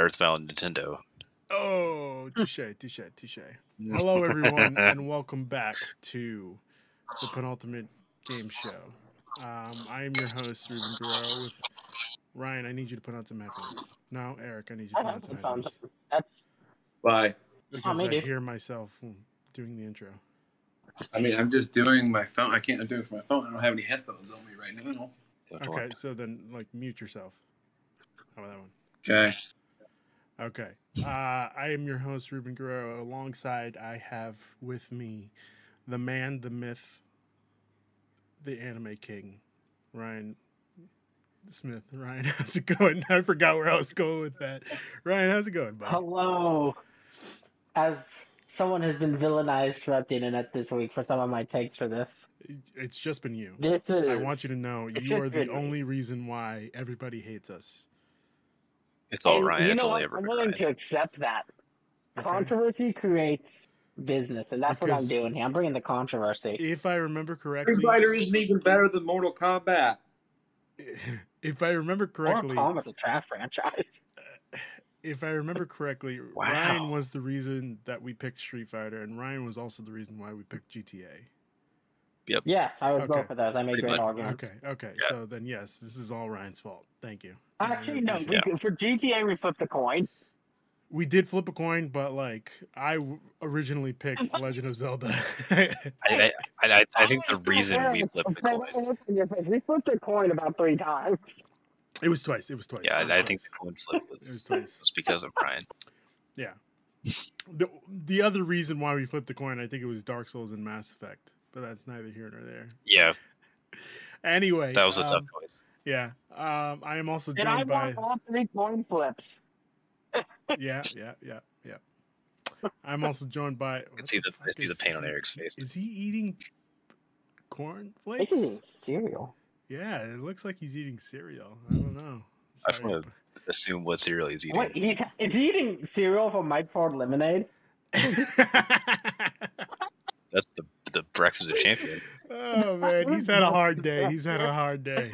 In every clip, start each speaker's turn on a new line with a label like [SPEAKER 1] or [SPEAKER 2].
[SPEAKER 1] Earthbound Nintendo.
[SPEAKER 2] Oh, touche, touche, touche. Hello, everyone, and welcome back to the penultimate game show. Um, I am your host, Ruben Guerrero. With Ryan, I need you to put on some headphones. No, Eric, I need you to
[SPEAKER 3] I
[SPEAKER 2] put on some
[SPEAKER 3] some
[SPEAKER 2] headphones
[SPEAKER 3] phones. That's
[SPEAKER 4] Bye.
[SPEAKER 2] because
[SPEAKER 3] me,
[SPEAKER 2] I
[SPEAKER 3] dude.
[SPEAKER 2] hear myself doing the intro.
[SPEAKER 4] I mean, I'm just doing my phone. I can't do it from my phone. I don't have any headphones on me right now.
[SPEAKER 2] Okay, so then like mute yourself. How about that one?
[SPEAKER 4] Okay.
[SPEAKER 2] Okay. Uh, I am your host, Ruben Guerrero. Alongside, I have with me the man, the myth, the anime king, Ryan Smith. Ryan, how's it going? I forgot where I was going with that. Ryan, how's it going, buddy?
[SPEAKER 3] hello. As someone has been villainized throughout the internet this week for some of my takes for this.
[SPEAKER 2] It's just been you.
[SPEAKER 3] This is
[SPEAKER 2] I want you to know you are the only reason why everybody hates us.
[SPEAKER 1] It's all
[SPEAKER 3] and
[SPEAKER 1] Ryan.
[SPEAKER 3] You
[SPEAKER 1] it's
[SPEAKER 3] know
[SPEAKER 1] only
[SPEAKER 3] what?
[SPEAKER 1] ever
[SPEAKER 3] I'm willing
[SPEAKER 1] Ryan.
[SPEAKER 3] to accept that.
[SPEAKER 2] Okay?
[SPEAKER 3] Controversy creates business, and that's what I'm doing here. I'm bringing the controversy.
[SPEAKER 2] If I remember correctly,
[SPEAKER 4] Street Fighter isn't even better than Mortal Kombat.
[SPEAKER 2] if I remember correctly,
[SPEAKER 3] Mortal Kombat's a trash franchise.
[SPEAKER 2] if I remember correctly,
[SPEAKER 1] Wow.
[SPEAKER 2] Ryan was the reason that we picked Street Fighter, and Ryan was also the reason why we picked GTA.
[SPEAKER 3] Yes, I would
[SPEAKER 2] Okay.
[SPEAKER 3] vote for those. I made
[SPEAKER 1] Pretty
[SPEAKER 3] great
[SPEAKER 1] much.
[SPEAKER 3] arguments.
[SPEAKER 2] Okay, okay.
[SPEAKER 1] Yeah.
[SPEAKER 2] So then, yes, this is all Ryan's fault. Thank you.
[SPEAKER 3] Uh,
[SPEAKER 2] actually,
[SPEAKER 3] no.
[SPEAKER 2] appreciate
[SPEAKER 3] We, for GTA, we flipped the coin.
[SPEAKER 2] We did flip a coin, but like I originally picked Legend of Zelda.
[SPEAKER 1] I, I, I, I think the reason we flipped the coin.
[SPEAKER 3] We flipped a coin about three times.
[SPEAKER 2] it was twice. It was twice.
[SPEAKER 1] Yeah,
[SPEAKER 2] was
[SPEAKER 1] I, I think the coin flip
[SPEAKER 2] It was
[SPEAKER 1] was,
[SPEAKER 2] twice.
[SPEAKER 1] was because of Ryan. Yeah.
[SPEAKER 2] The the other reason why we flipped the coin, I think it was Dark Souls and Mass Effect, but that's neither here nor there.
[SPEAKER 1] Yeah,
[SPEAKER 2] Anyway,
[SPEAKER 1] that was a
[SPEAKER 2] um,
[SPEAKER 1] tough choice.
[SPEAKER 2] Yeah, um, I am also
[SPEAKER 3] And I
[SPEAKER 2] joined by
[SPEAKER 3] won all three coin flips.
[SPEAKER 2] yeah, yeah, yeah, yeah. I'm also joined by.
[SPEAKER 1] I can see the, I see the pain on Eric's face.
[SPEAKER 2] Is he eating corn
[SPEAKER 3] I
[SPEAKER 2] flakes?
[SPEAKER 3] think it's cereal.
[SPEAKER 2] Yeah, it looks like he's eating cereal. I don't know.
[SPEAKER 1] I just
[SPEAKER 2] Sorry,
[SPEAKER 1] wanna- Assume what cereal he's eating.
[SPEAKER 3] Wait, he's is he eating cereal from Mike's Hard Lemonade?
[SPEAKER 1] That's the the breakfast of champions.
[SPEAKER 2] oh man, he's had a hard day. He's had a hard day.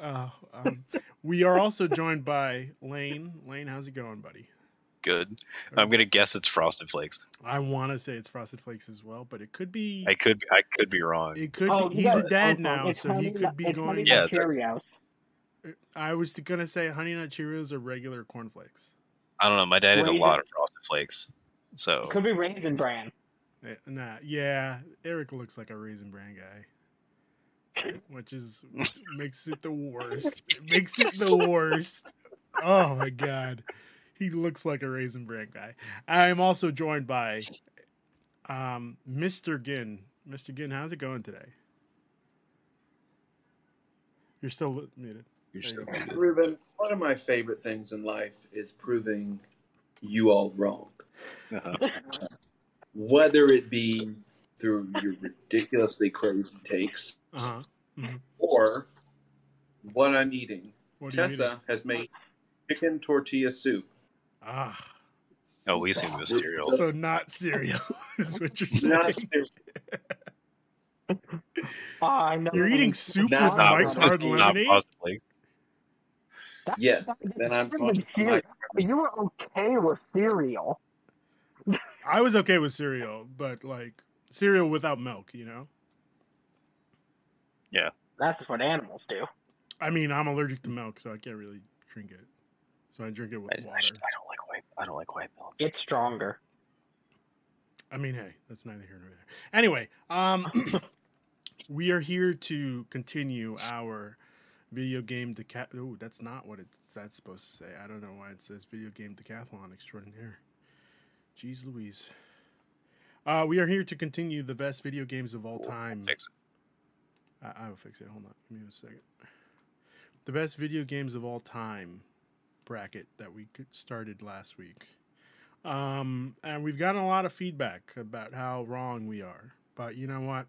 [SPEAKER 2] Oh, um, we are also joined by Lane. Lane, how's it going, buddy?
[SPEAKER 1] Good. I'm gonna guess it's Frosted Flakes.
[SPEAKER 2] I want to say it's Frosted Flakes as well, but it could be.
[SPEAKER 1] I could I could be wrong.
[SPEAKER 2] It could.
[SPEAKER 3] Oh,
[SPEAKER 2] be, he's
[SPEAKER 3] he's
[SPEAKER 2] a dad
[SPEAKER 3] oh,
[SPEAKER 2] now,
[SPEAKER 3] it's
[SPEAKER 2] so he could be
[SPEAKER 3] it's Honey
[SPEAKER 2] going.
[SPEAKER 1] Yeah,
[SPEAKER 3] Nut Cheerios.
[SPEAKER 2] I was gonna say Honey Nut Cheerios or regular cornflakes.
[SPEAKER 1] I don't know. My dad ate a lot of Frosted Flakes, so
[SPEAKER 3] Could be Raisin Bran.
[SPEAKER 2] Eh, Nah, yeah, Eric looks like a raisin bran guy, which is makes it the worst. It makes it the worst. Oh my god, he looks like a raisin bran guy. I am also joined by um, Mr. Ginn. Mr. Ginn, how's it going today? You're still muted.
[SPEAKER 1] you're
[SPEAKER 2] There
[SPEAKER 1] still muted.
[SPEAKER 4] Ruben, one of my favorite things in life is proving you all wrong.
[SPEAKER 1] Uh-huh.
[SPEAKER 4] Whether it be through your ridiculously crazy takes
[SPEAKER 2] Uh huh.
[SPEAKER 4] or what I'm eating.
[SPEAKER 2] What do you
[SPEAKER 4] Tessa has made chicken tortilla soup.
[SPEAKER 2] Ah,
[SPEAKER 1] Oh, we assume it was cereal.
[SPEAKER 2] so not cereal is what you're saying.
[SPEAKER 4] Not
[SPEAKER 3] Oh, I know.
[SPEAKER 2] You're eating soup
[SPEAKER 4] Nah,
[SPEAKER 2] with
[SPEAKER 4] nah,
[SPEAKER 2] Mike's
[SPEAKER 4] nah,
[SPEAKER 2] Hard
[SPEAKER 1] Not
[SPEAKER 2] Lemonade.
[SPEAKER 1] Frosted
[SPEAKER 3] That's-
[SPEAKER 4] yes.
[SPEAKER 3] that's-
[SPEAKER 4] Then I'm
[SPEAKER 3] that's
[SPEAKER 4] talking
[SPEAKER 3] cereal. You were okay with cereal.
[SPEAKER 2] I was okay with cereal, but like cereal without milk, you know.
[SPEAKER 3] Yeah, that's what animals do.
[SPEAKER 2] I mean, I'm allergic to milk, so I can't really drink it. So I drink it with
[SPEAKER 1] I, I,
[SPEAKER 2] water.
[SPEAKER 1] I don't like white. I don't like white milk.
[SPEAKER 3] Get stronger.
[SPEAKER 2] I mean, hey, that's neither here nor there. Anyway, um, we are here to continue our video game deca- Oh, that's not what it's that's supposed to say. I don't know why it says video game decathlon extraordinaire. Jeez Louise. Uh, we are here to continue the best video games of all time.
[SPEAKER 1] Fix it.
[SPEAKER 2] I, I will fix it. Hold on. Give me a second. The best video games of all time bracket that we started last week. Um, and we've gotten a lot of feedback about how wrong we are. But you know what?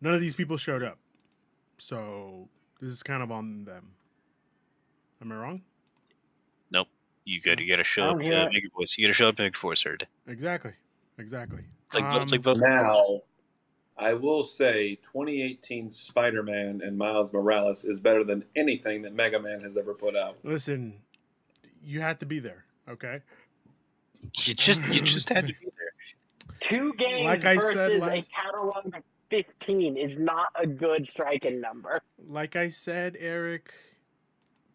[SPEAKER 2] None of these people showed up. So this is kind of on them. Am I wrong?
[SPEAKER 1] You got you got to show up
[SPEAKER 3] don't
[SPEAKER 1] to make your voice. You got to show up to make your voice heard.
[SPEAKER 2] Exactly. Exactly.
[SPEAKER 1] It's like it's
[SPEAKER 2] Um,
[SPEAKER 1] like.
[SPEAKER 4] Now, I will say 2018 Spider Man and Miles Morales is better than anything that Mega Man has ever put out.
[SPEAKER 2] Listen, you had to be there. Okay.
[SPEAKER 1] You just you just had to be there.
[SPEAKER 3] Two games
[SPEAKER 2] Like I
[SPEAKER 3] versus
[SPEAKER 2] said
[SPEAKER 3] a
[SPEAKER 2] last-
[SPEAKER 3] catalog of 15 is not a good striking number.
[SPEAKER 2] Like I said, Eric,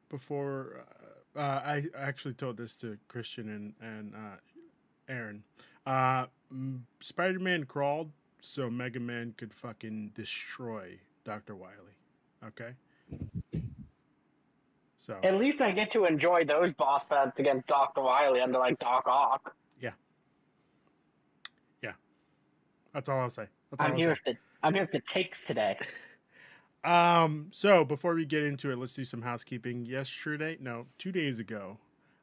[SPEAKER 2] before uh, I actually told this to Christian and and uh, Aaron. Uh, Spider-Man crawled so Mega Man could fucking destroy Doctor Wily. Okay. So
[SPEAKER 3] At least I get to enjoy those boss fights against Dr. Wily under like Doc Ock. Yeah. Yeah.
[SPEAKER 2] That's all I'll say. That's all
[SPEAKER 3] I'm here
[SPEAKER 2] say.
[SPEAKER 3] the I'm here with the takes today.
[SPEAKER 2] Um, so before we get into it, let's do some housekeeping. Yesterday, no, two days ago,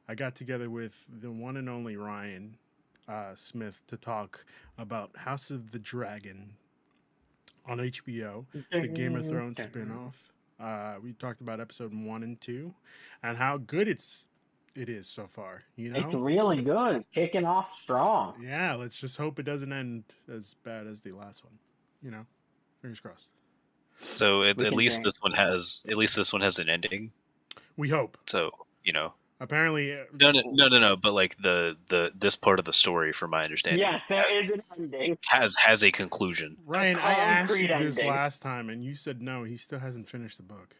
[SPEAKER 2] I got together with the one and only Ryan uh, Smith to talk about House of the Dragon on HBO, the Game of Thrones spinoff. Uh, we talked about episode one and two, and how good it's it is so far. You know,
[SPEAKER 3] It's really good. Kicking off strong.
[SPEAKER 2] yeah. Let's just hope it doesn't end as bad as the last one. You know, fingers crossed.
[SPEAKER 1] So at, at least
[SPEAKER 3] drink.
[SPEAKER 1] this one has at least this one has an ending.
[SPEAKER 2] We hope.
[SPEAKER 1] So you know,
[SPEAKER 2] Apparently, uh,
[SPEAKER 1] no, no, no, no, no. But like the the this part of the story, from my understanding,
[SPEAKER 3] Yes, there is an ending.
[SPEAKER 1] has has a conclusion.
[SPEAKER 2] Ryan, I asked you this
[SPEAKER 3] ending.
[SPEAKER 2] last time, and you said no. He still hasn't finished the book.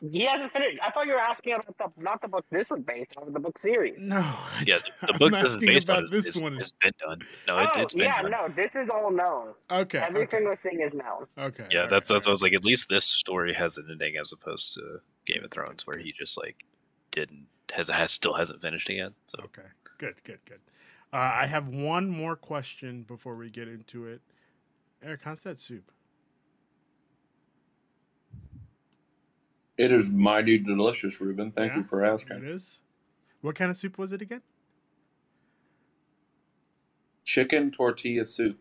[SPEAKER 3] He hasn't finished. I thought you were asking about the not the book this was based on, the book series.
[SPEAKER 2] No.
[SPEAKER 1] Yeah, the, the book this is based
[SPEAKER 2] about
[SPEAKER 1] on
[SPEAKER 2] this
[SPEAKER 1] is,
[SPEAKER 2] one.
[SPEAKER 1] has been done. No, it,
[SPEAKER 3] oh,
[SPEAKER 1] it's been
[SPEAKER 3] yeah,
[SPEAKER 1] done.
[SPEAKER 3] no, this is all known.
[SPEAKER 2] Okay.
[SPEAKER 3] Every
[SPEAKER 2] okay.
[SPEAKER 3] single thing is known.
[SPEAKER 2] Okay.
[SPEAKER 1] Yeah,
[SPEAKER 2] all
[SPEAKER 1] that's
[SPEAKER 2] right,
[SPEAKER 1] that's. I was like, at least this story has an ending as opposed to Game of Thrones, where he just like didn't has has still hasn't finished yet. So.
[SPEAKER 2] Okay. Good. Good. Good. Uh, I have one more question before we get into it. Eric, how's that soup?
[SPEAKER 4] It is mighty delicious, Ruben. Thank
[SPEAKER 2] Yeah?
[SPEAKER 4] you for asking.
[SPEAKER 2] It is. What kind of soup was it again?
[SPEAKER 4] Chicken tortilla soup.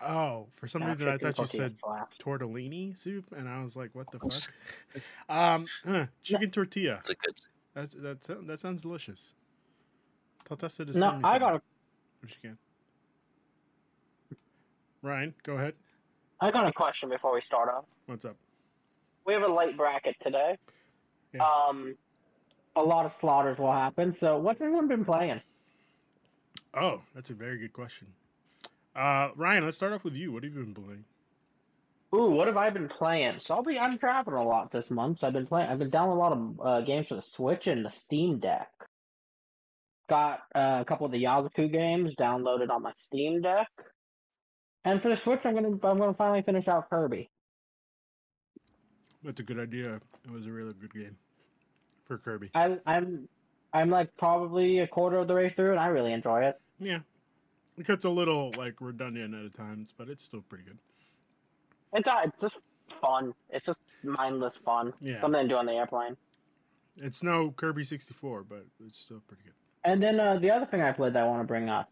[SPEAKER 2] Oh, for some
[SPEAKER 3] Nah,
[SPEAKER 2] reason I thought you said
[SPEAKER 3] slaps.
[SPEAKER 2] tortellini soup, and I was like, "What the fuck?" um, huh, chicken tortilla.
[SPEAKER 1] it's a good.
[SPEAKER 2] That's that. That sounds delicious. Thought that's it.
[SPEAKER 3] No, I got a
[SPEAKER 2] Which you can. Ryan, go ahead.
[SPEAKER 3] I got a question before we start off.
[SPEAKER 2] What's up?
[SPEAKER 3] We have a late bracket today.
[SPEAKER 2] Yeah.
[SPEAKER 3] Um, a lot of slaughters will happen. So, what's everyone been playing?
[SPEAKER 2] Oh, that's a very good question. Uh, Ryan, let's start off with you. What have you been playing?
[SPEAKER 3] Ooh, what have I been playing? So I'll be I'm traveling a lot this month. So I've been playing. I've been downloading a lot of uh, games for the Switch and the Steam Deck. Got uh, a couple of the Yakuza games downloaded on my Steam Deck. And for the Switch, I'm gonna I'm gonna finally finish out Kirby.
[SPEAKER 2] That's a good idea. It was a really good game for Kirby.
[SPEAKER 3] I I'm I'm like probably a quarter of the way through, and I really enjoy it.
[SPEAKER 2] Yeah, it gets a little like redundant at times, but it's still pretty good.
[SPEAKER 3] It's uh, it's just fun. It's just mindless fun.
[SPEAKER 2] Yeah,
[SPEAKER 3] Something to do on the airplane.
[SPEAKER 2] it's no Kirby sixty four, but it's still pretty good.
[SPEAKER 3] And then uh, the other thing I played that I want to bring up.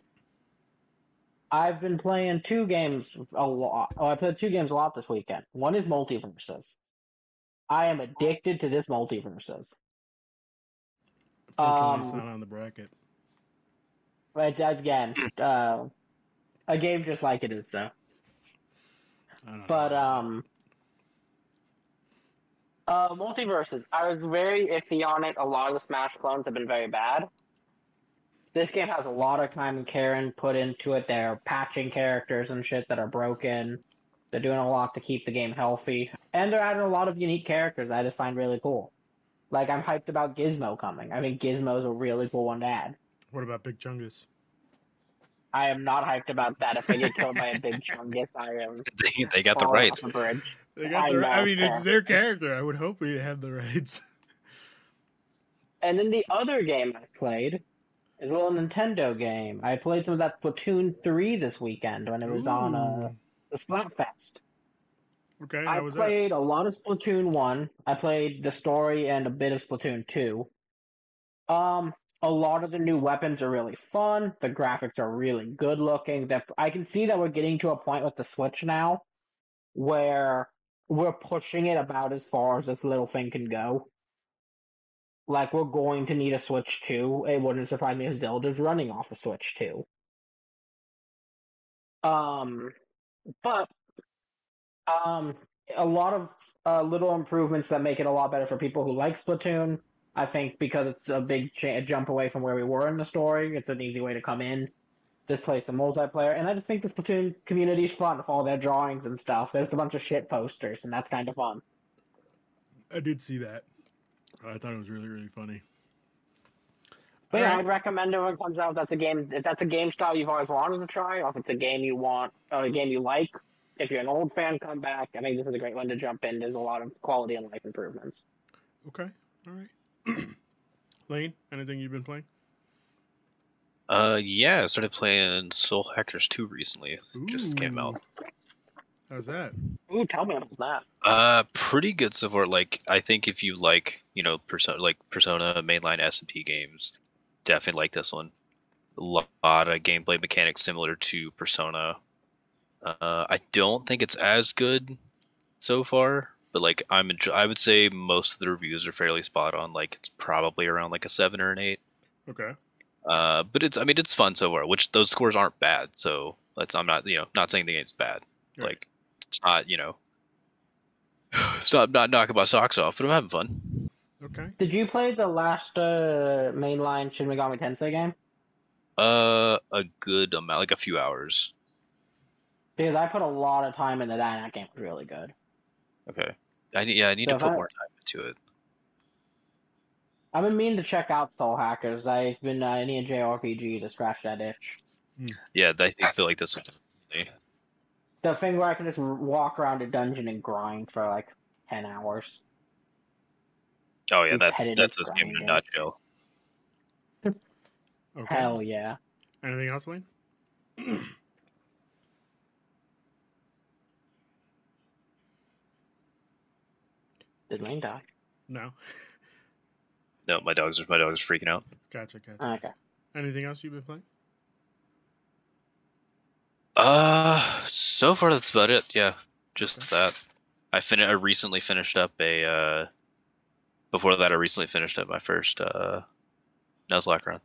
[SPEAKER 3] I've been playing two games a lot. Oh, I played two games a lot this weekend. One is MultiVersus. I am addicted to this MultiVersus.
[SPEAKER 2] Fortunately, it's
[SPEAKER 3] Um,
[SPEAKER 2] not on the bracket.
[SPEAKER 3] But again, uh, a game just like it is though.
[SPEAKER 2] I don't know.
[SPEAKER 3] But um, uh, MultiVersus. I was very iffy on it. A lot of the Smash clones have been very bad. This game has a lot of time and care and put into it. They're patching characters and shit that are broken. They're doing a lot to keep the game healthy, and they're adding a lot of unique characters that I just find really cool. Like I'm hyped about Gizmo coming. I think Gizmo is a really cool one to add.
[SPEAKER 2] what about Big Chungus?
[SPEAKER 3] I am not hyped about that. If they get killed by a big chungus, I am
[SPEAKER 1] They, they got the rights.
[SPEAKER 3] off a bridge.
[SPEAKER 2] They got
[SPEAKER 3] I
[SPEAKER 2] the.
[SPEAKER 3] know,
[SPEAKER 2] I mean, it's their character. I would hope we have the rights.
[SPEAKER 3] And then the other game I played is a little Nintendo game. I played some of that Splatoon 3 this weekend when it was on uh,
[SPEAKER 2] Ooh.
[SPEAKER 3] The Splatfest.
[SPEAKER 2] Okay,
[SPEAKER 3] I
[SPEAKER 2] was that?
[SPEAKER 3] played a lot of Splatoon 1. I played the story and a bit of Splatoon 2. Um, a lot of the new weapons are really fun. The graphics are really good looking. That I can see that we're getting to a point with the Switch now where we're pushing it about as far as this little thing can go. Like we're going to need a Switch 2. It wouldn't surprise me if Zelda's running off a Switch 2. Um, but um, a lot of uh, little improvements that make it a lot better for people who like Splatoon. I think because it's a big cha- jump away from where we were in the story, it's an easy way to come in, just play some multiplayer, and I just think the Splatoon community's fun with all their drawings and stuff. There's a bunch of shit posters, and that's kind of fun.
[SPEAKER 2] I did see that. I thought it was really really funny.
[SPEAKER 3] But yeah,
[SPEAKER 2] Alright.
[SPEAKER 3] I'd recommend it when it comes out. If that's a game. If that's a game style you've always wanted to try, or if it's a game you want, or a game you like. If you're an old fan, come back. I think this is a great one to jump in. There's a lot of quality and life improvements.
[SPEAKER 2] Okay, all right. Lane, anything you've been playing?
[SPEAKER 1] Uh, yeah, I started playing Soul Hackers 2 recently. It Just came out.
[SPEAKER 2] How's that?
[SPEAKER 3] Ooh, tell me about that.
[SPEAKER 1] Uh, pretty good so far. Like, I think if you like, you know, Persona, like Persona mainline SMT games, definitely like this one. A lot of gameplay mechanics similar to Persona. Uh, I don't think it's as good so far, but like I'm, enjo- I would say most of the reviews are fairly spot on. Like, it's probably around like a seven or an eight.
[SPEAKER 2] Okay.
[SPEAKER 1] Uh, but it's, I mean, it's fun so far. Which those scores aren't bad. So that's, I'm not, you know, not saying the game's bad.
[SPEAKER 2] Right.
[SPEAKER 1] Like, it's not, you know, it's not not knocking my socks off, but I'm having fun.
[SPEAKER 2] Okay.
[SPEAKER 3] Did you play the last uh, mainline Shin Megami Tensei game?
[SPEAKER 1] Uh, a good amount, like a few hours.
[SPEAKER 3] Because I put a lot of time into that, and that game was really good.
[SPEAKER 1] Okay. I need, yeah, I need
[SPEAKER 3] So
[SPEAKER 1] to put
[SPEAKER 3] I-
[SPEAKER 1] more time into it.
[SPEAKER 3] I've been meaning to check out Soul Hackers. I've been uh, I need a JRPG to scratch that itch.
[SPEAKER 1] Yeah, I think- I feel like this.
[SPEAKER 3] The thing where I can just walk around a dungeon and grind for like ten hours.
[SPEAKER 1] Oh yeah, that's that's this game in a
[SPEAKER 3] grinding.
[SPEAKER 1] nutshell.
[SPEAKER 2] Okay.
[SPEAKER 3] Hell yeah!
[SPEAKER 2] Anything else, Lane?
[SPEAKER 3] Did Lane die?
[SPEAKER 2] No.
[SPEAKER 1] No, my dogs are my dogs are freaking out.
[SPEAKER 2] Gotcha. Gotcha.
[SPEAKER 3] Okay.
[SPEAKER 2] Anything else you've been playing?
[SPEAKER 1] Uh, so far that's about it. Yeah, just that. I fin I recently finished up a. uh Before that, I recently finished up my first uh Nuzlocke run.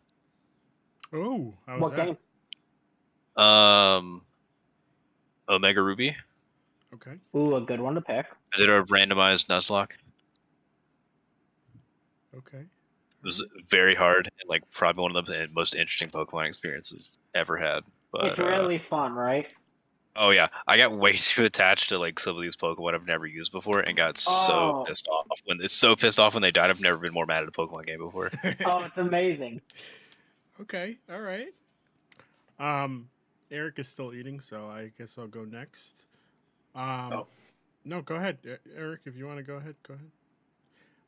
[SPEAKER 2] Oh, how was
[SPEAKER 3] what
[SPEAKER 2] that?
[SPEAKER 3] game?
[SPEAKER 1] Um, Omega Ruby.
[SPEAKER 2] Okay.
[SPEAKER 3] Ooh, a good one to pick.
[SPEAKER 1] I did a randomized Nuzlocke.
[SPEAKER 2] Okay.
[SPEAKER 1] It was very hard and like probably one of the most interesting Pokemon experiences ever had. But
[SPEAKER 3] it's
[SPEAKER 1] uh,
[SPEAKER 3] really fun, right?
[SPEAKER 1] Oh yeah, I got way too attached to like some of these Pokemon I've never used before and got so
[SPEAKER 3] Oh.
[SPEAKER 1] pissed off when it's so pissed off when they died. I've never been more mad at a Pokemon game before.
[SPEAKER 3] Oh, it's amazing.
[SPEAKER 2] okay. All right. Um, Eric is still eating, so I guess I'll go next. Um,
[SPEAKER 4] Oh.
[SPEAKER 2] no, go ahead, Eric. If you want to go ahead, go ahead.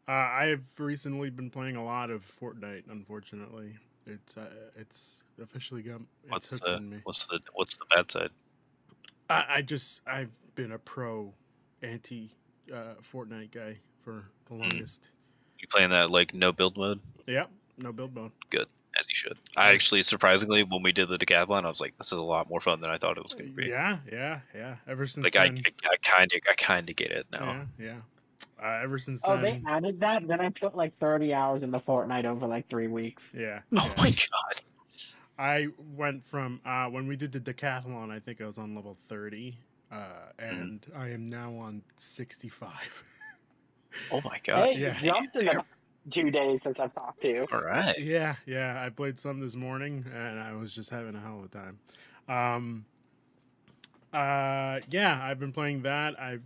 [SPEAKER 2] Uh, I've recently been playing a lot of Fortnite. Unfortunately, it's uh, it's officially got its
[SPEAKER 1] What's the
[SPEAKER 2] me.
[SPEAKER 1] what's the what's the bad side?
[SPEAKER 2] I, I just I've been a pro anti uh, Fortnite guy for the longest.
[SPEAKER 1] You playing that like no build mode
[SPEAKER 2] Yep, no build mode.
[SPEAKER 1] Good, as you should. I actually surprisingly when we did the decathlon, I was like, this is a lot more fun than I thought it was going to be.
[SPEAKER 2] Yeah, yeah, yeah. Ever since
[SPEAKER 1] Like I,
[SPEAKER 2] then,
[SPEAKER 1] I kind of I kind of get it now.
[SPEAKER 2] yeah, yeah. Uh, ever since
[SPEAKER 3] Oh, they added that. Then I put like thirty hours in the Fortnite over like three weeks.
[SPEAKER 2] yeah.
[SPEAKER 1] Oh
[SPEAKER 2] yeah.
[SPEAKER 1] my god.
[SPEAKER 2] I went from uh, when we did the decathlon. I think I was on level thirty, uh,
[SPEAKER 1] Mm-hmm.
[SPEAKER 2] and I am now on sixty-five.
[SPEAKER 1] Oh my god.
[SPEAKER 3] Hey,
[SPEAKER 2] yeah.
[SPEAKER 3] you jumped in the two days since I've talked to you.
[SPEAKER 1] All right.
[SPEAKER 2] yeah, yeah. I played some this morning, and I was just having a hell of a time. Um, uh, yeah, I've been playing that. I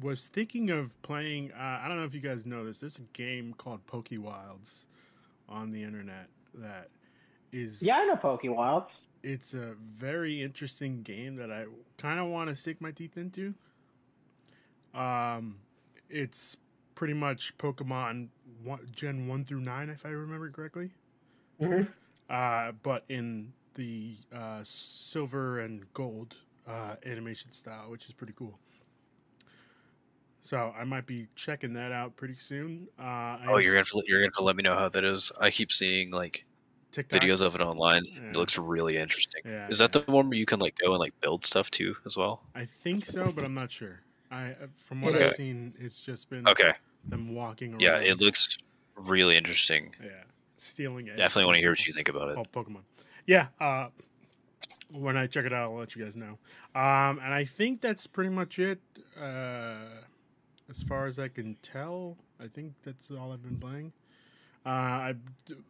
[SPEAKER 2] was thinking of playing. Uh, I don't know if you guys know this. There's a game called Pokewilds on the internet that is
[SPEAKER 3] Yeah, I know Pokewild.
[SPEAKER 2] it's a very interesting game that I kind of want to stick my teeth into. Um, it's pretty much Pokemon one, Gen one through nine, if I remember correctly.
[SPEAKER 3] hmm
[SPEAKER 2] Uh, but in the uh, silver and gold uh, animation style, which is pretty cool. So I might be checking that out pretty soon. Uh, I
[SPEAKER 1] Oh, you're gonna have to, you're gonna have to let me know how that is. I keep seeing like
[SPEAKER 2] TikToks.
[SPEAKER 1] videos of it online.
[SPEAKER 2] Yeah.
[SPEAKER 1] It looks really interesting.
[SPEAKER 2] Yeah,
[SPEAKER 1] is that
[SPEAKER 2] yeah.
[SPEAKER 1] the one where you can like go and like build stuff too as well?
[SPEAKER 2] I think so, but I'm not sure. I uh, from what
[SPEAKER 1] Okay.
[SPEAKER 2] I've seen, it's just been
[SPEAKER 1] Okay.
[SPEAKER 2] them walking around.
[SPEAKER 1] Yeah, it looks really interesting.
[SPEAKER 2] yeah stealing it.
[SPEAKER 1] Definitely want to hear what you think about it.
[SPEAKER 2] Oh, Pokemon. Yeah. Uh, when I check it out, I'll let you guys know. Um, and I think that's pretty much it. Uh, as far as I can tell, I think that's all I've been playing. Uh, I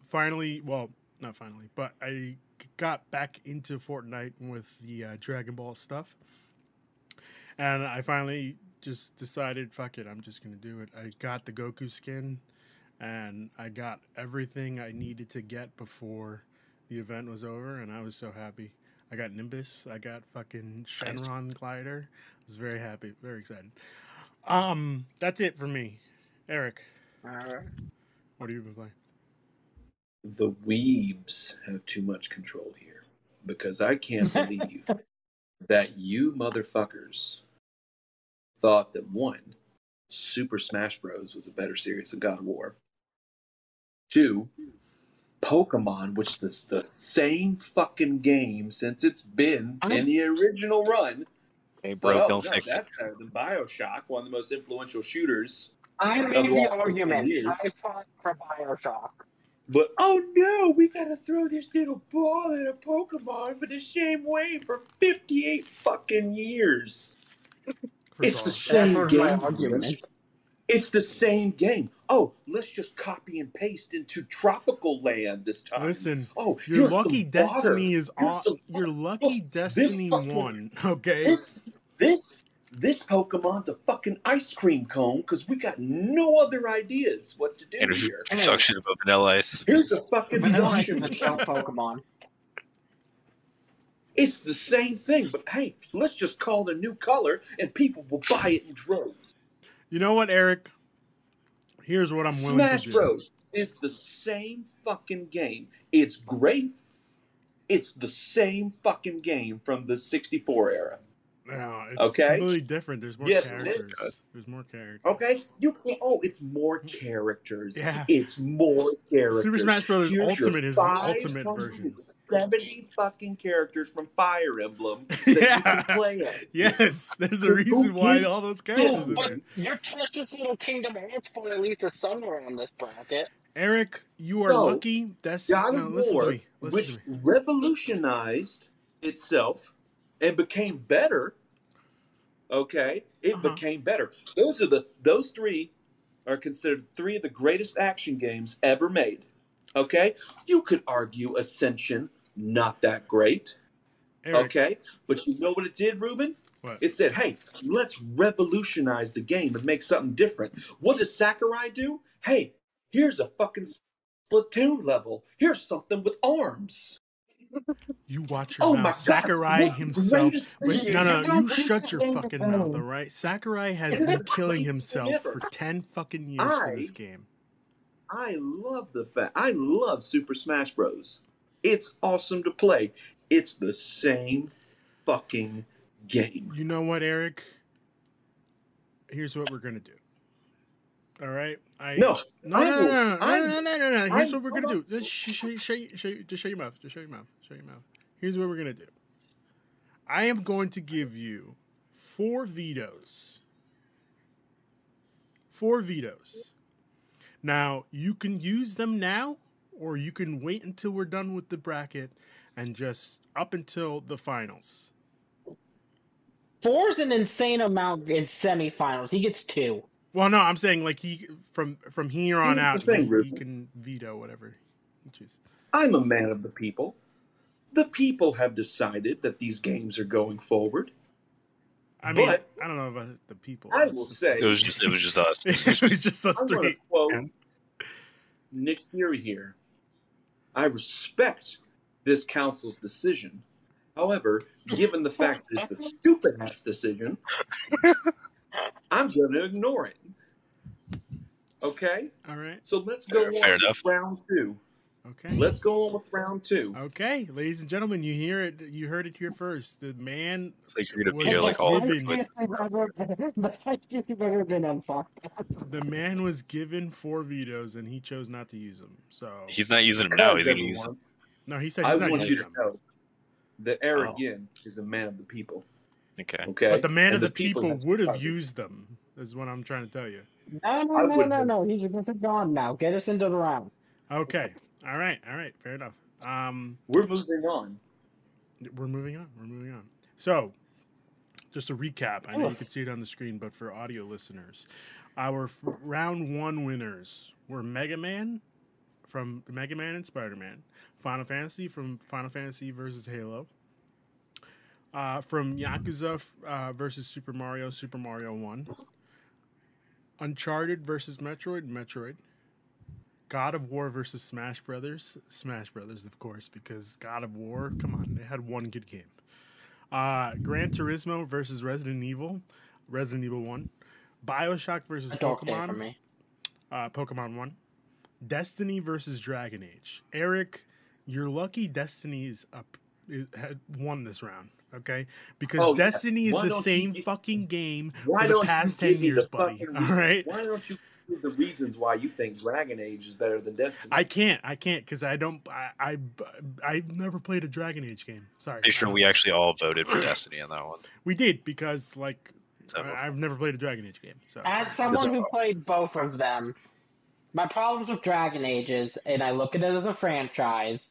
[SPEAKER 2] finally, well, not finally, but I got back into Fortnite with the uh, Dragon Ball stuff, and I finally just decided, fuck it, I'm just gonna do it. I got the Goku skin, and I got everything I needed to get before the event was over, and I was so happy. I got Nimbus, I got fucking
[SPEAKER 1] Nice.
[SPEAKER 2] Shenron glider. I was very happy, very excited. Um, that's it for me. Eric,
[SPEAKER 3] Alright.
[SPEAKER 2] what have you been playing?
[SPEAKER 4] The weebs have too much control here because I can't believe that you motherfuckers thought that one, Super Smash Bros. was a better series than God of War. Two, Pokemon, which is the same fucking game since it's been in the original run.
[SPEAKER 1] Hey, bro,
[SPEAKER 4] Well,
[SPEAKER 1] don't
[SPEAKER 4] no,
[SPEAKER 1] fix it.
[SPEAKER 4] that's better than Bioshock, one of the most influential shooters.
[SPEAKER 3] I
[SPEAKER 4] Of
[SPEAKER 3] made the
[SPEAKER 4] what
[SPEAKER 3] argument.
[SPEAKER 4] it is.
[SPEAKER 3] I fought for Bioshock.
[SPEAKER 4] But oh no, we gotta throw this little ball at a Pokemon for the same way for 58 fucking years.
[SPEAKER 2] First
[SPEAKER 4] It's the same
[SPEAKER 3] That was my
[SPEAKER 4] game. It's the same game. Oh, let's just copy and paste into tropical land this time.
[SPEAKER 2] listen,
[SPEAKER 4] oh,
[SPEAKER 2] your lucky
[SPEAKER 4] some water.
[SPEAKER 2] destiny is
[SPEAKER 4] Here's
[SPEAKER 2] on. Your lucky
[SPEAKER 4] Look,
[SPEAKER 2] destiny
[SPEAKER 4] fucking-
[SPEAKER 2] won. Okay.
[SPEAKER 4] This, this, this Pokemon's a fucking ice cream cone because we got no other ideas what to do
[SPEAKER 1] Energy
[SPEAKER 4] here.
[SPEAKER 1] suction above vanilla ice.
[SPEAKER 4] Here's a fucking
[SPEAKER 3] Vanilla Ice
[SPEAKER 4] washing
[SPEAKER 3] is a stealth
[SPEAKER 4] machine.
[SPEAKER 3] Pokemon.
[SPEAKER 4] It's the same thing, but hey, let's just call it a new color and people will buy it in droves.
[SPEAKER 2] You know what, Eric? Here's what I'm willing
[SPEAKER 4] Smash
[SPEAKER 2] to do.
[SPEAKER 4] Smash Bros. is the same fucking game. It's great. It's the same fucking game from the 64 era.
[SPEAKER 2] No, it's
[SPEAKER 4] Okay.
[SPEAKER 2] completely different. There's more
[SPEAKER 4] Yes,
[SPEAKER 2] characters. There's more characters.
[SPEAKER 4] Okay? You can't oh, it's more characters.
[SPEAKER 2] Yeah.
[SPEAKER 4] It's more characters.
[SPEAKER 2] Super Smash Bros.
[SPEAKER 4] Here's
[SPEAKER 2] Ultimate is the ultimate
[SPEAKER 4] version. Seventy fucking characters from Fire Emblem that
[SPEAKER 2] Yeah.
[SPEAKER 4] you can play as.
[SPEAKER 2] Yes, there's a reason why all those characters are
[SPEAKER 3] but
[SPEAKER 2] there.
[SPEAKER 3] your precious little Kingdom Hearts point at least is somewhere on this bracket.
[SPEAKER 2] Eric, you are
[SPEAKER 4] So,
[SPEAKER 2] lucky. That's
[SPEAKER 4] God
[SPEAKER 2] no,
[SPEAKER 4] of War,
[SPEAKER 2] to me. Listen
[SPEAKER 4] which
[SPEAKER 2] to me.
[SPEAKER 4] revolutionized itself and became better. Okay, it
[SPEAKER 2] Uh-huh.
[SPEAKER 4] became better. Those are the those three are considered three of the greatest action games ever made. Okay, you could argue Ascension not that great.
[SPEAKER 2] Eric,
[SPEAKER 4] Okay, but you know what it did, Ruben?
[SPEAKER 2] what?
[SPEAKER 4] It said, "Hey, let's revolutionize the game and make something different." What does Sakurai do? Hey, here's a fucking Splatoon level. Here's something with arms.
[SPEAKER 2] You watch your
[SPEAKER 4] Oh
[SPEAKER 2] mouth.
[SPEAKER 4] my God,
[SPEAKER 2] Sakurai himself. Wait, no, no,
[SPEAKER 3] You
[SPEAKER 2] shut your fucking mouth, all right? Sakurai has been killing himself for 10 fucking years for this game.
[SPEAKER 4] I love the fact. I love Super Smash Bros. It's awesome to play. It's the same fucking game.
[SPEAKER 2] You know what, Eric? Here's what we're gonna do. All right. I
[SPEAKER 4] No,
[SPEAKER 2] no
[SPEAKER 4] I
[SPEAKER 2] no no no no
[SPEAKER 4] I'm-
[SPEAKER 2] no no no. no. Here's
[SPEAKER 4] I'm-
[SPEAKER 2] what we're gonna
[SPEAKER 4] hold
[SPEAKER 2] do. Just sh- sh- sh- sh- just shut your mouth. Just shut your mouth. Shut your mouth. Here's what we're gonna do. I am going to give you four vetoes. Four vetoes. Now you can use them now, or you can wait until we're done with the bracket and just up until the finals.
[SPEAKER 3] Four is an insane amount in semifinals. He gets two.
[SPEAKER 2] Well, no, I'm saying like he from from here on
[SPEAKER 4] Here's
[SPEAKER 2] out,
[SPEAKER 4] thing,
[SPEAKER 2] he, he can veto whatever he chooses.
[SPEAKER 4] I'm a man of the people. The people have decided that these games are going forward.
[SPEAKER 2] I mean,
[SPEAKER 4] But-
[SPEAKER 2] I don't know about the people.
[SPEAKER 4] I will say-
[SPEAKER 1] It was just it was just us.
[SPEAKER 2] it was just us
[SPEAKER 4] I'm
[SPEAKER 2] three.
[SPEAKER 4] quote Nick Fury here. I respect this council's decision. However, given the fact that it's a stupid ass decision, I'm going to ignore it. Okay?
[SPEAKER 2] All right.
[SPEAKER 4] So let's go
[SPEAKER 1] Fair-
[SPEAKER 4] on
[SPEAKER 1] fair
[SPEAKER 4] with
[SPEAKER 1] enough.
[SPEAKER 4] round two.
[SPEAKER 2] Okay.
[SPEAKER 4] Let's go on with round two.
[SPEAKER 2] Okay, ladies and gentlemen, you hear it. You heard it here first. The man.
[SPEAKER 1] like you're gonna
[SPEAKER 2] Was
[SPEAKER 1] veto like all of
[SPEAKER 2] given-
[SPEAKER 1] it.
[SPEAKER 2] The man was given four vetoes and he chose not to use them. So
[SPEAKER 1] He's not using them now. He's gonna
[SPEAKER 4] Everyone,
[SPEAKER 1] use them.
[SPEAKER 2] no, he said
[SPEAKER 4] I
[SPEAKER 2] he's not
[SPEAKER 4] want you
[SPEAKER 2] using
[SPEAKER 4] to
[SPEAKER 2] them.
[SPEAKER 4] know that Eric
[SPEAKER 1] Oh.
[SPEAKER 4] Ginn is a man of the people.
[SPEAKER 1] Okay.
[SPEAKER 4] Okay,
[SPEAKER 2] But the man
[SPEAKER 4] And
[SPEAKER 2] of the, people,
[SPEAKER 4] have
[SPEAKER 2] would have
[SPEAKER 4] decided.
[SPEAKER 2] used them. Is what I'm trying to tell you.
[SPEAKER 3] No, no,
[SPEAKER 4] I
[SPEAKER 3] no, no, no. He's just gone now. Get us into the round.
[SPEAKER 2] Okay. All right. All right. Fair enough. Um,
[SPEAKER 4] We're moving on.
[SPEAKER 2] we're moving on. We're moving on. So, just a recap. I know you can see it on the screen, but for audio listeners, our f- round one winners were Mega Man, from Mega Man and Spider Man, Final Fantasy from Final Fantasy versus Halo, uh, from Yakuza uh, versus Super Mario, Super Mario 1, Uncharted versus Metroid, Metroid, God of War versus Smash Brothers, Smash Brothers, of course, because God of War, come on, they had one good game. Uh, Gran Turismo versus Resident Evil, Resident Evil 1, Bioshock versus
[SPEAKER 3] Dark day for
[SPEAKER 2] Pokemon, uh, Pokemon One, Destiny versus Dragon Age. Eric, you're lucky Destiny's up it had won this round, okay? Because
[SPEAKER 4] Oh, yeah.
[SPEAKER 2] Destiny is the
[SPEAKER 4] don't you
[SPEAKER 2] same fucking game
[SPEAKER 4] Why
[SPEAKER 2] for the past ten years, buddy. All right,
[SPEAKER 4] Why don't you give the reasons why you think Dragon Age is better than Destiny?
[SPEAKER 2] I can't, I can't, because I don't, I, I, I've never played a Dragon Age game. Sorry,
[SPEAKER 1] Pretty sure we actually all voted for Destiny on that one.
[SPEAKER 2] we did because like
[SPEAKER 1] So-
[SPEAKER 2] I, I've never played a Dragon Age game. So
[SPEAKER 3] As someone who played both of them, my problems with Dragon Ages, and I look at it as a franchise.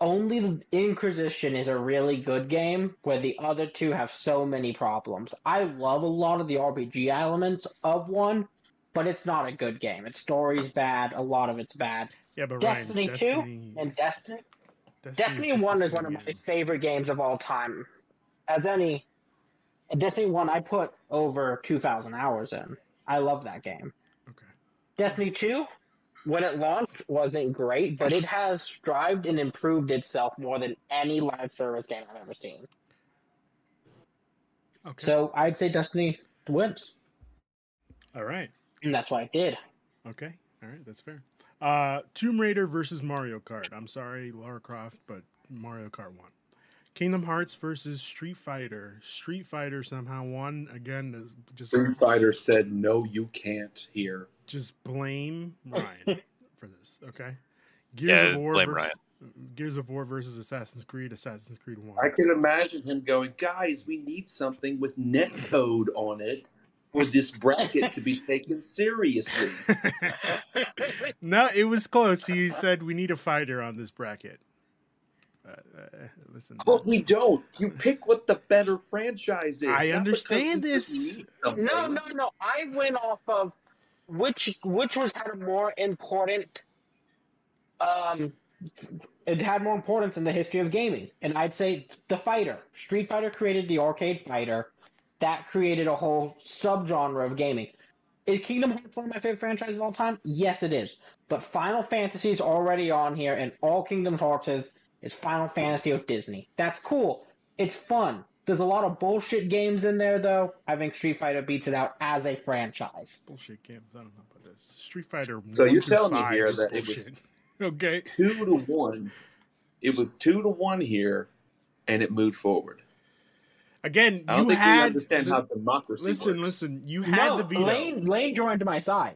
[SPEAKER 3] Only the Inquisition is a really good game, where the other two have so many problems. I love a lot of the RPG elements of one, but it's not a good game. Its story's bad. A lot of it's bad.
[SPEAKER 2] yeah, but
[SPEAKER 3] Destiny
[SPEAKER 2] Ryan,
[SPEAKER 3] 2
[SPEAKER 2] Destiny,
[SPEAKER 3] And Destiny,
[SPEAKER 2] Destiny's
[SPEAKER 3] Destiny One is one of my
[SPEAKER 2] game.
[SPEAKER 3] favorite games of all time. As any, Destiny One, I put over two thousand hours in. I love that game.
[SPEAKER 2] Okay.
[SPEAKER 3] Destiny Two, when it launched, wasn't great, but it has strived and improved itself more than any live service game I've ever seen.
[SPEAKER 2] Okay.
[SPEAKER 3] So I'd say Destiny wins,
[SPEAKER 2] all right.
[SPEAKER 3] and that's what I did.
[SPEAKER 2] Okay. All right. That's fair. Uh, Tomb Raider versus Mario Kart. I'm sorry, Lara Croft, but Mario Kart won. Kingdom Hearts versus Street Fighter. Street Fighter somehow won again. Just
[SPEAKER 4] Street Fighter said, "No, you can't." Here,
[SPEAKER 2] just blame Ryan for this. Okay. Gears
[SPEAKER 1] Yeah,
[SPEAKER 2] of War
[SPEAKER 1] blame
[SPEAKER 2] versus,
[SPEAKER 1] Ryan.
[SPEAKER 2] Gears of War versus Assassin's Creed. Assassin's Creed won.
[SPEAKER 4] I can imagine him going, "Guys, we need something with netcode on it for this bracket to be taken seriously."
[SPEAKER 2] no, it was close. He said we need a fighter on this bracket. Uh, uh, listen,
[SPEAKER 4] But we don't. You pick what the better franchise is.
[SPEAKER 2] I understand this.
[SPEAKER 3] No, no, no. I went off of which which was had a more important um it had more importance in the history of gaming. And I'd say the fighter. Street Fighter created the arcade fighter. That created a whole subgenre of gaming. Is Kingdom Hearts one of my favorite franchises of all time? Yes, it is. But Final Fantasy is already on here, and all Kingdom Hearts is is Final Fantasy of Disney. That's cool. It's fun. There's a lot of bullshit games in there, though. I think Street Fighter beats it out as a franchise.
[SPEAKER 2] bullshit games. I don't know about this. Street Fighter.
[SPEAKER 4] So you're telling me
[SPEAKER 2] 5
[SPEAKER 4] here
[SPEAKER 2] is
[SPEAKER 4] that it was-
[SPEAKER 2] okay.
[SPEAKER 4] two to one. It was two to one here, and it moved forward.
[SPEAKER 2] Again,
[SPEAKER 4] I don't
[SPEAKER 2] you
[SPEAKER 4] think
[SPEAKER 2] had.
[SPEAKER 4] we understand how democracy
[SPEAKER 2] listen,
[SPEAKER 4] works.
[SPEAKER 2] listen. You had
[SPEAKER 3] no,
[SPEAKER 2] the veto.
[SPEAKER 3] Lane, Lane joined to my side.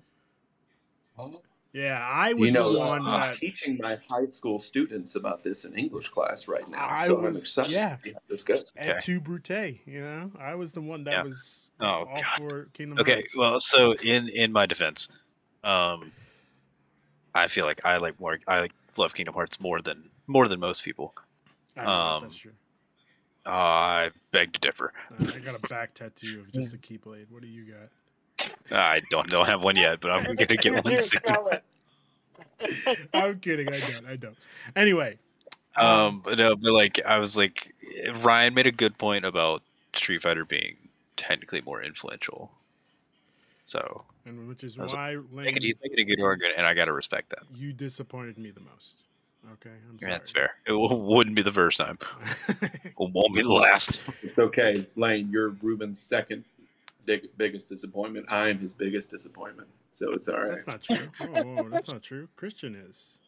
[SPEAKER 2] Yeah, I was
[SPEAKER 4] You know,
[SPEAKER 2] the one
[SPEAKER 4] I'm
[SPEAKER 2] that.
[SPEAKER 4] teaching my high school students about this in English class right now,
[SPEAKER 2] I
[SPEAKER 4] so
[SPEAKER 2] was-
[SPEAKER 4] I'm excited.
[SPEAKER 2] yeah.
[SPEAKER 4] to see how this goes.
[SPEAKER 2] At
[SPEAKER 1] Okay.
[SPEAKER 2] two brute, you know, I was the one that
[SPEAKER 1] Yeah.
[SPEAKER 2] was
[SPEAKER 1] Oh,
[SPEAKER 2] all
[SPEAKER 1] God.
[SPEAKER 2] for Kingdom
[SPEAKER 1] Okay,
[SPEAKER 2] Hearts.
[SPEAKER 1] well, so in in my defense, um, I feel like I like more. I like, love Kingdom Hearts more than more than most people.
[SPEAKER 2] I don't know if
[SPEAKER 1] um,
[SPEAKER 2] that's true.
[SPEAKER 1] Uh, I beg to differ.
[SPEAKER 2] I got a back tattoo of just a keyblade. What do you got?
[SPEAKER 1] I don't don't have one yet, but I'm gonna get one soon.
[SPEAKER 2] I'm kidding. I don't. I don't. Anyway,
[SPEAKER 1] Um, but no, but like I was like, Ryan made a good point about Street Fighter being technically more influential. So
[SPEAKER 2] and which is
[SPEAKER 1] That's-
[SPEAKER 2] why Lane,
[SPEAKER 1] making, he's making a good argument, and I gotta respect that.
[SPEAKER 2] you disappointed me the most. Okay, I'm sorry.
[SPEAKER 1] that's fair. It w- wouldn't be the first time. It won't be the last.
[SPEAKER 4] It's okay, Lane. You're Ruben's second big, biggest disappointment. I'm his biggest disappointment, so it's all right.
[SPEAKER 2] That's not true. Whoa, whoa, that's not true. Christian is.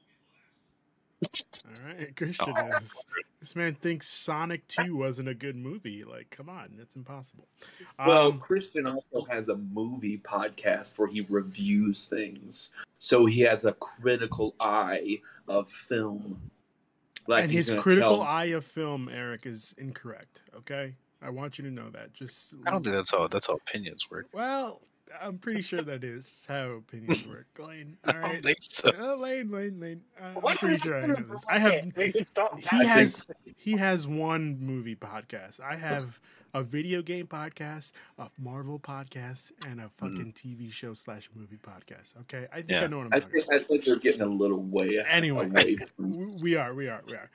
[SPEAKER 2] All right, Christian
[SPEAKER 1] Oh.
[SPEAKER 2] is. This man thinks Sonic Two wasn't a good movie. Like, come on, it's impossible.
[SPEAKER 4] Well,
[SPEAKER 2] Um,
[SPEAKER 4] Christian also has a movie podcast where he reviews things, so he has a critical eye of film. Like
[SPEAKER 2] and his critical
[SPEAKER 4] tell-
[SPEAKER 2] eye of film, Eric, is incorrect. Okay, I want you to know that. Just
[SPEAKER 1] I don't think that's how that's how opinions work.
[SPEAKER 2] Well, I'm pretty sure that is how opinions work. Lane, all
[SPEAKER 1] I don't think so.
[SPEAKER 2] Uh, Lane, Lane, Lane. Uh, I'm pretty sure I know this. I have.
[SPEAKER 3] podcast? We can start
[SPEAKER 2] He has. He has one movie podcast. I have a video game podcast, a Marvel podcast, and a fucking TV show slash movie podcast. Okay, I think I know what I'm
[SPEAKER 4] I
[SPEAKER 2] talking.
[SPEAKER 4] think, I think they're getting a little way
[SPEAKER 2] Anyway.
[SPEAKER 4] away from
[SPEAKER 2] W- We are, we are, we are.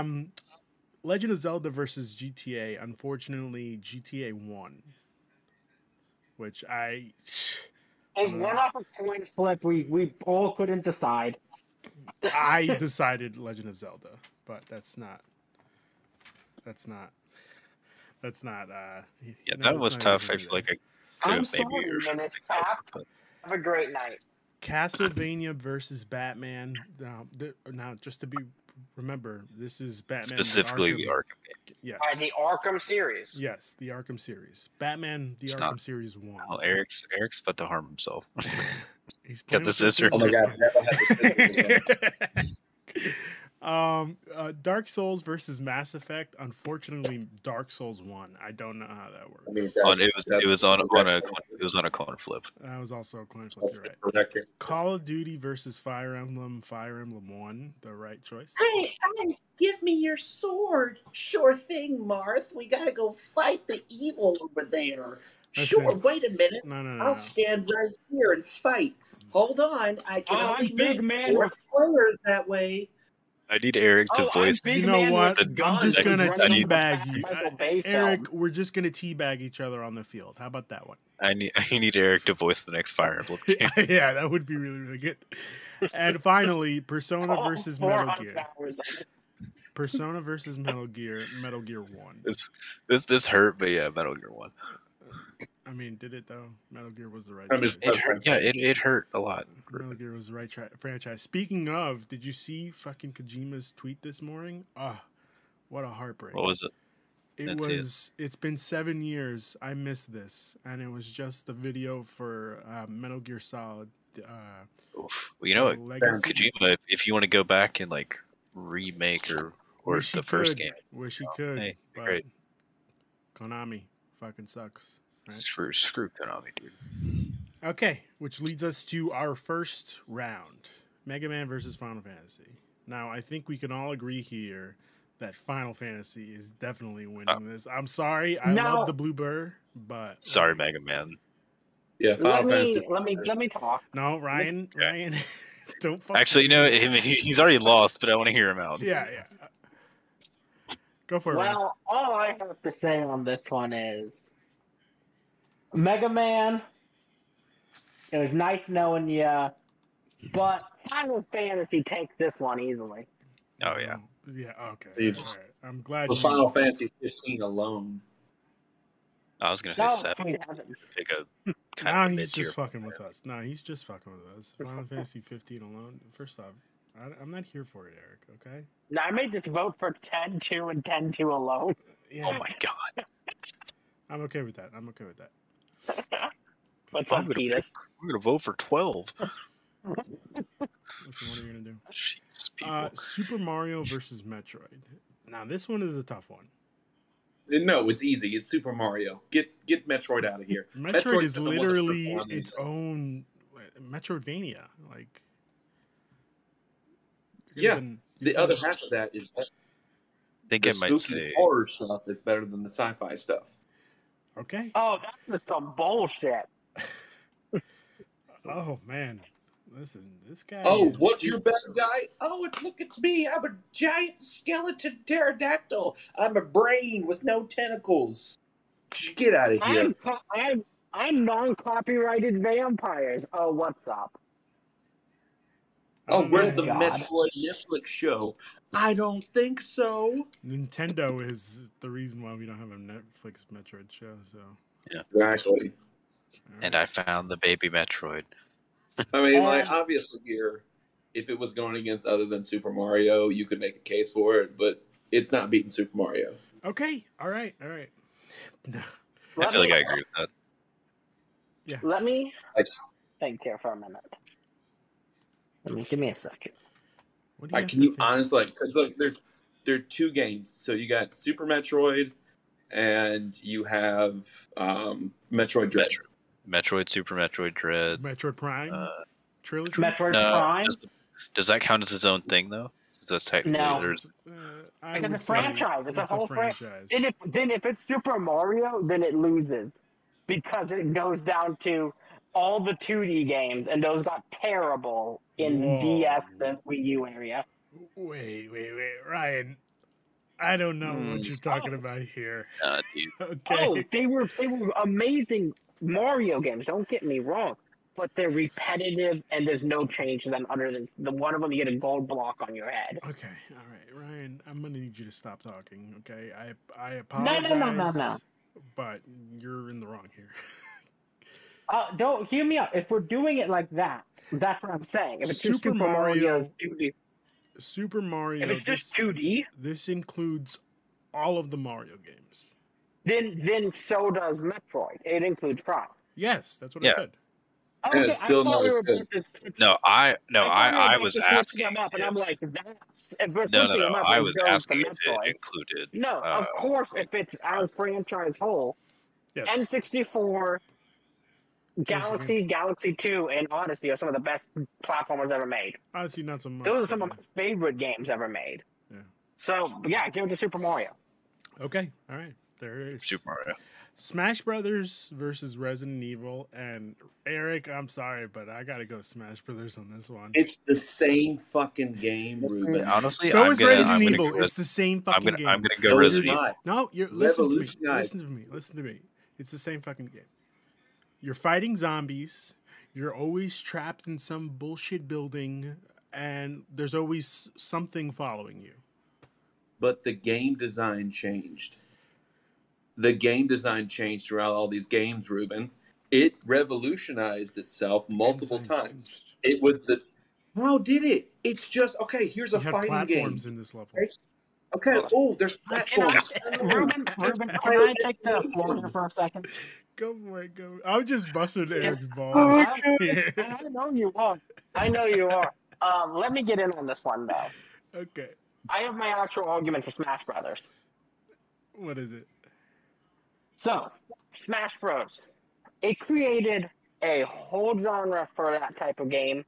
[SPEAKER 2] Um, Legend of Zelda versus GTA. Unfortunately, GTA won, which I.
[SPEAKER 3] It went off a coin flip. We we all couldn't decide.
[SPEAKER 2] I decided Legend of Zelda, but that's not. That's not. That's not. uh
[SPEAKER 1] Yeah,
[SPEAKER 2] no,
[SPEAKER 1] that was tough. I feel like I could
[SPEAKER 3] I'm
[SPEAKER 1] have maybe
[SPEAKER 3] sorry,
[SPEAKER 1] or
[SPEAKER 3] Minutes
[SPEAKER 1] something,
[SPEAKER 3] Cap.
[SPEAKER 1] but
[SPEAKER 3] Have a great night.
[SPEAKER 2] Castlevania versus Batman. Now, th- now, just to be remember, this is Batman
[SPEAKER 1] specifically the
[SPEAKER 2] Arkham.
[SPEAKER 1] Arkham.
[SPEAKER 2] Yes,
[SPEAKER 3] By the Arkham series.
[SPEAKER 2] yes, the Arkham series. Batman, the
[SPEAKER 1] It's
[SPEAKER 2] Arkham
[SPEAKER 1] not-
[SPEAKER 2] series one.
[SPEAKER 1] Oh, Eric's Eric's about to harm himself.
[SPEAKER 2] He's
[SPEAKER 1] Got the
[SPEAKER 2] with
[SPEAKER 1] scissors.
[SPEAKER 4] Oh my god, never had the scissors.
[SPEAKER 2] um, uh, Dark Souls versus Mass Effect. Unfortunately, Dark Souls won. I don't know how that works.
[SPEAKER 4] I mean,
[SPEAKER 1] on it was it was on on a coin- it was on a coin flip.
[SPEAKER 2] That was also a coin flip. You're right.
[SPEAKER 4] correct.
[SPEAKER 2] Call of Duty versus Fire Emblem. Fire Emblem won. The right choice.
[SPEAKER 5] Hey, hey, give me your sword. Sure thing, Marth. We gotta go fight the evil over there.
[SPEAKER 2] Listen.
[SPEAKER 5] Sure, wait a minute.
[SPEAKER 2] No, no, no.
[SPEAKER 5] I'll
[SPEAKER 2] no.
[SPEAKER 5] stand right here and fight. Hold on, I can
[SPEAKER 3] Oh,
[SPEAKER 5] only
[SPEAKER 3] I'm big man
[SPEAKER 5] four
[SPEAKER 3] with-
[SPEAKER 5] players that way.
[SPEAKER 1] I need Eric to
[SPEAKER 3] Oh,
[SPEAKER 1] voice.
[SPEAKER 3] big
[SPEAKER 2] You know what? I'm just gonna
[SPEAKER 1] need- I need-
[SPEAKER 2] teabag you, Uh, Eric. We're just gonna teabag each other on the field. How about that one?
[SPEAKER 1] I need I need Eric to voice the next Fire Emblem game.
[SPEAKER 2] yeah, that would be really, really good. And finally, Persona
[SPEAKER 3] All
[SPEAKER 2] versus Metal Gear. Persona versus Metal Gear. Metal Gear One.
[SPEAKER 1] This this this hurt, but yeah, Metal Gear One.
[SPEAKER 2] I mean, did it though? Metal Gear was the right
[SPEAKER 4] I mean.
[SPEAKER 1] It hurt. Yeah, it, it hurt a lot.
[SPEAKER 2] Metal Gear was the right tri- franchise. Speaking of, did you see fucking Kojima's tweet this morning? Ah, what a heartbreak!
[SPEAKER 1] What was it?
[SPEAKER 2] It
[SPEAKER 1] Didn't see it.
[SPEAKER 2] was. It. has been seven years. I missed this, and it was just the video for uh, Metal Gear Solid. Uh,
[SPEAKER 1] Oof. Well, you know what,
[SPEAKER 2] Legacy.
[SPEAKER 1] Kojima, if, if you want to go back and like remake or or
[SPEAKER 2] Wish
[SPEAKER 1] the
[SPEAKER 2] he
[SPEAKER 1] first
[SPEAKER 2] could.
[SPEAKER 1] game,
[SPEAKER 2] Wish he could.
[SPEAKER 1] hey,
[SPEAKER 2] but
[SPEAKER 1] great.
[SPEAKER 2] Konami fucking sucks. Right?
[SPEAKER 1] screw screw Konami, dude.
[SPEAKER 2] Okay, which leads us to our first round Mega Man versus Final Fantasy. Now, I think we can all agree here that Final Fantasy is definitely winning
[SPEAKER 1] Uh,
[SPEAKER 2] this. I'm sorry, I
[SPEAKER 3] No.
[SPEAKER 2] love the Blue Burr, but
[SPEAKER 1] Sorry, Mega Man.
[SPEAKER 4] Yeah,
[SPEAKER 3] Let
[SPEAKER 4] Final
[SPEAKER 3] me
[SPEAKER 4] Fantasy.
[SPEAKER 3] let me let me talk.
[SPEAKER 2] No, Ryan,
[SPEAKER 1] Yeah.
[SPEAKER 2] Ryan, don't fuck
[SPEAKER 1] Actually, you know, he's already lost, but I want to hear him out.
[SPEAKER 2] Yeah, yeah. Go for it. Ryan.
[SPEAKER 3] Well, all I have to say on this one is Mega Man. It was nice knowing you, but Final Fantasy takes this one easily.
[SPEAKER 1] Oh yeah.
[SPEAKER 2] Um, yeah, okay.
[SPEAKER 4] Easy.
[SPEAKER 2] All right. I'm glad
[SPEAKER 4] For
[SPEAKER 2] you
[SPEAKER 4] Final Fantasy 15 alone.
[SPEAKER 1] I was gonna say
[SPEAKER 3] No,
[SPEAKER 1] seven.
[SPEAKER 3] sweet heavens.
[SPEAKER 1] Pick a
[SPEAKER 2] Now
[SPEAKER 1] kind of
[SPEAKER 2] he's just fucking with us. No, he's just fucking with us. Final Fantasy 15 alone. First off, I, I'm not here for it, Eric. Okay.
[SPEAKER 3] Now, I made this vote for 10 2 and 10 2 alone.
[SPEAKER 2] Yeah,
[SPEAKER 1] Oh my god!
[SPEAKER 2] I'm okay with that. I'm okay with that.
[SPEAKER 3] What's
[SPEAKER 1] I'm
[SPEAKER 3] up,
[SPEAKER 1] gonna
[SPEAKER 3] Petus?
[SPEAKER 1] I'm gonna vote for twelve.
[SPEAKER 2] Listen, what are you gonna do?
[SPEAKER 1] Jeez.
[SPEAKER 2] Uh, Super Mario versus Metroid. Now this one is a tough one.
[SPEAKER 4] No, it's easy. It's Super Mario. Get get Metroid out of here.
[SPEAKER 2] Metroid
[SPEAKER 4] Metroid's
[SPEAKER 2] is
[SPEAKER 4] been the one to
[SPEAKER 2] literally its own uh, Metroidvania. Like,
[SPEAKER 4] Yeah,
[SPEAKER 2] gonna-
[SPEAKER 4] The other half of that is
[SPEAKER 1] I think
[SPEAKER 4] the
[SPEAKER 1] might say
[SPEAKER 4] horror stuff is better than the sci-fi stuff.
[SPEAKER 2] Okay.
[SPEAKER 3] Oh, that's just some bullshit.
[SPEAKER 2] Oh man, listen, this guy.
[SPEAKER 4] Oh,
[SPEAKER 2] is-
[SPEAKER 4] what's your best
[SPEAKER 5] guy? Oh, and look at me. I'm a giant skeleton pterodactyl. I'm a brain with no tentacles.
[SPEAKER 4] Get out of here.
[SPEAKER 3] I'm, co- I'm, I'm non copyrighted vampires. Oh, what's up?
[SPEAKER 2] I
[SPEAKER 4] Oh, where's the
[SPEAKER 3] God.
[SPEAKER 4] Metroid Netflix show?
[SPEAKER 5] I don't think so.
[SPEAKER 2] Nintendo is the reason why we don't have a Netflix Metroid show. So,
[SPEAKER 4] Exactly.
[SPEAKER 1] and I found the baby Metroid.
[SPEAKER 4] I mean, like obviously here, if it was going against other than Super Mario, you could make a case for it, but it's not beating Super Mario.
[SPEAKER 2] okay, all right, all right. No.
[SPEAKER 1] I
[SPEAKER 3] Let
[SPEAKER 1] feel like I agree with that.
[SPEAKER 3] Let me think here for a minute. Let me give me a second.
[SPEAKER 2] What do
[SPEAKER 4] Like,
[SPEAKER 2] have
[SPEAKER 4] can you
[SPEAKER 2] think?
[SPEAKER 4] honestly like? Cause look, there, there are two games. So you got Super Metroid, and you have um, Metroid Dread.
[SPEAKER 1] Metroid. Metroid, Super Metroid Dread.
[SPEAKER 2] Metroid Prime
[SPEAKER 1] Uh,
[SPEAKER 2] trilogy.
[SPEAKER 3] Metroid
[SPEAKER 1] no,
[SPEAKER 3] Prime.
[SPEAKER 1] does, does that count as its own thing though? Does technically
[SPEAKER 3] No.
[SPEAKER 1] there's
[SPEAKER 2] Uh, I
[SPEAKER 3] Because
[SPEAKER 2] would
[SPEAKER 3] it's
[SPEAKER 2] say
[SPEAKER 3] franchise. It's a whole fran-
[SPEAKER 2] franchise.
[SPEAKER 3] Then if then if it's Super Mario, then it loses because it goes down to all the 2D games, and those got terrible in
[SPEAKER 2] Whoa.
[SPEAKER 3] the DS and Wii U area.
[SPEAKER 2] Wait, wait, wait, Ryan. I don't know what
[SPEAKER 1] Hmm.
[SPEAKER 2] you're talking
[SPEAKER 3] Oh.
[SPEAKER 2] about here.
[SPEAKER 1] uh.
[SPEAKER 2] Okay.
[SPEAKER 3] Oh, they were they were amazing Mario games. Don't get me wrong, but they're repetitive, and there's no change to them other than the one of them you get a gold block on your head.
[SPEAKER 2] Okay, all right, Ryan. I'm gonna need you to stop talking. Okay, I I apologize.
[SPEAKER 3] No, no, no, no, no.
[SPEAKER 2] But you're in the wrong here.
[SPEAKER 3] Uh, don't hear me out. If we're doing it like that, that's what I'm saying. If it's just
[SPEAKER 2] Super
[SPEAKER 3] Super
[SPEAKER 2] Mario-
[SPEAKER 3] Mario's 2D,
[SPEAKER 2] Super Mario.
[SPEAKER 3] if it's
[SPEAKER 2] This,
[SPEAKER 3] just 2D,
[SPEAKER 2] this includes all of the Mario games.
[SPEAKER 3] then then so does Metroid. It includes Prime.
[SPEAKER 2] Yes, that's what
[SPEAKER 1] Yeah.
[SPEAKER 2] I said.
[SPEAKER 3] Okay,
[SPEAKER 4] it's still
[SPEAKER 3] I thought
[SPEAKER 4] not
[SPEAKER 3] we were
[SPEAKER 4] good.
[SPEAKER 1] No, I no,
[SPEAKER 3] thought
[SPEAKER 1] I I was asking.
[SPEAKER 3] them up, and I'm
[SPEAKER 1] if-
[SPEAKER 3] like, that's if we're
[SPEAKER 1] no, no,
[SPEAKER 3] switching
[SPEAKER 1] no.
[SPEAKER 3] up,
[SPEAKER 1] I
[SPEAKER 3] it
[SPEAKER 1] was asking if it included.
[SPEAKER 3] No, of
[SPEAKER 1] uh,
[SPEAKER 3] course, if it's as franchise whole,
[SPEAKER 2] Yes.
[SPEAKER 3] N64, Galaxy, Galaxy 2, and Odyssey are some of the best platformers ever made.
[SPEAKER 2] Honestly, not so much.
[SPEAKER 3] Those are some of my favorite games ever made.
[SPEAKER 2] Yeah.
[SPEAKER 3] So, yeah, give it to Super Mario.
[SPEAKER 2] Okay, all right. There it is.
[SPEAKER 1] Super Mario.
[SPEAKER 2] Smash Brothers versus Resident Evil, and Eric, I'm sorry, but I gotta go Smash Brothers on this one.
[SPEAKER 4] It's the same fucking game, Ruben.
[SPEAKER 1] Honestly,
[SPEAKER 2] so
[SPEAKER 1] I'm
[SPEAKER 2] is
[SPEAKER 1] gonna,
[SPEAKER 2] Resident
[SPEAKER 1] I'm gonna
[SPEAKER 2] Evil. It's the same
[SPEAKER 1] I'm
[SPEAKER 2] fucking
[SPEAKER 1] gonna
[SPEAKER 2] game.
[SPEAKER 1] I'm gonna go
[SPEAKER 4] No,
[SPEAKER 1] Resident Evil.
[SPEAKER 2] No, you're listen to me. Listen to me. Listen to me. It's the same fucking game. You're fighting zombies. You're always trapped in some bullshit building, and there's always something following you.
[SPEAKER 4] But the game design changed. The game design changed throughout all these games, Ruben. It revolutionized itself multiple times.
[SPEAKER 2] changed.
[SPEAKER 4] It was the how did it? It's just okay. Here's
[SPEAKER 2] You
[SPEAKER 4] a
[SPEAKER 2] had
[SPEAKER 4] fighting game.
[SPEAKER 2] in this level.
[SPEAKER 4] Okay. Oh, there's
[SPEAKER 3] Can I.
[SPEAKER 4] Uh,
[SPEAKER 3] Ruben, Ruben, can I take the floor here for a second?
[SPEAKER 2] Go for it. Go. I'm just busting Eric's balls.
[SPEAKER 3] Oh,
[SPEAKER 2] here.
[SPEAKER 3] I know you are. I know you are. Um, let me get in on this one, though.
[SPEAKER 2] okay.
[SPEAKER 3] I have my actual argument for Smash Brothers.
[SPEAKER 2] What is it?
[SPEAKER 3] So, Smash Bros. It created a whole genre for that type of game.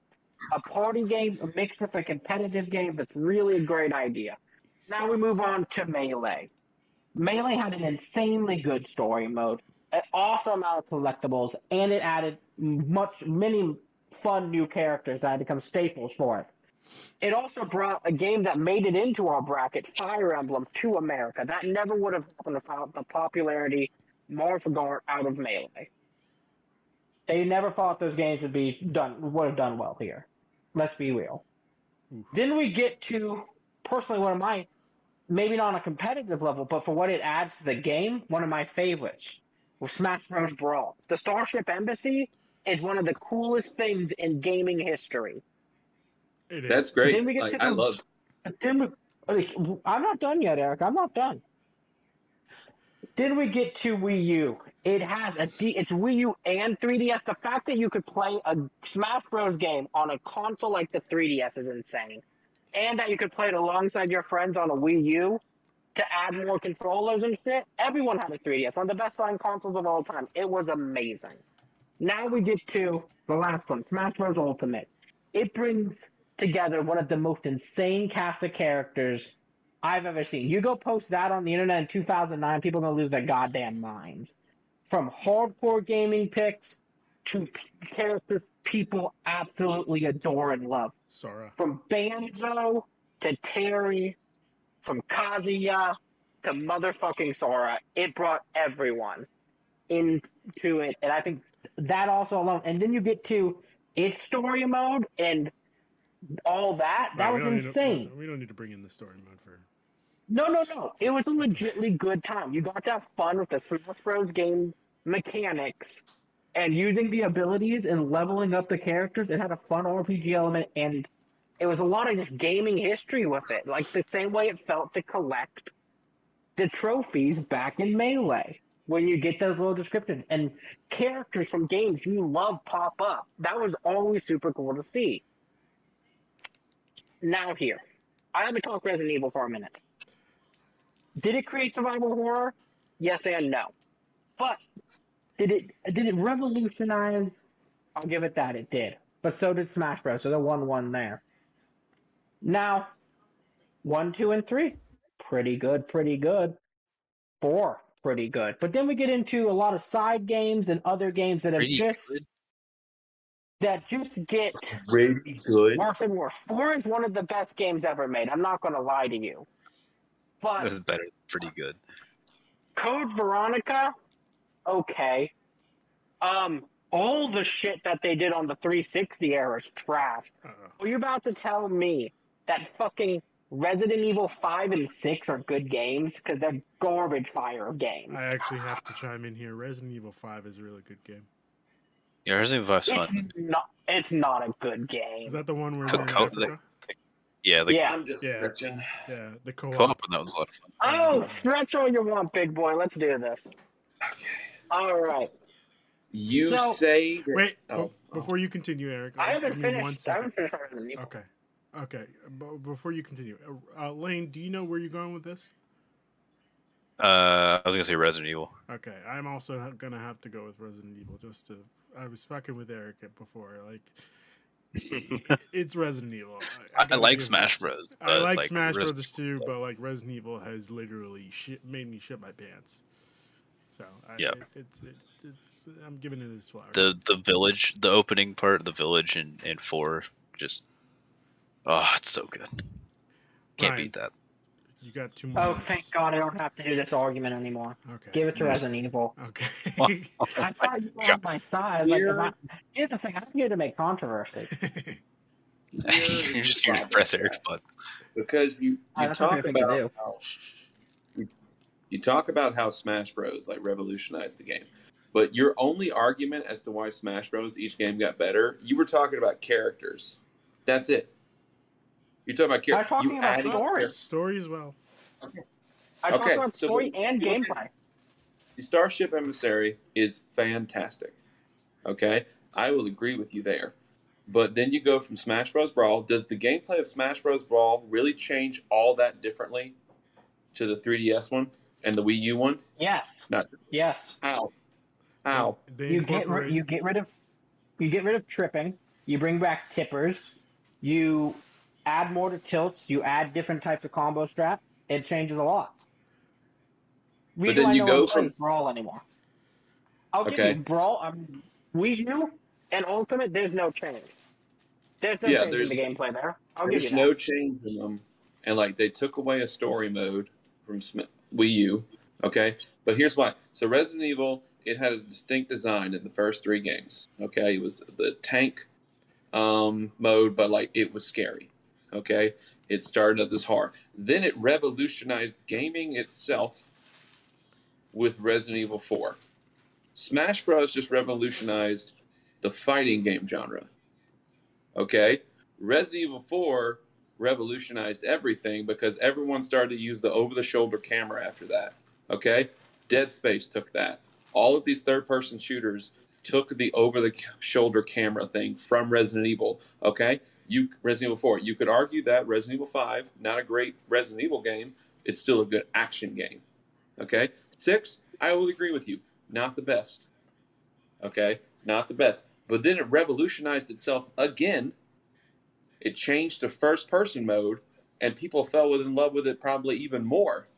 [SPEAKER 3] A party game mixed with a competitive game that's really a great idea. Now we move on to Melee. Melee had an insanely good story mode, an awesome amount of collectibles, and it added much many fun new characters that had become staples for it. It also brought a game that made it into our bracket, Fire Emblem, to America. That never would have happened without the popularity Morphagard out of Melee. They never thought those games would be done would have done well here. Let's be real.
[SPEAKER 2] Oof.
[SPEAKER 3] Then we get to personally one of my maybe not on a competitive level, but for what it adds to the game, one of my favorites Smash Bros. Brawl. The Starship Emissary is one of the coolest things in gaming history.
[SPEAKER 2] It is.
[SPEAKER 4] That's great.
[SPEAKER 3] Then we get
[SPEAKER 4] Like,
[SPEAKER 3] to
[SPEAKER 4] I love.
[SPEAKER 3] But Then we, like, I'm not done yet, Eric. I'm not done. Then we get to Wii U. It has a D, it's Wii U and 3DS. The fact that you could play a Smash Bros. game on a console like the 3DS is insane, and that you could play it alongside your friends on a Wii U to add more controllers and shit. Everyone had a 3DS, one of the best selling consoles of all time. It was amazing. Now we get to the last one, Smash Bros. Ultimate. It brings together one of the most insane cast of characters I've ever seen. You go post that on the internet in 2009, people are gonna lose their goddamn minds. From hardcore gaming picks to p- characters people absolutely adore and love.
[SPEAKER 2] Sora.
[SPEAKER 3] From Banjo to Terry, from Kazuya to motherfucking Sora, it brought everyone into it, and I think that also alone. And then you get to its story mode and all that. That
[SPEAKER 2] we
[SPEAKER 3] was
[SPEAKER 2] don't to-
[SPEAKER 3] insane.
[SPEAKER 2] we don't need to bring in the story mode for.
[SPEAKER 3] No, no, no. It was a legitly good time. You got to have fun with the Smash Bros. game mechanics and using the abilities and leveling up the characters. It had a fun RPG element, and it was a lot of just gaming history with it. Like the same way it felt to collect the trophies back in Melee when you get those little descriptions and characters from games you love pop up. That was always super cool to see. Now here, I let me talk Resident Evil for a minute. Did it create survival horror? Yes and no. But did it did it revolutionize? I'll give it that it did, but so did Smash Bros. So the one one there. Now, one, two, and three, pretty good, pretty good. Four, pretty good. But then we get into a lot of side games and other games that have
[SPEAKER 1] Pretty
[SPEAKER 3] just
[SPEAKER 1] good.
[SPEAKER 3] that just get
[SPEAKER 4] Really good.
[SPEAKER 3] worse and worse. Four is one of the best games ever made. I'm not going to lie to you, but
[SPEAKER 1] This is better. Pretty good.
[SPEAKER 3] Code Veronica, okay. Um, all the shit that they did on the 360 era is trash.
[SPEAKER 2] Uh-oh.
[SPEAKER 3] Are you about to tell me that fucking Resident Evil 5 and 6 are good games? Because they're garbage fire of games.
[SPEAKER 2] I actually have to chime in here. Resident Evil Five is a really good game.
[SPEAKER 1] Yeah, Resident Evil 5
[SPEAKER 3] It's
[SPEAKER 1] fun.
[SPEAKER 3] not. It's not a good game.
[SPEAKER 2] Is
[SPEAKER 3] game.
[SPEAKER 2] that the one where
[SPEAKER 1] Co-
[SPEAKER 2] you're
[SPEAKER 1] co-
[SPEAKER 2] Africa?
[SPEAKER 1] Yeah, the
[SPEAKER 3] Yeah.
[SPEAKER 4] I'm just
[SPEAKER 2] Yeah. Yeah, the co-op.
[SPEAKER 1] co-op that was a lot of fun.
[SPEAKER 3] Oh, stretch all you want, big boy. Let's do this. Okay. All right.
[SPEAKER 4] You
[SPEAKER 3] So-
[SPEAKER 4] say that,
[SPEAKER 2] Wait,
[SPEAKER 4] Oh,
[SPEAKER 2] be- before you continue, Eric.
[SPEAKER 3] I haven't
[SPEAKER 2] give me one
[SPEAKER 3] finished. I haven't
[SPEAKER 2] second.
[SPEAKER 3] finished Resident Evil.
[SPEAKER 2] Okay, okay. B- before you continue, uh, uh, Lane, do you know where you're going with this?
[SPEAKER 1] Uh, I was gonna say Resident Evil.
[SPEAKER 2] Okay, I'm also gonna have to go with Resident Evil. Just to, I was fucking with Eric before. Like, it's Resident Evil.
[SPEAKER 1] I, I like Smash Bros.
[SPEAKER 2] I
[SPEAKER 1] but,
[SPEAKER 2] like, Smash
[SPEAKER 1] Res-
[SPEAKER 2] Brothers too, but like Resident Evil has literally shit, made me shit my pants. So I,
[SPEAKER 1] Yeah.
[SPEAKER 2] it, it's, it, it's I'm giving it its flowers.
[SPEAKER 1] the the village, the opening part, of the village in in four, just oh, it's so good. Can't
[SPEAKER 2] Ryan.
[SPEAKER 1] beat that.
[SPEAKER 2] you got two more.
[SPEAKER 3] Oh,
[SPEAKER 2] minutes.
[SPEAKER 3] thank God I don't have to do this argument anymore.
[SPEAKER 2] Okay.
[SPEAKER 3] Give it to Resident Evil.
[SPEAKER 2] Okay. Oh.
[SPEAKER 3] I thought you were on my side. Like, if I- here's the thing: I'm here to make controversy.
[SPEAKER 1] You're just here to press Eric's buttons.
[SPEAKER 4] because you,
[SPEAKER 3] I
[SPEAKER 4] you
[SPEAKER 3] don't
[SPEAKER 4] talk about
[SPEAKER 3] do.
[SPEAKER 4] how, you talk about how Smash Bros like revolutionized the game, but your only argument as to why Smash Bros each game got better, you were talking about characters. That's it. You're talking about
[SPEAKER 3] I was
[SPEAKER 4] characters.
[SPEAKER 3] talking
[SPEAKER 4] You
[SPEAKER 3] about
[SPEAKER 4] added
[SPEAKER 3] story.
[SPEAKER 4] characters.
[SPEAKER 2] Story as well. Okay.
[SPEAKER 3] I talked
[SPEAKER 4] Okay,
[SPEAKER 3] about
[SPEAKER 4] so
[SPEAKER 3] story
[SPEAKER 4] when-
[SPEAKER 3] and gameplay.
[SPEAKER 4] The Starship Emissary is fantastic. Okay, I will agree with you there. But then you go from Smash Bros. Brawl. Does the gameplay of Smash Bros. Brawl really change all that differently to the 3DS one and the Wii U one?
[SPEAKER 3] Yes.
[SPEAKER 4] Not
[SPEAKER 3] Yes.
[SPEAKER 4] how. How?
[SPEAKER 2] They
[SPEAKER 3] You get ri- you get rid of you get rid of tripping. You bring back tippers. You add more to tilts. You add different types of combo strat. It changes a lot. Reason
[SPEAKER 4] then
[SPEAKER 3] why
[SPEAKER 4] you go from-
[SPEAKER 3] brawl anymore. I'll give
[SPEAKER 4] Okay.
[SPEAKER 3] you brawl. Um, Wii U and Ultimate. There's no change. There's no
[SPEAKER 4] Yeah,
[SPEAKER 3] change in the gameplay there. I'll give you
[SPEAKER 4] There's
[SPEAKER 3] that.
[SPEAKER 4] no change in them, and like they took away a story mode from Wii U. Okay, but here's why. So Resident Evil, it had a distinct design in the first three games. Okay, it was the tank um, mode, but like it was scary. Okay, it started at this hard. Then it revolutionized gaming itself with Resident Evil 4. Smash Bros. just revolutionized the fighting game genre. Okay, Resident Evil 4 revolutionized everything because everyone started to use the over the shoulder camera after that. Okay? Dead Space took that. All of these third person shooters took the over the shoulder camera thing from Resident Evil. Okay? You Resident Evil 4. You could argue that Resident Evil 5, not a great Resident Evil game, it's still a good action game. Okay? 6, I will agree with you. Not the best. Okay? Not the best. But then it revolutionized itself again it changed to first person mode and people fell in love with it probably even more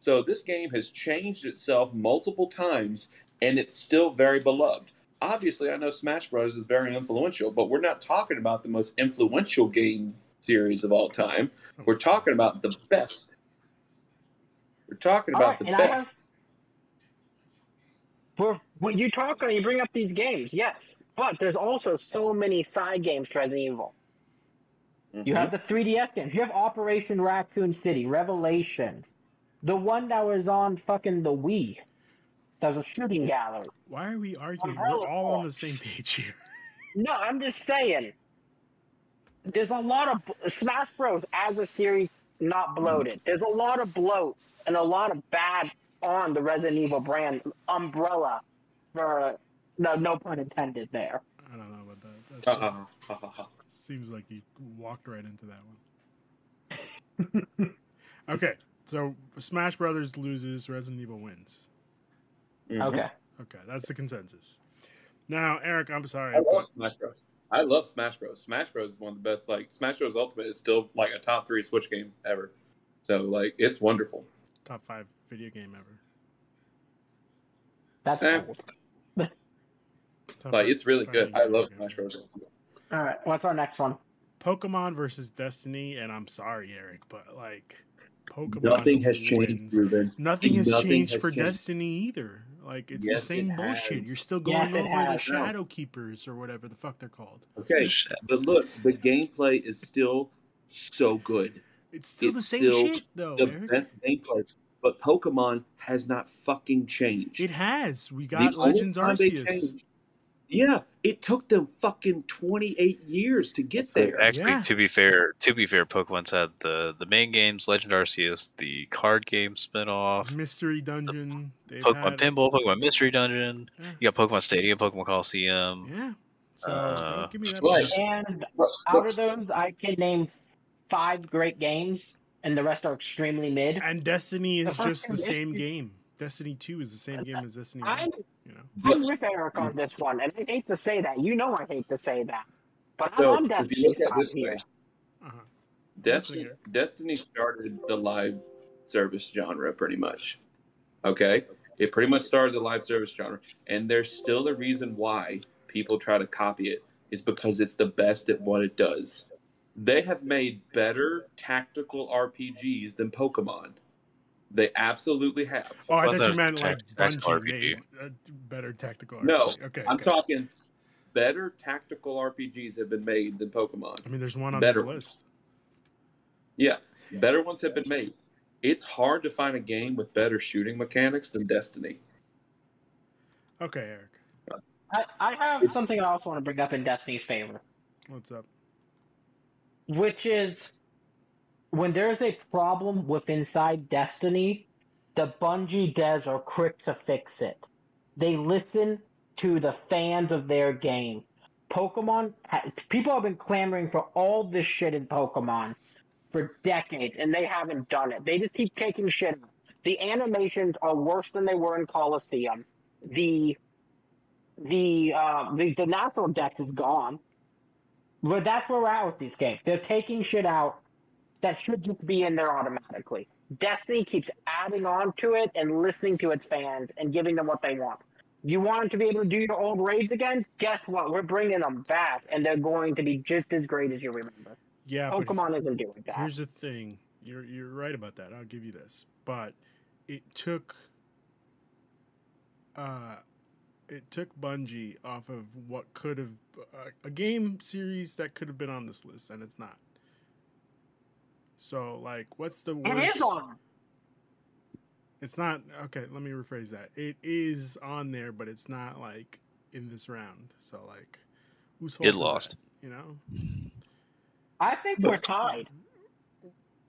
[SPEAKER 4] so this game has changed itself multiple times and it's still very beloved obviously i know smash bros is very influential but we're not talking about the most influential game series of all time we're talking about the best we're talking
[SPEAKER 3] All
[SPEAKER 4] about
[SPEAKER 3] right,
[SPEAKER 4] the best
[SPEAKER 3] have. For when you talk and you bring up these games, yes, but there's also so many side games to Resident Evil. You have mm-hmm. the 3DS games. You have Operation Raccoon City, Revelations, the one that was on fucking the Wii. That was a shooting gallery.
[SPEAKER 2] Why are we arguing?
[SPEAKER 3] Umbrella
[SPEAKER 2] We're all on the same page here.
[SPEAKER 3] No, I'm just saying. There's a lot of Smash Bros. as a series not bloated. There's a lot of bloat and a lot of bad on the Resident Evil brand umbrella. For no, no pun intended there.
[SPEAKER 2] I don't know about that. That's.
[SPEAKER 4] Ha, ha, ha.
[SPEAKER 2] seems like you walked right into that one. okay, so Smash Brothers loses, Resident Evil wins.
[SPEAKER 4] Mhm.
[SPEAKER 3] Okay.
[SPEAKER 2] Okay, that's the consensus. Now, Eric, I'm sorry.
[SPEAKER 4] I love
[SPEAKER 2] but-
[SPEAKER 4] Smash Bros. I love Smash Bros. Smash Bros is one of the best. Like Smash Bros Ultimate is still like a top three Switch game ever. So like it's wonderful.
[SPEAKER 2] top five video game ever.
[SPEAKER 3] That's
[SPEAKER 4] Eh.
[SPEAKER 3] cold.
[SPEAKER 2] Top
[SPEAKER 4] Like
[SPEAKER 2] five-
[SPEAKER 4] it's really good. I love Smash. Bros.
[SPEAKER 3] All right, what's our next one?
[SPEAKER 2] Pokemon versus Destiny, and I'm sorry, Eric, but like Pokemon.
[SPEAKER 4] Nothing has changed. Ruben.
[SPEAKER 2] Nothing has
[SPEAKER 4] Nothing
[SPEAKER 2] changed
[SPEAKER 4] has
[SPEAKER 2] for
[SPEAKER 4] changed.
[SPEAKER 2] Destiny either. Like it's
[SPEAKER 4] Yes,
[SPEAKER 2] the same
[SPEAKER 4] it
[SPEAKER 2] bullshit.
[SPEAKER 4] has.
[SPEAKER 2] You're still going
[SPEAKER 3] Yes, it
[SPEAKER 2] over the
[SPEAKER 3] has.
[SPEAKER 2] Shadow Keepers or whatever the fuck they're called.
[SPEAKER 4] Okay, but look, the gameplay is still so good.
[SPEAKER 2] It's still the same
[SPEAKER 4] still
[SPEAKER 2] shit though,
[SPEAKER 4] The
[SPEAKER 2] Eric.
[SPEAKER 4] best gameplay. But Pokemon has not fucking changed.
[SPEAKER 2] It has. We got
[SPEAKER 4] only
[SPEAKER 2] Legends
[SPEAKER 4] time they
[SPEAKER 2] Arceus.
[SPEAKER 4] Changed- Yeah, it took them fucking twenty eight years to get there.
[SPEAKER 1] Actually,
[SPEAKER 2] Yeah.
[SPEAKER 1] to be fair, to be fair, Pokemon's had the the main games, Legend Arceus, the card game spinoff,
[SPEAKER 2] Mystery Dungeon. They've
[SPEAKER 1] Pokemon
[SPEAKER 2] had,
[SPEAKER 1] Pinball, Pokemon Mystery Dungeon.
[SPEAKER 2] Yeah.
[SPEAKER 1] You got Pokemon Stadium, Pokemon Colosseum.
[SPEAKER 2] Yeah. So
[SPEAKER 1] Uh,
[SPEAKER 2] give me that.
[SPEAKER 4] right.
[SPEAKER 3] And out of those, I can name five great games, and the rest are extremely mid.
[SPEAKER 2] And Destiny is
[SPEAKER 3] first
[SPEAKER 2] just the same game. Destiny Two is the same game as Destiny
[SPEAKER 3] I'm,
[SPEAKER 2] One. You know.
[SPEAKER 3] I'm with Eric on this one, and I hate to say that. You know I hate to say that. But
[SPEAKER 4] So,
[SPEAKER 3] I'm on
[SPEAKER 4] if you
[SPEAKER 3] Destiny's
[SPEAKER 4] look at this
[SPEAKER 3] here.
[SPEAKER 2] Uh-huh.
[SPEAKER 4] Destiny, Destiny started the live service genre pretty much. Okay? It pretty much started the live service genre. And there's still the reason why people try to copy it is because it's the best at what it does. They have made better tactical RPGs than Pokemon. They absolutely have.
[SPEAKER 2] Oh, I
[SPEAKER 1] What's
[SPEAKER 2] thought you
[SPEAKER 1] that
[SPEAKER 2] meant like
[SPEAKER 1] tactical
[SPEAKER 2] Bungie
[SPEAKER 1] RPG?
[SPEAKER 2] made a better tactical.
[SPEAKER 4] No,
[SPEAKER 2] okay.
[SPEAKER 4] I'm
[SPEAKER 2] okay.
[SPEAKER 4] talking better tactical RPGs have been made than Pokemon.
[SPEAKER 2] I mean, there's one on
[SPEAKER 4] better
[SPEAKER 2] this list.
[SPEAKER 4] Yeah, better ones have been made. It's hard to find a game with better shooting mechanics than Destiny.
[SPEAKER 2] Okay, Eric.
[SPEAKER 3] I, I have something I also want to bring up in Destiny's favor,
[SPEAKER 2] What's up?
[SPEAKER 3] which is when there's a problem with inside Destiny, the Bungie devs are quick to fix it. They listen to the fans of their game. Pokemon, people have been clamoring for all this shit in Pokemon for decades, and they haven't done it. They just keep taking shit. The animations are worse than they were in Colosseum. The the uh, the the National Dex is gone. But that's where we're at with these games. They're taking shit out that should just be in there automatically. Destiny keeps adding on to it and listening to its fans and giving them what they want. You want them to be able to do your old raids again? Guess what? We're bringing them back, and they're going to be just as great as you remember.
[SPEAKER 2] Yeah,
[SPEAKER 3] Pokemon isn't doing that.
[SPEAKER 2] Here's the thing. You're you're right about that. I'll give you this. But it took uh it took Bungie off of what could have uh, a game series that could have been on this list and it's not. So like what's the worst
[SPEAKER 3] It is on.
[SPEAKER 2] It's not okay, let me rephrase that. It is on there but it's not like in this round. So like who's fault
[SPEAKER 1] It
[SPEAKER 2] is that,
[SPEAKER 1] lost.
[SPEAKER 2] you know?
[SPEAKER 3] I think we're tied.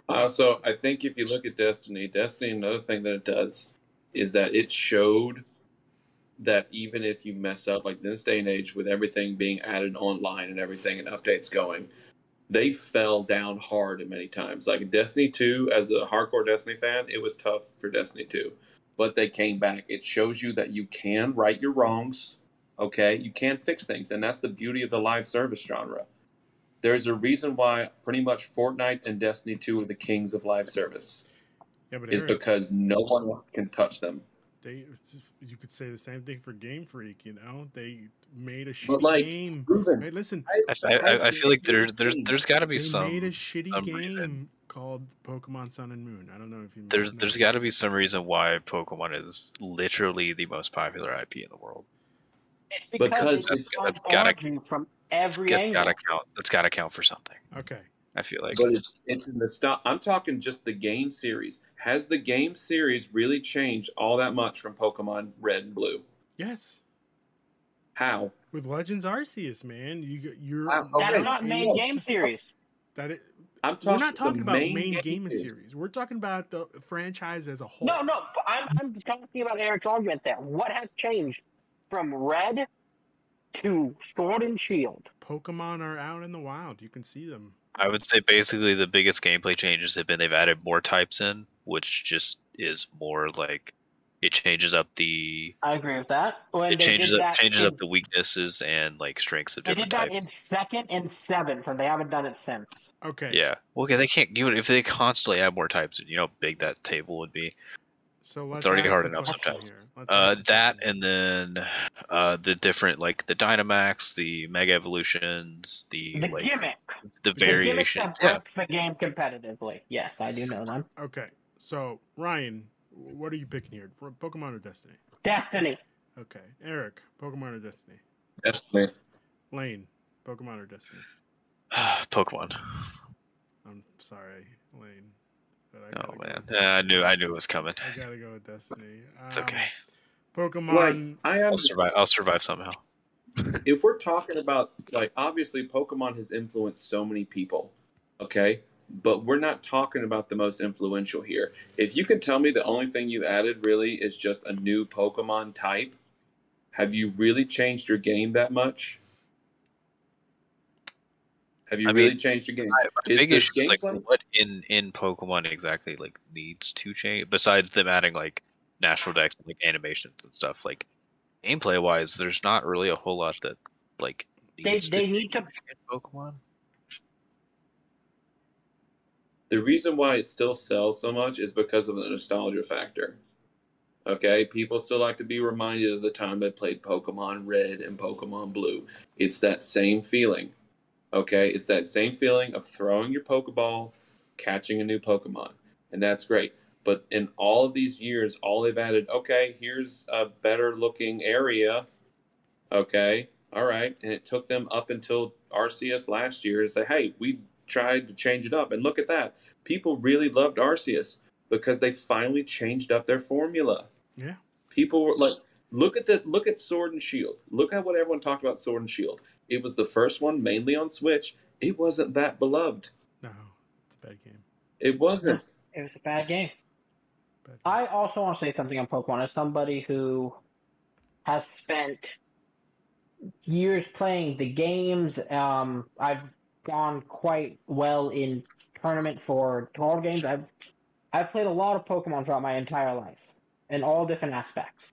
[SPEAKER 4] Also, I think if you look at Destiny, Destiny, another thing that it does is that it showed that even if you mess up, like in this day and age, with everything being added online and everything and updates going, they fell down hard many times. Like Destiny 2, as a hardcore Destiny fan, it was tough for Destiny 2, but they came back. It shows you that you can right your wrongs, okay? You can fix things, and that's the beauty of the live service genre. There's a reason why pretty much Fortnite and Destiny 2 are the kings of live service.
[SPEAKER 2] Yeah, but
[SPEAKER 4] Is because no one can touch them.
[SPEAKER 2] They you could say the same thing for Game Freak, you know? They made a shitty
[SPEAKER 4] But, like,
[SPEAKER 2] game.
[SPEAKER 4] Ruben.
[SPEAKER 2] Hey, listen,
[SPEAKER 1] I, I, I feel like there, there's there's got to be
[SPEAKER 2] they
[SPEAKER 1] some
[SPEAKER 2] made a shitty
[SPEAKER 1] some
[SPEAKER 2] game
[SPEAKER 1] reason.
[SPEAKER 2] called Pokemon Sun and Moon. I don't know if you
[SPEAKER 1] there's
[SPEAKER 2] know
[SPEAKER 1] there's
[SPEAKER 2] this.
[SPEAKER 1] got to be some reason why Pokemon is literally the most popular IP in the world.
[SPEAKER 3] It's because,
[SPEAKER 4] Because
[SPEAKER 3] they
[SPEAKER 1] that's- that's gotta-
[SPEAKER 3] bombard from every
[SPEAKER 1] That's
[SPEAKER 3] angle.
[SPEAKER 1] gotta count. That's gotta count for something.
[SPEAKER 2] Okay.
[SPEAKER 1] I feel like
[SPEAKER 4] But it's, it's in the stop. I'm talking just the game series. Has the game series really changed all that much from Pokemon Red and Blue?
[SPEAKER 2] Yes.
[SPEAKER 4] How?
[SPEAKER 2] With Legends Arceus, man, you you're
[SPEAKER 3] That's
[SPEAKER 4] Okay.
[SPEAKER 3] not main game series.
[SPEAKER 2] that it,
[SPEAKER 4] I'm
[SPEAKER 2] we're
[SPEAKER 4] talking.
[SPEAKER 2] not talking about main,
[SPEAKER 4] main
[SPEAKER 2] game series. We're talking about the franchise as a whole.
[SPEAKER 3] No, no, I'm, I'm talking about Eric's argument there. What has changed from Red to Sword and Shield?
[SPEAKER 2] Pokemon are out in the wild. You can see them.
[SPEAKER 1] I would say basically the biggest gameplay changes have been they've added more types in, which just is more like It changes up the
[SPEAKER 3] I agree with that. When
[SPEAKER 1] it changes up changes
[SPEAKER 3] in-
[SPEAKER 1] up the weaknesses and like strengths of different. Things.
[SPEAKER 3] They
[SPEAKER 1] different
[SPEAKER 3] did that
[SPEAKER 1] types.
[SPEAKER 3] in second and seventh, and they haven't done it since.
[SPEAKER 2] Okay.
[SPEAKER 1] Yeah. Well, okay, they can't give it if they constantly add more types. You know how big that table would be.
[SPEAKER 2] So let's
[SPEAKER 1] already hard enough sometimes. Uh, that and then uh, the different like the Dynamax, the Mega Evolutions, the,
[SPEAKER 3] The
[SPEAKER 1] like
[SPEAKER 3] gimmick.
[SPEAKER 1] the
[SPEAKER 3] The gimmick
[SPEAKER 1] variations.
[SPEAKER 3] that
[SPEAKER 1] Yeah.
[SPEAKER 3] the game competitively. Yes, I do know them.
[SPEAKER 2] Okay. So Ryan, what are you picking here? For Pokemon or Destiny?
[SPEAKER 3] Destiny.
[SPEAKER 2] Okay. Eric, Pokemon or Destiny?
[SPEAKER 4] Definitely.
[SPEAKER 2] Lane, Pokemon or Destiny?
[SPEAKER 1] Pokemon.
[SPEAKER 2] I'm sorry, Lane. But I
[SPEAKER 1] Oh
[SPEAKER 2] gotta go
[SPEAKER 1] man,
[SPEAKER 2] with
[SPEAKER 1] yeah, I knew I knew it was coming.
[SPEAKER 2] I gotta go with Destiny.
[SPEAKER 1] It's
[SPEAKER 2] Um,
[SPEAKER 1] okay.
[SPEAKER 2] Pokemon.
[SPEAKER 4] Like I
[SPEAKER 1] I'll survive. I'll survive somehow.
[SPEAKER 4] if we're talking about like obviously Pokemon has influenced so many people, okay? But we're not talking about the most influential here. If you can tell me the only thing you added really is just a new Pokemon type, have you really changed your game that much? Have you
[SPEAKER 1] I
[SPEAKER 4] really
[SPEAKER 1] mean,
[SPEAKER 4] changed your game?
[SPEAKER 1] My, my
[SPEAKER 4] Is
[SPEAKER 1] big
[SPEAKER 4] the
[SPEAKER 1] issue is like
[SPEAKER 4] gameplay-
[SPEAKER 1] what in in Pokemon exactly like needs to change besides them adding like National Dex and like animations and stuff. Like gameplay wise, there's not really a whole lot that like
[SPEAKER 3] They-
[SPEAKER 1] needs
[SPEAKER 3] they need to-
[SPEAKER 1] change Pokemon.
[SPEAKER 4] the reason why it still sells so much is because of the nostalgia factor. Okay, people still like to be reminded of the time they played Pokemon Red and Pokemon Blue. It's that same feeling. Okay, it's that same feeling of throwing your Pokeball, catching a new Pokemon, and that's great. But in all of these years, all they've added, okay, here's a better looking area. Okay, all right, and it took them up until Arceus last year to say, hey, we tried to change it up, and look at that. People really loved Arceus because they finally changed up their formula.
[SPEAKER 2] Yeah.
[SPEAKER 4] People were like, look at the look at Sword and Shield. Look at what everyone talked about Sword and Shield. It was the first one mainly on Switch. It wasn't that beloved.
[SPEAKER 2] No, it's a bad game.
[SPEAKER 4] It wasn't.
[SPEAKER 3] It was a bad game.
[SPEAKER 2] Bad game.
[SPEAKER 3] I also want to say something on Pokemon as somebody who has spent years playing the games. Um, I've gone quite well in tournament for card games. I've I've played a lot of Pokemon throughout my entire life in all different aspects.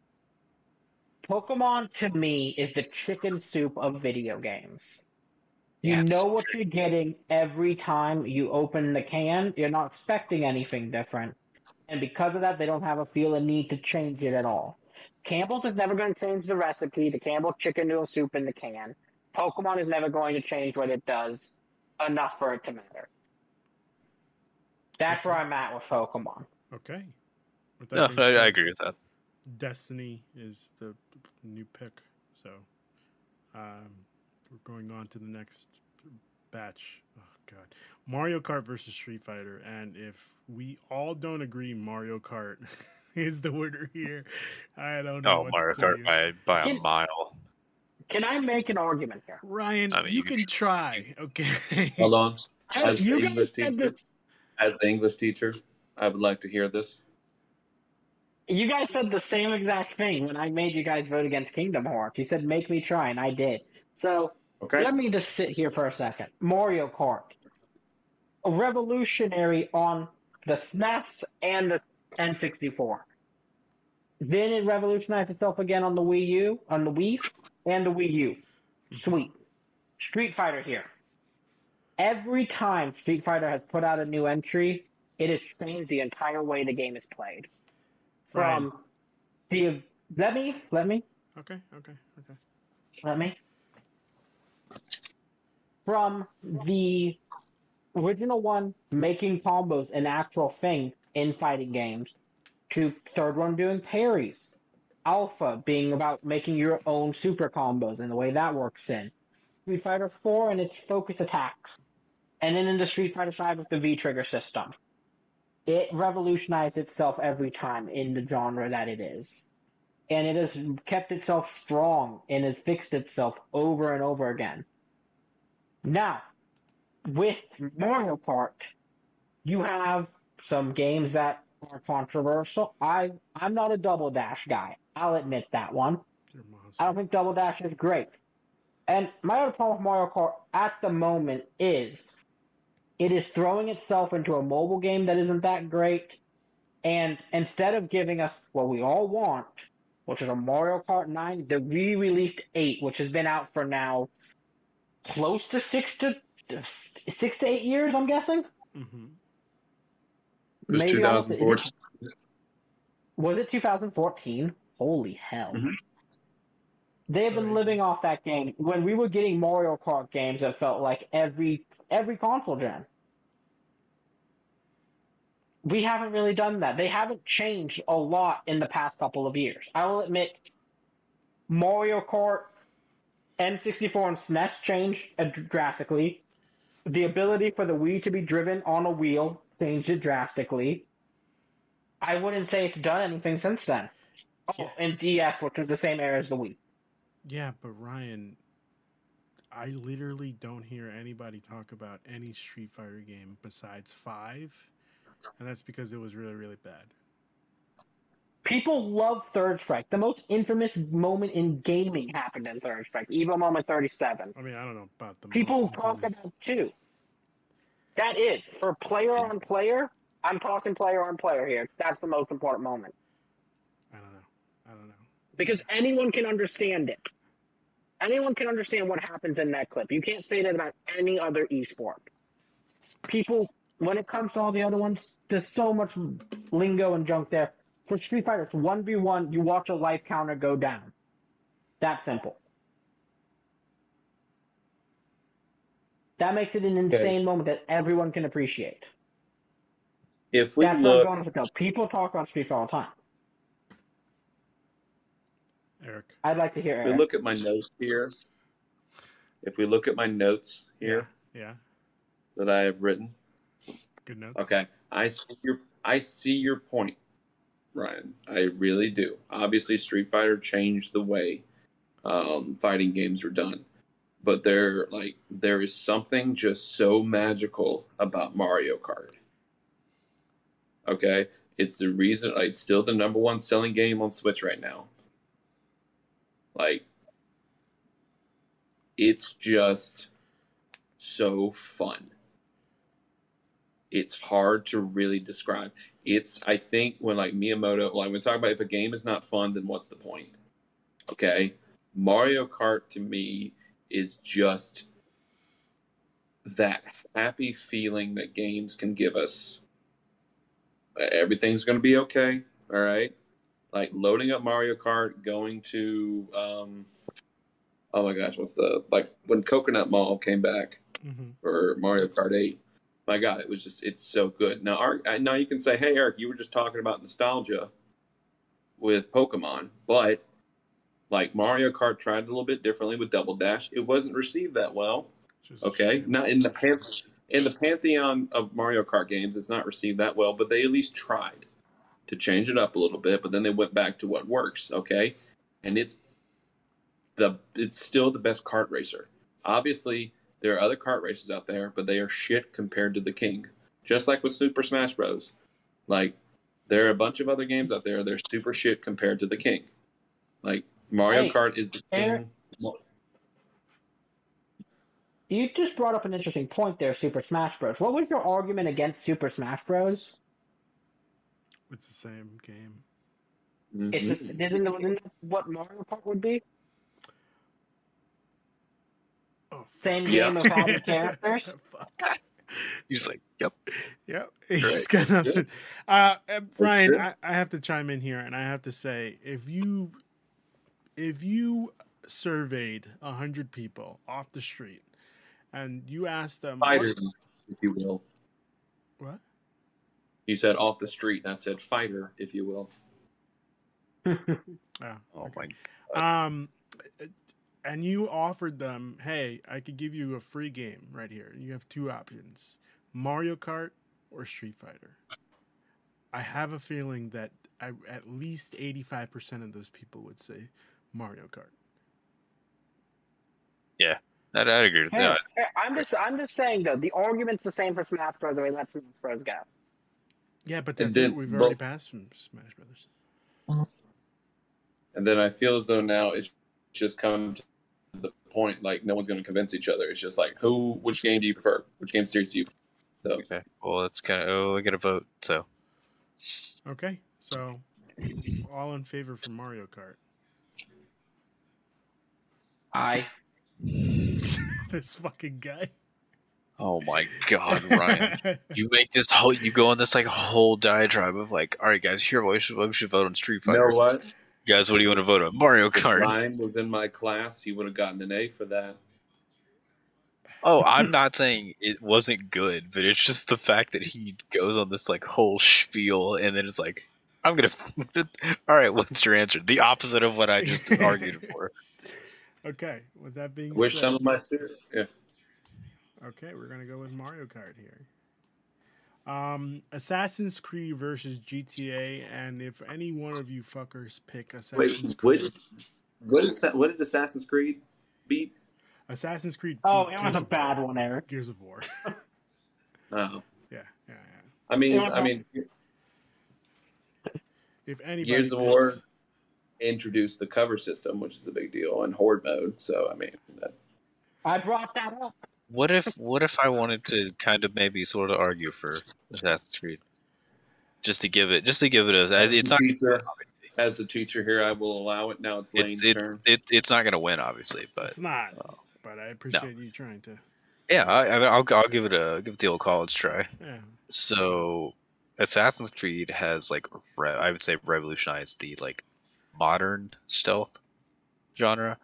[SPEAKER 3] Pokemon to me is the chicken soup of video games. You
[SPEAKER 1] Yes.
[SPEAKER 3] know what you're getting every time you open the can. You're not expecting anything different. And because of that, they don't have a feel a need to change it at all. Campbell's is never going to change the recipe, the Campbell chicken noodle soup in the can. Pokemon is never going to change what it does enough for it to matter. That's where I'm at with Pokemon.
[SPEAKER 2] Okay.
[SPEAKER 1] No, I, I agree with that.
[SPEAKER 2] Destiny is the new pick. So, um, we're going on to the next batch. Oh God, Mario Kart versus Street Fighter, and if we all don't agree, Mario Kart is the winner here. I don't know.
[SPEAKER 1] Oh,
[SPEAKER 2] what
[SPEAKER 1] Mario
[SPEAKER 2] to tell
[SPEAKER 1] Kart
[SPEAKER 2] you.
[SPEAKER 1] by by a
[SPEAKER 3] Can-
[SPEAKER 1] mile.
[SPEAKER 3] Can I make an argument here?
[SPEAKER 2] Ryan,
[SPEAKER 1] I mean,
[SPEAKER 2] you
[SPEAKER 1] you
[SPEAKER 2] can
[SPEAKER 1] can
[SPEAKER 2] try. Okay.
[SPEAKER 4] Hold on. As
[SPEAKER 3] you
[SPEAKER 4] the
[SPEAKER 3] guys
[SPEAKER 4] English
[SPEAKER 3] said
[SPEAKER 4] teacher,
[SPEAKER 3] this.
[SPEAKER 4] as the English teacher, I would like to hear this.
[SPEAKER 3] You guys said the same exact thing when I made you guys vote against Kingdom Hearts. You said make me try, and I did. So
[SPEAKER 4] Okay.
[SPEAKER 3] let me just sit here for a second. Mario Kart, a revolutionary on the SNES and the N64. Then it revolutionized itself again on the Wii U, on the Wii, and the Wii U. Sweet. Street Fighter here. Every time Street Fighter has put out a new entry, it has changed the entire way the game is played. From the let me let me
[SPEAKER 2] okay. Okay. Okay.
[SPEAKER 3] let me from the original one making combos an actual thing in fighting games to third one doing parries alpha being about making your own super combos and the way that works in street fighter 4 and its focus attacks and then into street fighter 5 with the v trigger system it revolutionized itself every time in the genre that it is and it has kept itself strong and has fixed itself over and over again. Now, with Mario Kart, you have some games that are controversial. I I'm not a double dash guy. I'll admit that one.
[SPEAKER 2] You're a monster.
[SPEAKER 3] I don't think double dash is great. And my other problem with Mario Kart at the moment is it is throwing itself into a mobile game that isn't that great, And instead of giving us what we all want, which is a Mario Kart 9, they re-released 8, which has been out for now close to six to six to eight years. I'm guessing.
[SPEAKER 2] hmm
[SPEAKER 4] It was
[SPEAKER 3] Maybe almost-
[SPEAKER 4] 2014.
[SPEAKER 3] Was it 2014? Holy hell.
[SPEAKER 4] Mhm.
[SPEAKER 3] They've been living off that game. When we were getting Mario Kart games, it felt like every every console gen. We haven't really done that. They haven't changed a lot in the past couple of years. I will admit, Mario Kart, N64, and SNES changed uh, drastically. The ability for the Wii to be driven on a wheel changed it drastically. I wouldn't say it's done anything since then. Oh,
[SPEAKER 2] Yeah.
[SPEAKER 3] and DS, which was the same era as the Wii.
[SPEAKER 2] Yeah, but Ryan, I literally don't hear anybody talk about any Street Fighter game besides five, and that's because it was really, really bad.
[SPEAKER 3] People love Third Strike. The most infamous moment in gaming happened in Third Strike. Evo Moment 37.
[SPEAKER 2] I mean, I don't know about the
[SPEAKER 3] People talk
[SPEAKER 2] infamous-
[SPEAKER 3] about two. That is for player on player. I'm talking player on player here. That's the most important moment
[SPEAKER 2] I don't know. I don't know.
[SPEAKER 3] because anyone can understand it. Anyone can understand what happens in that clip. You can't say that about any other esport. People, when it comes to all the other ones, there's so much lingo and junk there. For Street Fighter, it's one v one. You watch a life counter go down. That simple. That makes it an insane moment that everyone can appreciate.
[SPEAKER 4] If we
[SPEAKER 3] That's what I'm
[SPEAKER 4] look,
[SPEAKER 3] going with though. People talk about Street Fighter all the time.
[SPEAKER 2] Eric.
[SPEAKER 3] I'd like to hear
[SPEAKER 4] if we look at my notes here, if we look at my notes here
[SPEAKER 2] Yeah.
[SPEAKER 4] that I have written,
[SPEAKER 2] Good notes.
[SPEAKER 4] okay, I see your I see your point, Ryan. I really do. Obviously, Street Fighter changed the way um, fighting games are done, but there like there is something just so magical about Mario Kart. Okay, it's the reason. Like, it's still the number one selling game on Switch right now. Like, it's just so fun. It's hard to really describe. It's I think when like Miyamoto, like when talk about if a game is not fun, then what's the point? Okay, Mario Kart to me is just that happy feeling that games can give us. Everything's going to be okay. All right. Like loading up Mario Kart, going to, um, oh my gosh, what's the, like when Coconut Mall came back
[SPEAKER 2] hmm
[SPEAKER 4] for Mario Kart 8. My God, it was just, it's so good. Now, Ar- now you can say, hey, Eric, you were just talking about nostalgia with Pokemon, but like Mario Kart tried a little bit differently with Double Dash. It wasn't received that well.
[SPEAKER 2] Just
[SPEAKER 4] Okay, not in the pan- in the pantheon of Mario Kart games, it's not received that well, but they at least tried to change it up a little bit. But then they went back to what works. Okay, and it's the it's still the best kart racer. Obviously, there are other kart races out there, but they are shit compared to the king. Just like with Super Smash Bros. Like there are a bunch of other games out there. They're super shit compared to the king. Like Mario
[SPEAKER 3] Hey,
[SPEAKER 4] Kart is the
[SPEAKER 3] Eric-
[SPEAKER 4] king.
[SPEAKER 3] You just brought up an interesting point there, Super Smash Bros. What was your argument against Super Smash Bros?
[SPEAKER 2] It's the same game.
[SPEAKER 4] Mhm.
[SPEAKER 3] It's just, isn't, isn't what Mario Kart would be?
[SPEAKER 2] Oh.
[SPEAKER 3] Same
[SPEAKER 4] Yeah.
[SPEAKER 3] game of having characters.
[SPEAKER 1] He's like, yep.
[SPEAKER 2] Yep. He's
[SPEAKER 4] Right.
[SPEAKER 2] got nothing. Uh, uh, Brian,
[SPEAKER 4] true.
[SPEAKER 2] I, I have to chime in here, and I have to say, if you if you surveyed a hundred people off the street, and you asked them, what-
[SPEAKER 4] Fighters, if you will.
[SPEAKER 2] what?
[SPEAKER 4] You said off the street, and I said fighter, if you will.
[SPEAKER 2] Oh,
[SPEAKER 1] Oh
[SPEAKER 2] okay.
[SPEAKER 1] my.
[SPEAKER 2] Um, and you offered them, hey, I could give you a free game right here. You have two options: Mario Kart or Street Fighter. I have a feeling that I, at least eighty-five percent of those people would say Mario Kart.
[SPEAKER 1] I'd, I'd agree with
[SPEAKER 3] hey,
[SPEAKER 1] that.
[SPEAKER 3] I'm just I'm just saying though, the argument's the same for Smash Bros. The way let Smash Bros. go.
[SPEAKER 2] Yeah, but
[SPEAKER 4] And
[SPEAKER 2] that's
[SPEAKER 4] then-
[SPEAKER 2] it. We've
[SPEAKER 4] but-
[SPEAKER 2] already passed from Smash Brothers.
[SPEAKER 4] And then I feel as though now it's just come to the point like no one's going to convince each other. It's just like who, which game do you prefer? Which game series do you? Prefer? So
[SPEAKER 1] Okay. Well, it's kind of. Oh, I got to vote. So
[SPEAKER 2] Okay, so all in favor for Mario Kart.
[SPEAKER 3] I
[SPEAKER 2] this fucking guy.
[SPEAKER 1] Oh my god, Ryan. you make this whole you go on this like whole diatribe of like, all right guys, here what we should, we should vote on Street
[SPEAKER 4] You
[SPEAKER 1] Fighter.
[SPEAKER 4] know what?
[SPEAKER 1] Guys, what do you want to vote on? Mario
[SPEAKER 4] If
[SPEAKER 1] Kart.
[SPEAKER 4] Ryan was in my class, he would have gotten an A for that.
[SPEAKER 1] Oh, I'm not saying it wasn't good, but it's just the fact that he goes on this like whole spiel and then it's like, I'm gonna. All right, what's your answer? The opposite of what I just argued for.
[SPEAKER 2] okay, with that being
[SPEAKER 4] Wish
[SPEAKER 2] said,
[SPEAKER 4] some of my students. Yeah.
[SPEAKER 2] Okay, we're gonna go with Mario Kart here. Um, Assassin's Creed versus GTA, and if any one of you fuckers pick Assassin's
[SPEAKER 4] Wait,
[SPEAKER 2] Creed,
[SPEAKER 4] what? What is? What did Assassin's Creed beat?
[SPEAKER 2] Assassin's Creed.
[SPEAKER 3] oh, it was a bad
[SPEAKER 2] War.
[SPEAKER 3] one, Eric.
[SPEAKER 2] Gears of War.
[SPEAKER 4] Oh,
[SPEAKER 2] yeah, yeah, yeah.
[SPEAKER 4] I mean, I mean,
[SPEAKER 2] If anybody
[SPEAKER 4] Gears of War introduced the cover system, which is a big deal, and horde mode. So I mean, that,
[SPEAKER 3] I brought that up.
[SPEAKER 1] What if what if I wanted to kind of maybe sort of argue for Assassin's Creed, just to give it just to give it a
[SPEAKER 4] As
[SPEAKER 1] it's not
[SPEAKER 4] teacher, as the teacher here, I will allow it. Now it's Lane's
[SPEAKER 1] it's it,
[SPEAKER 4] turn.
[SPEAKER 1] it, it's not gonna win obviously, but
[SPEAKER 2] it's not,
[SPEAKER 1] Oh.
[SPEAKER 2] but I appreciate you trying to.
[SPEAKER 1] yeah, I, I I'll I'll give it a give it the old college try.
[SPEAKER 2] Yeah,
[SPEAKER 1] So, Assassin's Creed has like re- I would say revolutionized the like modern stealth genre,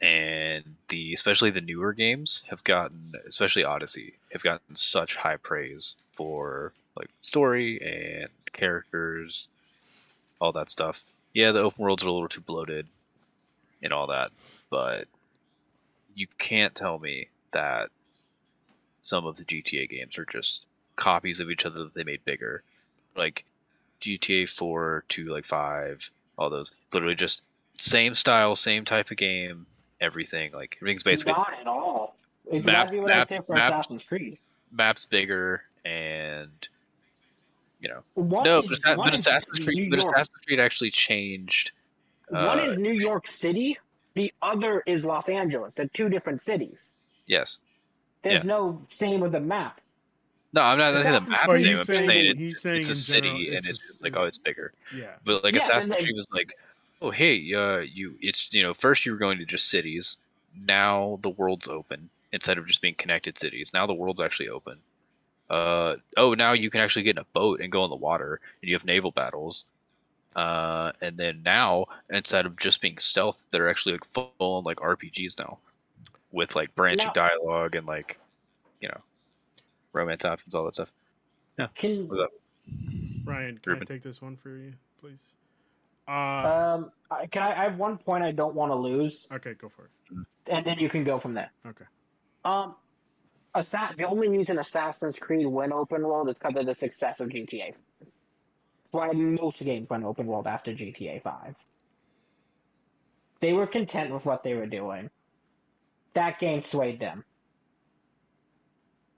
[SPEAKER 1] and the especially the newer games have gotten, especially Odyssey, have gotten such high praise for like story and characters, all that stuff. Yeah, the open worlds are a little too bloated, and all that, but you can't tell me that some of the GTA games are just copies of each other that they made bigger. Like GTA 4 to like 5, all those. It's literally just same style, same type of game, everything. Like everything's basically
[SPEAKER 3] Not at all. It's
[SPEAKER 1] Map-
[SPEAKER 3] exactly what
[SPEAKER 1] map-
[SPEAKER 3] I say for
[SPEAKER 1] map-
[SPEAKER 3] Assassin's Creed.
[SPEAKER 1] maps bigger and you know.
[SPEAKER 3] One
[SPEAKER 1] no,
[SPEAKER 3] is-
[SPEAKER 1] but, Assa-
[SPEAKER 3] one
[SPEAKER 1] but
[SPEAKER 3] is
[SPEAKER 1] Assassin's
[SPEAKER 3] New
[SPEAKER 1] Creed but
[SPEAKER 3] York.
[SPEAKER 1] Assassin's Creed actually changed
[SPEAKER 3] One
[SPEAKER 1] uh,
[SPEAKER 3] is New York City. The other is Los Angeles. They're two different cities.
[SPEAKER 1] yes.
[SPEAKER 3] There's
[SPEAKER 1] Yeah.
[SPEAKER 3] no same with the map.
[SPEAKER 1] No, I'm not saying the map
[SPEAKER 2] but
[SPEAKER 1] is
[SPEAKER 2] he's
[SPEAKER 1] I'm
[SPEAKER 2] saying,
[SPEAKER 1] saying it,
[SPEAKER 2] he's saying
[SPEAKER 1] it's a city
[SPEAKER 2] general,
[SPEAKER 1] and
[SPEAKER 2] it's
[SPEAKER 1] it's just like oh it's bigger.
[SPEAKER 2] yeah.
[SPEAKER 1] But like
[SPEAKER 3] Yeah,
[SPEAKER 1] Assassin's Creed was like, oh hey, uh, you it's you know first you were going to just cities, now the world's open instead of just being connected cities. Now the world's actually open. Uh oh, now you can actually get in a boat and go on the water, and you have naval battles. Uh, and then now instead of just being stealth, they're actually like full on like RPGs now, with like branching
[SPEAKER 3] Now-
[SPEAKER 1] dialogue and like, you know, romance options, all that stuff.
[SPEAKER 3] Now can
[SPEAKER 1] What's up?
[SPEAKER 2] Ryan, can
[SPEAKER 1] Ruben.
[SPEAKER 2] I take this one for you, please? Uh,
[SPEAKER 3] um I, can I, I have one point I don't want to lose,
[SPEAKER 2] okay, go for it.
[SPEAKER 3] and then you can go from there.
[SPEAKER 2] Okay.
[SPEAKER 3] Um, Assa- the only reason Assassin's Creed went open world is because of the success of GTA. That's why most games went open world after GTA Five. They were content with what they were doing. That game swayed them.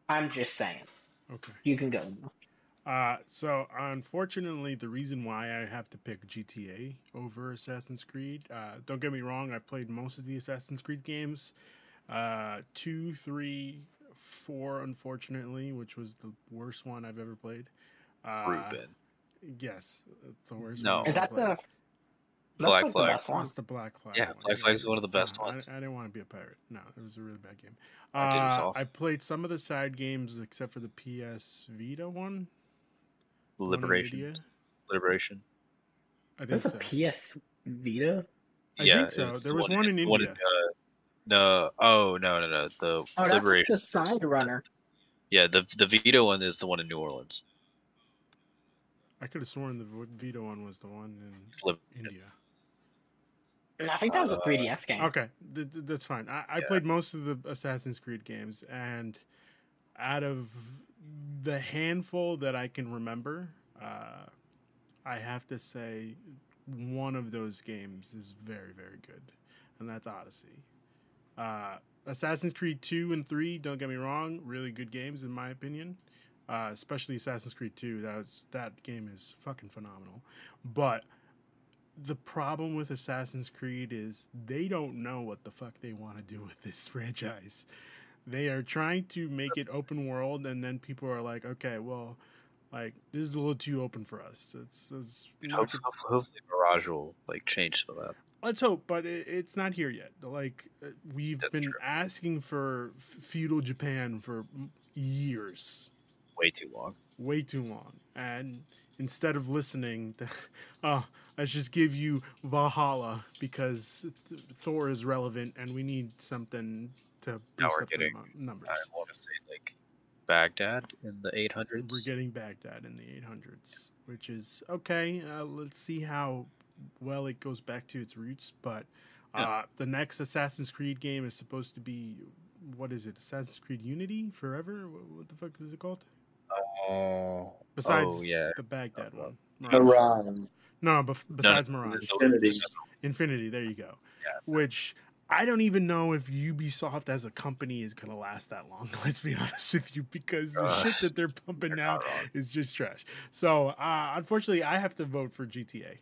[SPEAKER 3] I'm just saying.
[SPEAKER 2] Okay.
[SPEAKER 3] You can go.
[SPEAKER 2] Uh, so unfortunately, the reason why I have to pick GTA over Assassin's Creed, uh, don't get me wrong, I've played most of the Assassin's Creed games, uh, two, three, four, unfortunately, which was the worst one I've ever played. Uh,
[SPEAKER 1] Ruben.
[SPEAKER 2] Yes, it's the worst.
[SPEAKER 1] No.
[SPEAKER 2] one
[SPEAKER 3] Is that
[SPEAKER 2] ever
[SPEAKER 3] the?
[SPEAKER 2] played.
[SPEAKER 3] That's
[SPEAKER 1] Black Flag.
[SPEAKER 3] the one.
[SPEAKER 2] That's the Black Flag.
[SPEAKER 1] Yeah,
[SPEAKER 2] one.
[SPEAKER 1] Black Flag's one of the best
[SPEAKER 2] No,
[SPEAKER 1] ones.
[SPEAKER 2] I, didn't want to be a pirate. No, it was a really bad game.
[SPEAKER 1] I did, it was
[SPEAKER 2] Uh,
[SPEAKER 1] awesome.
[SPEAKER 2] I played some of the side games except for the PS Vita one. The one in
[SPEAKER 1] Liberation. Liberation.
[SPEAKER 2] I think
[SPEAKER 3] There's
[SPEAKER 2] so.
[SPEAKER 3] a PS Vita.
[SPEAKER 2] I
[SPEAKER 1] yeah,
[SPEAKER 2] think so. There
[SPEAKER 1] the
[SPEAKER 2] was one
[SPEAKER 1] it's
[SPEAKER 2] in
[SPEAKER 1] the
[SPEAKER 2] India.
[SPEAKER 1] uh, no, oh no, no, no. The
[SPEAKER 3] Oh, that's
[SPEAKER 1] Liberation.
[SPEAKER 3] the side runner.
[SPEAKER 1] Yeah, the the Vita one is the one in New Orleans.
[SPEAKER 2] I could have sworn the V- Vita one was the one in
[SPEAKER 1] Lib-
[SPEAKER 2] India.
[SPEAKER 3] I think that was a
[SPEAKER 1] Uh,
[SPEAKER 3] 3DS game.
[SPEAKER 2] Okay, th- th- that's fine. I, I
[SPEAKER 1] Yeah.
[SPEAKER 2] played most of the Assassin's Creed games, and out of the handful that I can remember, uh, I have to say one of those games is very, very good, and that's Odyssey. Uh, Assassin's Creed 2 and 3, don't get me wrong, really good games in my opinion. Uh, especially Assassin's Creed 2. That was that game is fucking phenomenal. But the problem with Assassin's Creed is they don't know what the fuck they want to do with this franchise. They are trying to make it open world, and then people are like, okay, well, Like this is a little too open for us. It's, it's
[SPEAKER 1] Hopefully, hopefully Mirage will like change of that.
[SPEAKER 2] Let's hope, but it, it's not here yet. Like uh, we've
[SPEAKER 1] That's
[SPEAKER 2] been
[SPEAKER 1] true.
[SPEAKER 2] asking for f- feudal Japan for years,
[SPEAKER 1] Way too long.
[SPEAKER 2] way too long, and instead of listening, oh, let's just give you Valhalla because Thor is relevant, and we need something to
[SPEAKER 1] Now
[SPEAKER 2] boost
[SPEAKER 1] we're
[SPEAKER 2] up
[SPEAKER 1] getting-
[SPEAKER 2] numbers.
[SPEAKER 1] I want to say like Baghdad in the 800s.
[SPEAKER 2] We're getting Baghdad in the 800s, which is okay. Uh, let's see how well it goes back to its roots. But uh,
[SPEAKER 1] Yeah.
[SPEAKER 2] the next Assassin's Creed game is supposed to be what is it? Assassin's Creed Unity Forever? What, what the fuck is it called?
[SPEAKER 1] Oh,
[SPEAKER 2] Besides
[SPEAKER 1] oh yeah.
[SPEAKER 2] the Baghdad
[SPEAKER 1] Uh,
[SPEAKER 2] one. Mirage.
[SPEAKER 4] Mirage.
[SPEAKER 2] No, bef- besides Mirage.
[SPEAKER 4] Infinity.
[SPEAKER 2] Infinity, there you go.
[SPEAKER 1] Yeah,
[SPEAKER 2] Which I don't even know if Ubisoft as a company is going to last that long. Let's be honest with you, because the
[SPEAKER 1] Uh,
[SPEAKER 2] shit that they're pumping out is just trash. So, uh, unfortunately, I have to vote for GTA.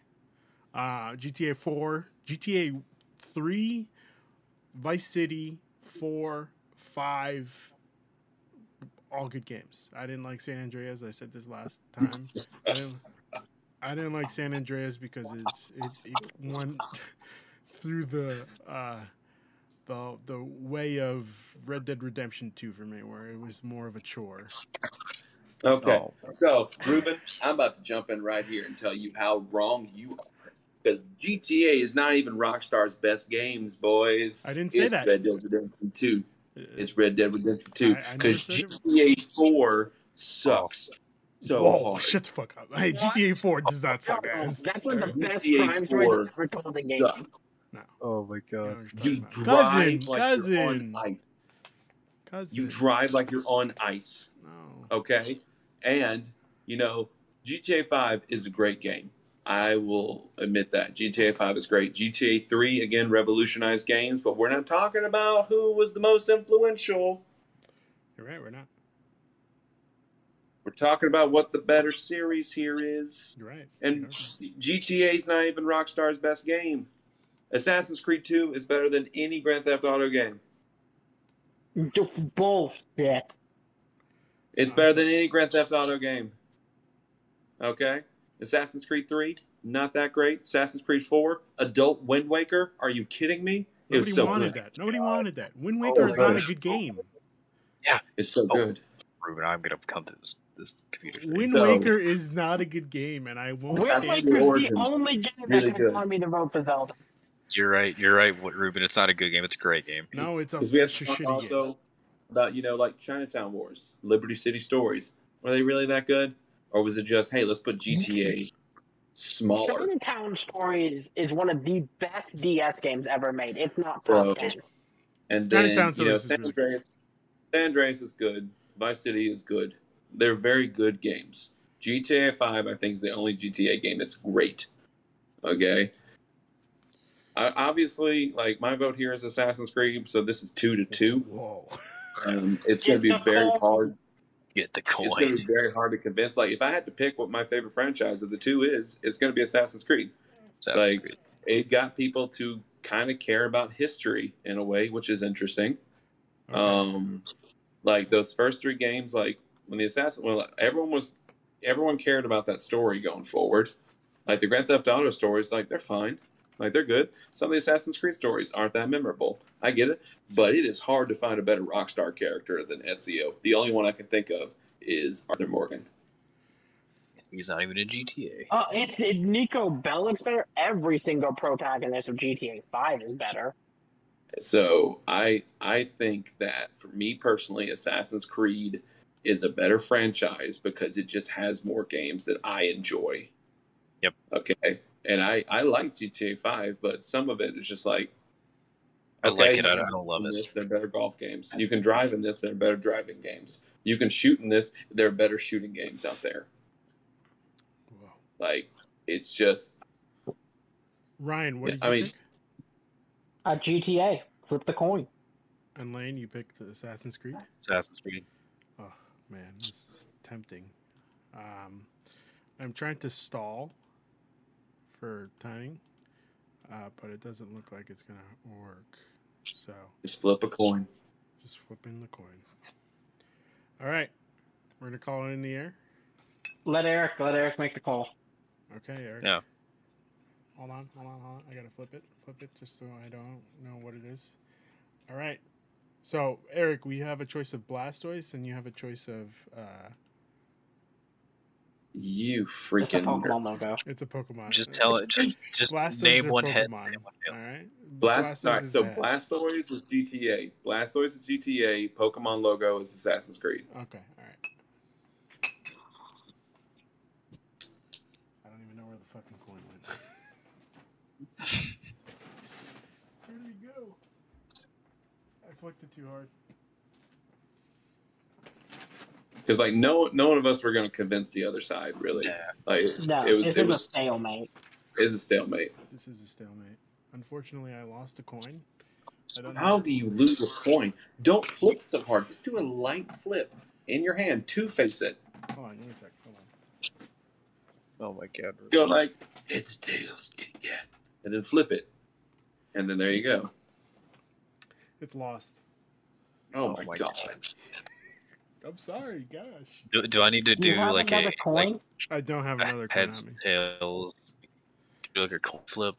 [SPEAKER 2] Uh, GTA 4, GTA 3, Vice City, 4, 5, all good games. I didn't like San Andreas. I said this last time. I didn't, I didn't like San Andreas because it's it, it went through the uh, the the way of Red Dead Redemption 2 for me, where it was more of a chore.
[SPEAKER 4] Okay.
[SPEAKER 1] Oh.
[SPEAKER 4] So, Ruben, I'm about to jump in right here and tell you how wrong you are. Because GTA is not even Rockstar's best games, boys.
[SPEAKER 2] I didn't say
[SPEAKER 4] it's
[SPEAKER 2] that.
[SPEAKER 4] Red Dead Redemption 2.
[SPEAKER 2] Uh,
[SPEAKER 4] It's Red Dead Redemption 2.
[SPEAKER 2] I- I never
[SPEAKER 4] Because
[SPEAKER 2] said it-
[SPEAKER 4] GTA 4 sucks so
[SPEAKER 2] Whoa,
[SPEAKER 4] hard.
[SPEAKER 2] shut the fuck up. Hey, GTA 4 does not suck, guys.
[SPEAKER 3] That's one of the best
[SPEAKER 4] GTA
[SPEAKER 3] crime
[SPEAKER 4] four
[SPEAKER 3] stories ever told in game.
[SPEAKER 4] sucks.
[SPEAKER 1] Oh my god.
[SPEAKER 2] you're
[SPEAKER 4] You drive
[SPEAKER 2] cousin,
[SPEAKER 4] like
[SPEAKER 2] cousin,
[SPEAKER 4] you're on ice.
[SPEAKER 2] cousin.
[SPEAKER 4] You drive like you're on ice.
[SPEAKER 2] No.
[SPEAKER 4] okay and you know gta 5 is a great game i will admit that gta 5 is great gta 3 again revolutionized games but we're not talking about who was the most influential
[SPEAKER 2] You're right, we're not.
[SPEAKER 4] we're talking about what the better series here is
[SPEAKER 2] You're right.
[SPEAKER 4] and
[SPEAKER 2] You're right.
[SPEAKER 4] gta is not even rockstar's best game assassin's creed 2 is better than any grand theft auto game
[SPEAKER 3] Just bullshit.
[SPEAKER 4] It's better than any Grand Theft Auto game. Okay? Assassin's Creed 3, not that great. Assassin's Creed 4, Adult Wind Waker, are you kidding me? It
[SPEAKER 2] Nobody
[SPEAKER 4] was so
[SPEAKER 2] wanted
[SPEAKER 4] good.
[SPEAKER 2] that. Nobody wanted that. Wind oh, Waker
[SPEAKER 4] Oh,
[SPEAKER 2] is not a good game.
[SPEAKER 4] Yeah, it's so
[SPEAKER 1] Oh.
[SPEAKER 4] good.
[SPEAKER 1] Ruben, I'm gonna come to this this computer. today.
[SPEAKER 2] Wind
[SPEAKER 4] No.
[SPEAKER 2] Waker is not a good game, and I won't
[SPEAKER 3] Wind Waker is the only game
[SPEAKER 4] Really
[SPEAKER 3] that's
[SPEAKER 4] good.
[SPEAKER 3] going me to vote for Zelda.
[SPEAKER 1] You're right. You're right, Ruben. It's not a good game. It's a great game.
[SPEAKER 2] No, it's a
[SPEAKER 4] Because we have
[SPEAKER 2] it's a
[SPEAKER 4] to talk
[SPEAKER 2] shitty
[SPEAKER 4] also
[SPEAKER 2] game.
[SPEAKER 4] about, you know, like Chinatown Wars, Liberty City Stories. Were they really that good? Or was it just, hey, let's put GTA smaller?
[SPEAKER 3] Chinatown Stories is one of the best DS games ever made. It's not
[SPEAKER 4] Bro.
[SPEAKER 3] top 10.
[SPEAKER 4] And then,
[SPEAKER 2] Chinatown
[SPEAKER 4] you know,
[SPEAKER 2] Stories
[SPEAKER 4] San Andreas, San Andreas is good. Vice City is good. They're very good games. GTA 5, I think, is the only GTA game that's great. Okay? I, obviously, like, my vote here is Assassin's Creed, so this is 2 to 2.
[SPEAKER 2] Whoa.
[SPEAKER 4] Um, it's going to be very hard.
[SPEAKER 1] Get the coin.
[SPEAKER 4] It's going to be very hard to convince. Like, if I had to pick what my favorite franchise of the two is, it's going to be Assassin's Creed.
[SPEAKER 1] Assassin's
[SPEAKER 4] like-
[SPEAKER 1] Creed.
[SPEAKER 4] It got people to kind of care about history in a way, which is interesting.
[SPEAKER 2] Okay.
[SPEAKER 4] Um, like those first three games, like when the assassin, well, everyone was, everyone cared about that story going forward. Like the Grand Theft Auto stories, like they're fine, like they're good. Some of the Assassin's Creed stories aren't that memorable. I get it, but it is hard to find a better Rockstar character than Ezio. The only one I can think of is Arthur Morgan.
[SPEAKER 1] He's not even in GTA.
[SPEAKER 3] Uh, it's it, Niko Bellic's better. Every single protagonist of GTA 5 is better.
[SPEAKER 4] So I I think that for me personally, Assassin's Creed is a better franchise because it just has more games that I enjoy.
[SPEAKER 1] Yep.
[SPEAKER 4] Okay. And I I like GTA Five, but some of it is just like
[SPEAKER 1] I like it. I don't- I don't love
[SPEAKER 4] in
[SPEAKER 1] it.
[SPEAKER 4] This, they're better golf games. You can drive in this. They're better driving games. You can shoot in this. There are better shooting games out there.
[SPEAKER 2] Whoa.
[SPEAKER 4] Like it's just
[SPEAKER 2] Ryan, what
[SPEAKER 4] Yeah,
[SPEAKER 2] did you
[SPEAKER 4] I mean-
[SPEAKER 2] pick?
[SPEAKER 3] Uh, GTA. Flip the coin.
[SPEAKER 2] And Lane, you picked Assassin's Creed.
[SPEAKER 1] Assassin's Creed.
[SPEAKER 2] Oh man, this is tempting. Um, I'm trying to stall for timing, uh, but it doesn't look like it's gonna work. So
[SPEAKER 4] just flip a coin.
[SPEAKER 2] just flipping the coin. All right, we're gonna call it in the air.
[SPEAKER 3] Let Eric. Let Eric make the call.
[SPEAKER 2] Okay, Eric.
[SPEAKER 1] Yeah.
[SPEAKER 2] Hold on, hold on, hold on. I gotta flip it, flip it, just so I don't know what it is. All right. So, Eric, we have a choice of Blastoise, and you have a choice of. Uh,
[SPEAKER 4] You
[SPEAKER 3] Just a
[SPEAKER 4] freaking
[SPEAKER 3] Pokemon logo.
[SPEAKER 2] it's a Pokemon.
[SPEAKER 1] Just tell it. Just, just
[SPEAKER 2] Blastoise
[SPEAKER 1] name one head. Name one
[SPEAKER 2] All
[SPEAKER 1] tail.
[SPEAKER 2] right.
[SPEAKER 4] Blast. All right, so
[SPEAKER 2] heads.
[SPEAKER 4] Blastoise is GTA. Blastoise is GTA. Pokemon logo is Assassin's Creed.
[SPEAKER 2] Okay. All right. I don't even know where the fucking coin went. where did he go? I flicked it too hard.
[SPEAKER 4] Because like no, no one of us were going to convince the other side really.
[SPEAKER 1] Yeah.
[SPEAKER 4] Like it,
[SPEAKER 3] No,
[SPEAKER 4] it was,
[SPEAKER 3] this
[SPEAKER 4] it
[SPEAKER 3] is a stalemate.
[SPEAKER 4] it was a stalemate.
[SPEAKER 2] This is a stalemate. Unfortunately, I lost a coin. I don't
[SPEAKER 4] How do you lose a coin? Don't flip so hard. Just do a light flip in your hand. Two face it.
[SPEAKER 2] Hold on, give me a sec. Hold on.
[SPEAKER 1] Oh my god.
[SPEAKER 4] Go like it's tails, kitty cat, and then flip it, and then there you go.
[SPEAKER 2] It's lost.
[SPEAKER 4] Oh,
[SPEAKER 1] Oh
[SPEAKER 4] my,
[SPEAKER 1] my
[SPEAKER 4] god.
[SPEAKER 2] I'm sorry, gosh.
[SPEAKER 1] Do, do I need to
[SPEAKER 3] Do
[SPEAKER 1] do like a
[SPEAKER 3] coin?
[SPEAKER 1] like
[SPEAKER 2] I don't have another
[SPEAKER 1] a
[SPEAKER 2] coin
[SPEAKER 1] heads
[SPEAKER 2] on me.
[SPEAKER 1] tails? Do like a coin flip.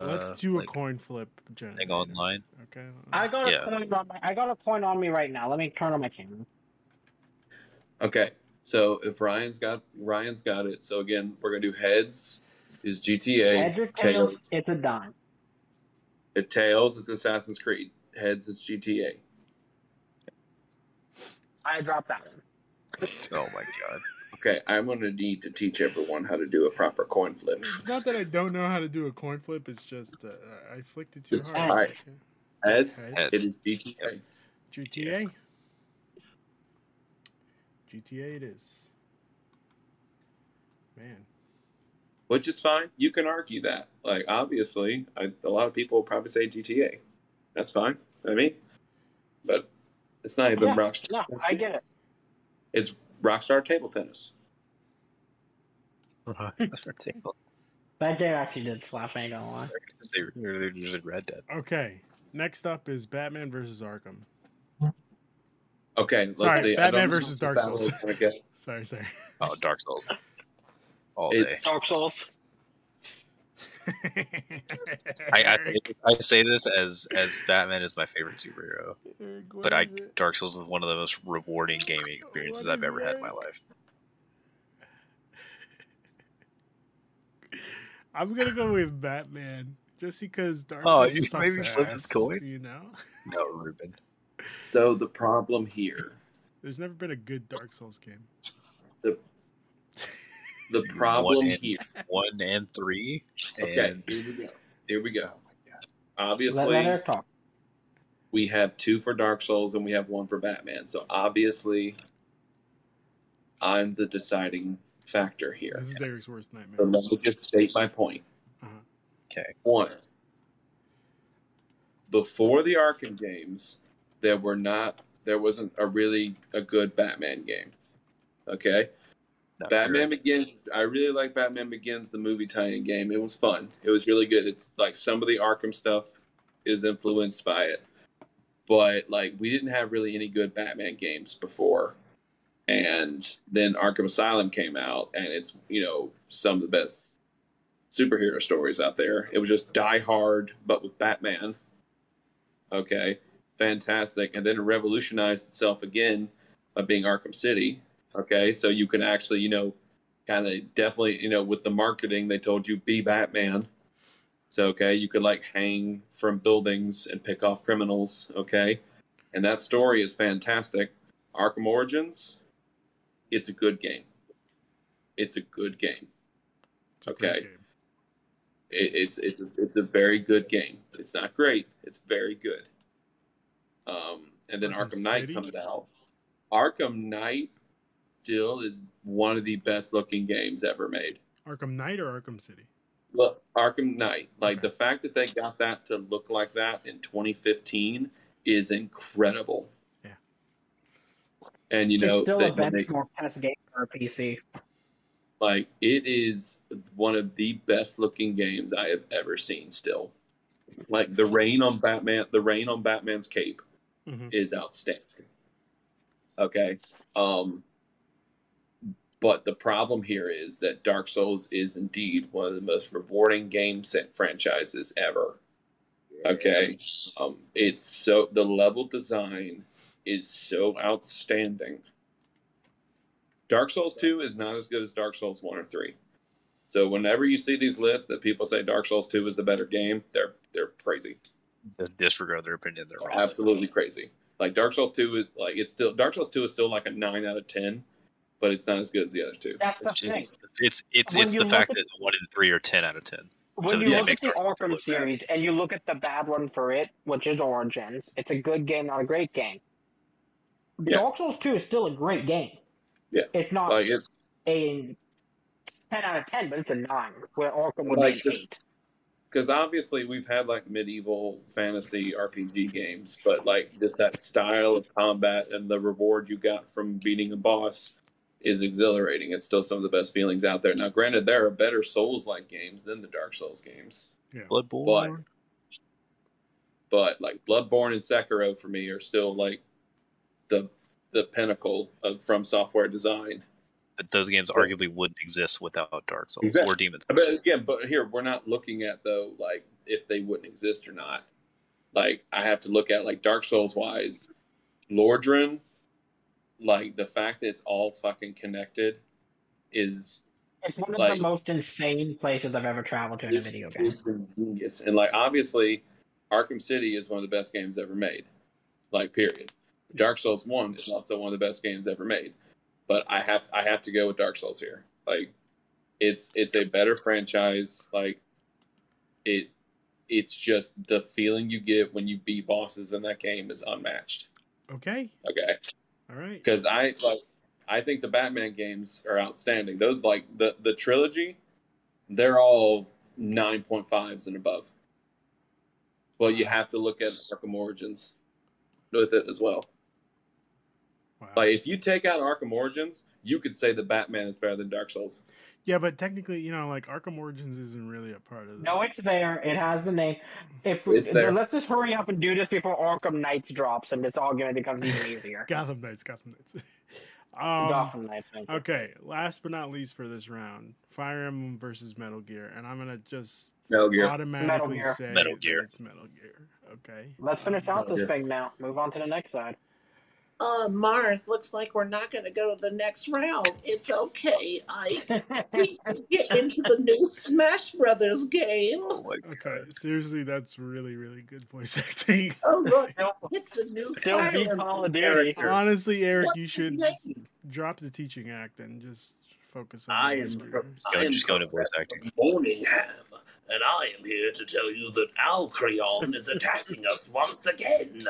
[SPEAKER 2] Let's
[SPEAKER 1] uh,
[SPEAKER 2] do a
[SPEAKER 1] like,
[SPEAKER 2] coin flip generator.
[SPEAKER 1] thing online.
[SPEAKER 2] Okay.
[SPEAKER 3] I got a
[SPEAKER 1] Yeah.
[SPEAKER 3] coin on my. I got a coin on me right now. Let me turn on my camera.
[SPEAKER 4] Okay, so if Ryan's got Ryan's got it. So again, we're gonna do heads is GTA.
[SPEAKER 3] Heads or tails, it's a dime.
[SPEAKER 4] If tails is Assassin's Creed. Heads is GTA.
[SPEAKER 3] I dropped that one.
[SPEAKER 1] Oh my god.
[SPEAKER 4] Okay, I'm gonna need to teach everyone how to do a proper coin flip.
[SPEAKER 2] It's not that I don't know how to do a coin flip. It's just uh, I flicked it too
[SPEAKER 4] It's
[SPEAKER 2] hard.
[SPEAKER 3] Alright.
[SPEAKER 2] Okay.
[SPEAKER 4] Heads,
[SPEAKER 2] Heads.
[SPEAKER 4] it is GTA.
[SPEAKER 2] GTA. GTA it is. Man.
[SPEAKER 4] which is fine. You can argue that. Like, obviously, I, a lot of people will probably say GTA. That's fine. I mean, but it's not even
[SPEAKER 3] Yeah,
[SPEAKER 4] Rockstar.
[SPEAKER 3] no, I get it.
[SPEAKER 4] It's Rockstar Table Tennis. Rockstar table.
[SPEAKER 3] That game actually did slap. I ain't gonna lie.
[SPEAKER 1] they, they're just Red Dead.
[SPEAKER 2] Okay. Next up is Batman versus Arkham.
[SPEAKER 4] Okay, let's
[SPEAKER 2] Sorry,
[SPEAKER 4] see.
[SPEAKER 2] Batman
[SPEAKER 4] I
[SPEAKER 2] versus Dark Souls.
[SPEAKER 4] is gonna get-
[SPEAKER 2] Sorry, sorry.
[SPEAKER 1] Oh, Dark Souls. All day.
[SPEAKER 4] It's-
[SPEAKER 3] Dark Souls.
[SPEAKER 1] I, I I say this as as Batman is my favorite superhero,
[SPEAKER 2] Eric,
[SPEAKER 1] but I
[SPEAKER 2] it?
[SPEAKER 1] Dark Souls is one of the most rewarding gaming experiences I've
[SPEAKER 2] is
[SPEAKER 1] ever had in my life.
[SPEAKER 2] I'm gonna go with Batman just because Dark
[SPEAKER 1] Oh,
[SPEAKER 2] Souls
[SPEAKER 1] you
[SPEAKER 2] sucks
[SPEAKER 1] maybe flip his coin?
[SPEAKER 2] You know,
[SPEAKER 1] No, Ruben.
[SPEAKER 4] So the problem here,
[SPEAKER 2] there's never been a good Dark Souls game.
[SPEAKER 4] the problem
[SPEAKER 1] one
[SPEAKER 4] here.
[SPEAKER 1] one and three.
[SPEAKER 4] Okay,
[SPEAKER 1] And
[SPEAKER 4] here we go. Here we go. Obviously,
[SPEAKER 3] let Eric talk.
[SPEAKER 4] we have two for Dark Souls and we have one for Batman. So obviously, I'm the deciding factor here.
[SPEAKER 2] This is Eric's worst nightmare.
[SPEAKER 4] So let me just state my point.
[SPEAKER 2] Uh-huh.
[SPEAKER 1] okay,
[SPEAKER 4] One, before the Arkham games, there were not there wasn't a really a good Batman game. Okay,
[SPEAKER 1] no,
[SPEAKER 4] Batman Begins. I really like Batman Begins, the movie tie-in game. It was fun. It was really good. It's like some of the Arkham stuff is influenced by it, but like we didn't have really any good Batman games before. And then Arkham Asylum came out, and it's you know some of the best superhero stories out there. It was just Die Hard, but with Batman. Okay, fantastic. And then it revolutionized itself again by being Arkham City. Okay, so you can actually, you know, kind of definitely, you know, with the marketing, they told you be Batman. So, okay, you could like hang from buildings and pick off criminals. Okay, and that story is fantastic. Arkham Origins, it's a good game. It's a good game.
[SPEAKER 2] It's a
[SPEAKER 4] okay.
[SPEAKER 2] game.
[SPEAKER 4] It, it's it's a, it's a very good game. It's not great. It's very good. Um, and then
[SPEAKER 2] Arkham
[SPEAKER 4] Arkham Knight comes out. Arkham Knight still is one of the best looking games ever made.
[SPEAKER 2] Arkham Knight or Arkham City?
[SPEAKER 4] Look, Arkham Knight, like
[SPEAKER 2] Okay.
[SPEAKER 4] the fact that they got that to look like that in 2015 is incredible.
[SPEAKER 2] Yeah.
[SPEAKER 4] And you know,
[SPEAKER 3] it's still
[SPEAKER 4] they-
[SPEAKER 3] a
[SPEAKER 4] when they-
[SPEAKER 3] benchmark test game for a PC.
[SPEAKER 4] like it is one of the best looking games I have ever seen. Still, like the rain on Batman, the rain on Batman's cape
[SPEAKER 2] hmm
[SPEAKER 4] is outstanding. Okay, um, But the problem here is that Dark Souls is indeed one of the most rewarding game set franchises ever. Okay. Um, it's so the level design is so outstanding. Dark Souls 2 is not as good as Dark Souls 1 or 3. So whenever you see these lists that people say Dark Souls 2 is the better game, they're they're crazy.
[SPEAKER 1] disregard their opinion. They're wrong.
[SPEAKER 4] Absolutely crazy. Like Dark Souls 2 is like it's still Dark Souls 2 is still like a 9 out of 10, but it's not as good as the other two.
[SPEAKER 3] That's the
[SPEAKER 1] It's
[SPEAKER 3] thing.
[SPEAKER 1] it's it's, it's, it's the fact
[SPEAKER 3] at-
[SPEAKER 1] that one in three are ten out of ten.
[SPEAKER 3] When
[SPEAKER 1] So,
[SPEAKER 3] you look at the
[SPEAKER 1] Dark Souls
[SPEAKER 3] Arkham
[SPEAKER 1] look bad.
[SPEAKER 3] series and you look at the bad one for it, which is Origins, it's a good game, not a great game.
[SPEAKER 4] Yeah.
[SPEAKER 3] Dark Souls 2 is still a great game.
[SPEAKER 4] Yeah.
[SPEAKER 3] It's not
[SPEAKER 4] Like it
[SPEAKER 3] a 10 out of 10, but it's a 9, where Arkham would
[SPEAKER 4] Like,
[SPEAKER 3] be
[SPEAKER 4] just-
[SPEAKER 3] 8.
[SPEAKER 4] because obviously we've had like medieval fantasy RPG games, but like just that style of combat and the reward you got from beating a boss is exhilarating. It's still some of the best feelings out there. Now, granted, there are better Souls like games than the Dark Souls games, Yeah.
[SPEAKER 1] Bloodborne.
[SPEAKER 4] but like Bloodborne and Sekiro for me are still like the the pinnacle of FromSoftware design.
[SPEAKER 1] But those games
[SPEAKER 4] Yes.
[SPEAKER 1] arguably wouldn't exist without Dark Souls
[SPEAKER 4] Exactly.
[SPEAKER 1] or Demons.
[SPEAKER 4] But again, but here we're not looking at though like if they wouldn't exist or not. Like I have to look at like Dark Souls wise, Lordran, like the fact that it's all fucking connected is
[SPEAKER 3] It's one of
[SPEAKER 4] like-
[SPEAKER 3] the most insane places I've ever traveled to in a video game.
[SPEAKER 4] is genius. And like obviously, Arkham City is one of the best games ever made. Like period. Dark Souls One is also one of the best games ever made. But I have I have to go with Dark Souls here. Like it's it's a better franchise. Like it it's just the feeling you get when you beat bosses in that game is unmatched.
[SPEAKER 2] Okay.
[SPEAKER 4] Okay
[SPEAKER 2] All right.
[SPEAKER 4] because I like I think the Batman games are outstanding. Those like the the trilogy, they're all nine point fives and above. Well, you have to look at Arkham Origins with it as well.
[SPEAKER 2] Wow.
[SPEAKER 4] Like if you take out Arkham Origins, you could say the Batman is better than Dark Souls.
[SPEAKER 2] yeah, but technically, you know, like Arkham Origins isn't really a part of the.
[SPEAKER 3] No, it's there. It has the name. If we,
[SPEAKER 4] It's there.
[SPEAKER 3] let's just hurry up and do this before Arkham Knights drops, and this argument becomes even easier.
[SPEAKER 2] Gotham Knights. Gotham Knights. um,
[SPEAKER 3] Gotham Knights. thank you.
[SPEAKER 2] Okay, last but not least for this round, Fire Emblem versus Metal Gear, and I'm gonna just
[SPEAKER 4] Metal Gear.
[SPEAKER 2] automatically
[SPEAKER 3] Gear.
[SPEAKER 2] say
[SPEAKER 1] Metal Gear.
[SPEAKER 2] it's Metal Gear. Okay.
[SPEAKER 3] Let's finish out this
[SPEAKER 4] Yeah.
[SPEAKER 3] thing now. Move on to the next side.
[SPEAKER 5] Uh, Marth, looks like we're not going to go to the next round. It's okay. I get into the new Smash Brothers game.
[SPEAKER 1] Oh my
[SPEAKER 2] Okay. Seriously, that's really really good voice acting.
[SPEAKER 5] Oh, look, it's a new
[SPEAKER 3] still
[SPEAKER 5] Fire
[SPEAKER 3] beat
[SPEAKER 5] Emblem
[SPEAKER 3] Call of Duty.
[SPEAKER 4] Sure.
[SPEAKER 2] Honestly, Eric,
[SPEAKER 5] What's
[SPEAKER 2] you should
[SPEAKER 5] name?
[SPEAKER 2] drop the teaching act and just focus on.
[SPEAKER 4] I am from-
[SPEAKER 2] careers.
[SPEAKER 1] Go-
[SPEAKER 5] I am
[SPEAKER 1] just go to voice acting.
[SPEAKER 5] Morningham, and I am here to tell you that Alcreon is attacking us once again.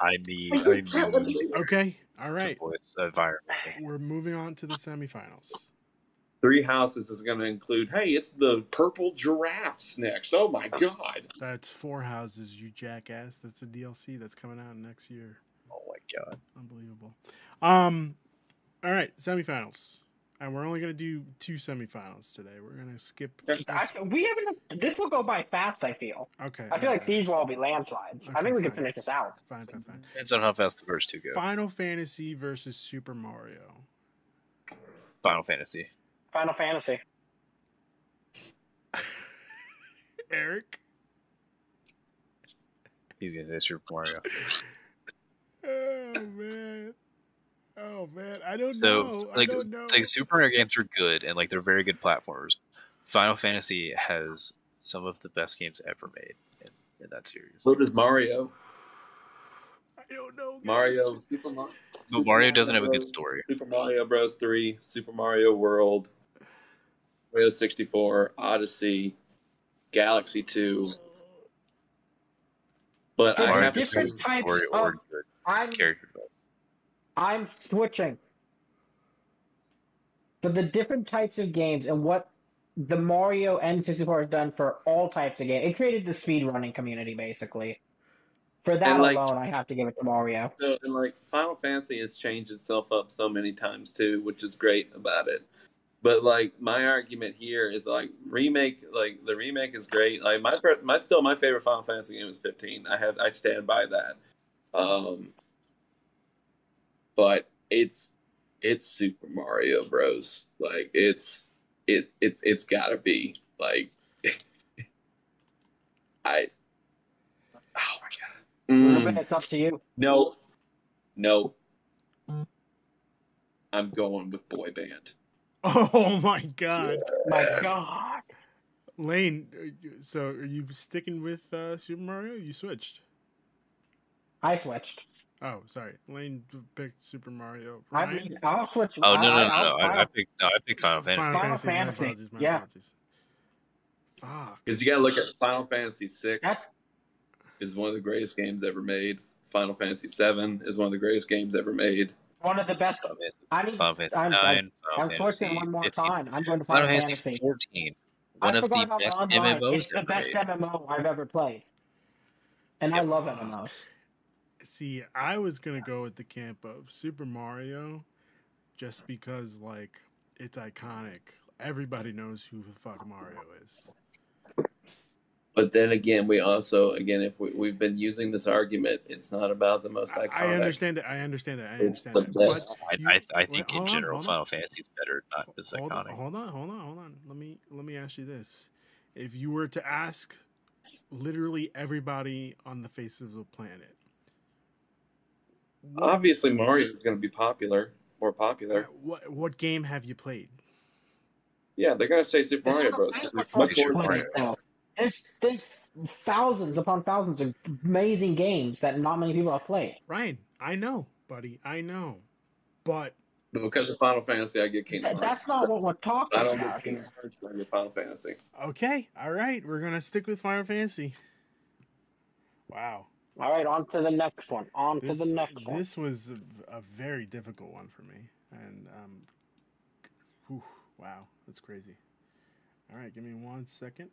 [SPEAKER 1] I mean, I mean.
[SPEAKER 2] Okay. All
[SPEAKER 1] it's a
[SPEAKER 2] right.
[SPEAKER 1] voice environment.
[SPEAKER 2] We're moving on to the semifinals.
[SPEAKER 4] Three Houses is going to include. Hey, it's the purple giraffes next. Oh my god!
[SPEAKER 2] That's Four Houses, you jackass. That's a DLC that's coming out next year.
[SPEAKER 1] Oh my god.
[SPEAKER 2] Unbelievable. Um, all right, semifinals, and we're only gonna do two semifinals today. We're gonna skip.
[SPEAKER 3] I, we haven't. This will go by fast. I feel.
[SPEAKER 2] Okay.
[SPEAKER 3] I feel like
[SPEAKER 2] alright.
[SPEAKER 3] these will all be landslides. I think we can finish this out.
[SPEAKER 2] Fine, fine, fine.
[SPEAKER 1] Depends on how fast the first two go.
[SPEAKER 2] Final Fantasy versus Super Mario.
[SPEAKER 1] Final Fantasy.
[SPEAKER 3] Final Fantasy.
[SPEAKER 2] Eric.
[SPEAKER 1] He's gonna say Super Mario.
[SPEAKER 2] Oh man. Oh man. I don't
[SPEAKER 1] So,
[SPEAKER 2] know.
[SPEAKER 1] like,
[SPEAKER 2] I don't know.
[SPEAKER 1] like Super Mario games are good and like they're very good platformers. Final Fantasy has some of the best games ever made in, in that series.
[SPEAKER 4] So does Mario.
[SPEAKER 2] I don't know. guys.
[SPEAKER 4] Mario, Super Mario.
[SPEAKER 1] But Mario doesn't have a good story.
[SPEAKER 4] Super Mario Bros. Three, Super Mario World, Mario sixty four, Odyssey, Galaxy Two. But
[SPEAKER 3] There
[SPEAKER 4] I
[SPEAKER 3] are
[SPEAKER 4] have to
[SPEAKER 3] different
[SPEAKER 4] say,
[SPEAKER 3] types
[SPEAKER 1] Story
[SPEAKER 3] of. I'm
[SPEAKER 1] character development.
[SPEAKER 3] I'm switching. For the different types of games and what the Mario N64 has done for all types of games, it created the speedrunning community basically. For that
[SPEAKER 4] like-
[SPEAKER 3] alone, I have to give it to Mario.
[SPEAKER 4] So, and like Final Fantasy has changed itself up so many times too, which is great about it. But like my argument here is like remake, like the remake is great. Like my my still my favorite Final Fantasy game is 15. I have I stand by that. Um, but it's it's Super Mario Bros. Like it's it it's it's gotta be like I oh my god. Mm,
[SPEAKER 3] Ruben, it's up to you.
[SPEAKER 4] no, no. I'm going with boy band.
[SPEAKER 2] Oh my god,
[SPEAKER 3] My God.
[SPEAKER 2] Lane. So are you sticking with uh, Super Mario? You switched.
[SPEAKER 3] I switched.
[SPEAKER 2] Oh, sorry. Lane picked Super Mario.
[SPEAKER 3] I mean, I'll switch.
[SPEAKER 1] Oh no no no!
[SPEAKER 3] I'll-
[SPEAKER 1] no. I, I picked no, I picked Final Fantasy.
[SPEAKER 3] Final
[SPEAKER 2] My
[SPEAKER 3] Fantasy,
[SPEAKER 2] apologies, my
[SPEAKER 3] yeah.
[SPEAKER 2] apologies. Fuck.
[SPEAKER 4] Because you gotta look at Final Fantasy VI is one of the greatest games ever made. Final Fantasy VII is one of the greatest games ever made.
[SPEAKER 3] one of the best.
[SPEAKER 1] Final Fantasy,
[SPEAKER 3] I need.
[SPEAKER 1] Final Fantasy
[SPEAKER 3] I'm,
[SPEAKER 1] nine.
[SPEAKER 3] I'm,
[SPEAKER 1] Final
[SPEAKER 3] I'm switching one more
[SPEAKER 1] 15,
[SPEAKER 3] time. I'm going to
[SPEAKER 1] Final
[SPEAKER 3] Final
[SPEAKER 1] Fantasy
[SPEAKER 3] Fantasy.
[SPEAKER 1] fourteen. One
[SPEAKER 3] I
[SPEAKER 1] of the best
[SPEAKER 3] online.
[SPEAKER 1] MMOs
[SPEAKER 3] It's the best
[SPEAKER 1] made.
[SPEAKER 3] MMO I've ever played, and I love MMOs.
[SPEAKER 2] See, I was gonna go with the camp of Super Mario, just because like it's iconic. Everybody knows who the fuck Mario is.
[SPEAKER 4] But then again, we also again if we, we've been using this argument, it's not about the most iconic.
[SPEAKER 2] I understand that. I understand that. I understand
[SPEAKER 4] the
[SPEAKER 2] that. But
[SPEAKER 1] I,
[SPEAKER 2] you-
[SPEAKER 1] I, I
[SPEAKER 2] wait,
[SPEAKER 1] think in
[SPEAKER 2] hold on,
[SPEAKER 1] general,
[SPEAKER 2] hold on.
[SPEAKER 1] Final Fantasy is better, not as
[SPEAKER 2] hold on,
[SPEAKER 1] iconic.
[SPEAKER 2] hold on, hold on, hold on. Let me let me ask you this: If you were to ask literally everybody on the face of the planet, what,
[SPEAKER 4] Obviously, Mario is going to be popular, more
[SPEAKER 2] uh,
[SPEAKER 4] popular.
[SPEAKER 2] what what game have you played?
[SPEAKER 4] Yeah, they're going to say Super Mario Bros.
[SPEAKER 3] There's
[SPEAKER 4] It's
[SPEAKER 3] so
[SPEAKER 4] much
[SPEAKER 1] Super Mario.
[SPEAKER 3] There's, there's thousands upon thousands of amazing games that not many people have played.
[SPEAKER 2] Ryan, I know, buddy, I know, but
[SPEAKER 4] But because of Final Fantasy, I get Kingdom
[SPEAKER 3] Th-
[SPEAKER 4] Hearts.
[SPEAKER 3] that's not what we're talking
[SPEAKER 4] I don't
[SPEAKER 3] about.
[SPEAKER 4] get Kingdom Hearts, but I get Final Fantasy.
[SPEAKER 2] okay, all right, we're gonna stick with Final Fantasy. Wow.
[SPEAKER 3] All right, on to the next one. On to the next one.
[SPEAKER 2] this was a, a very difficult one for me, and um, whew, wow, that's crazy. All right, give me one second.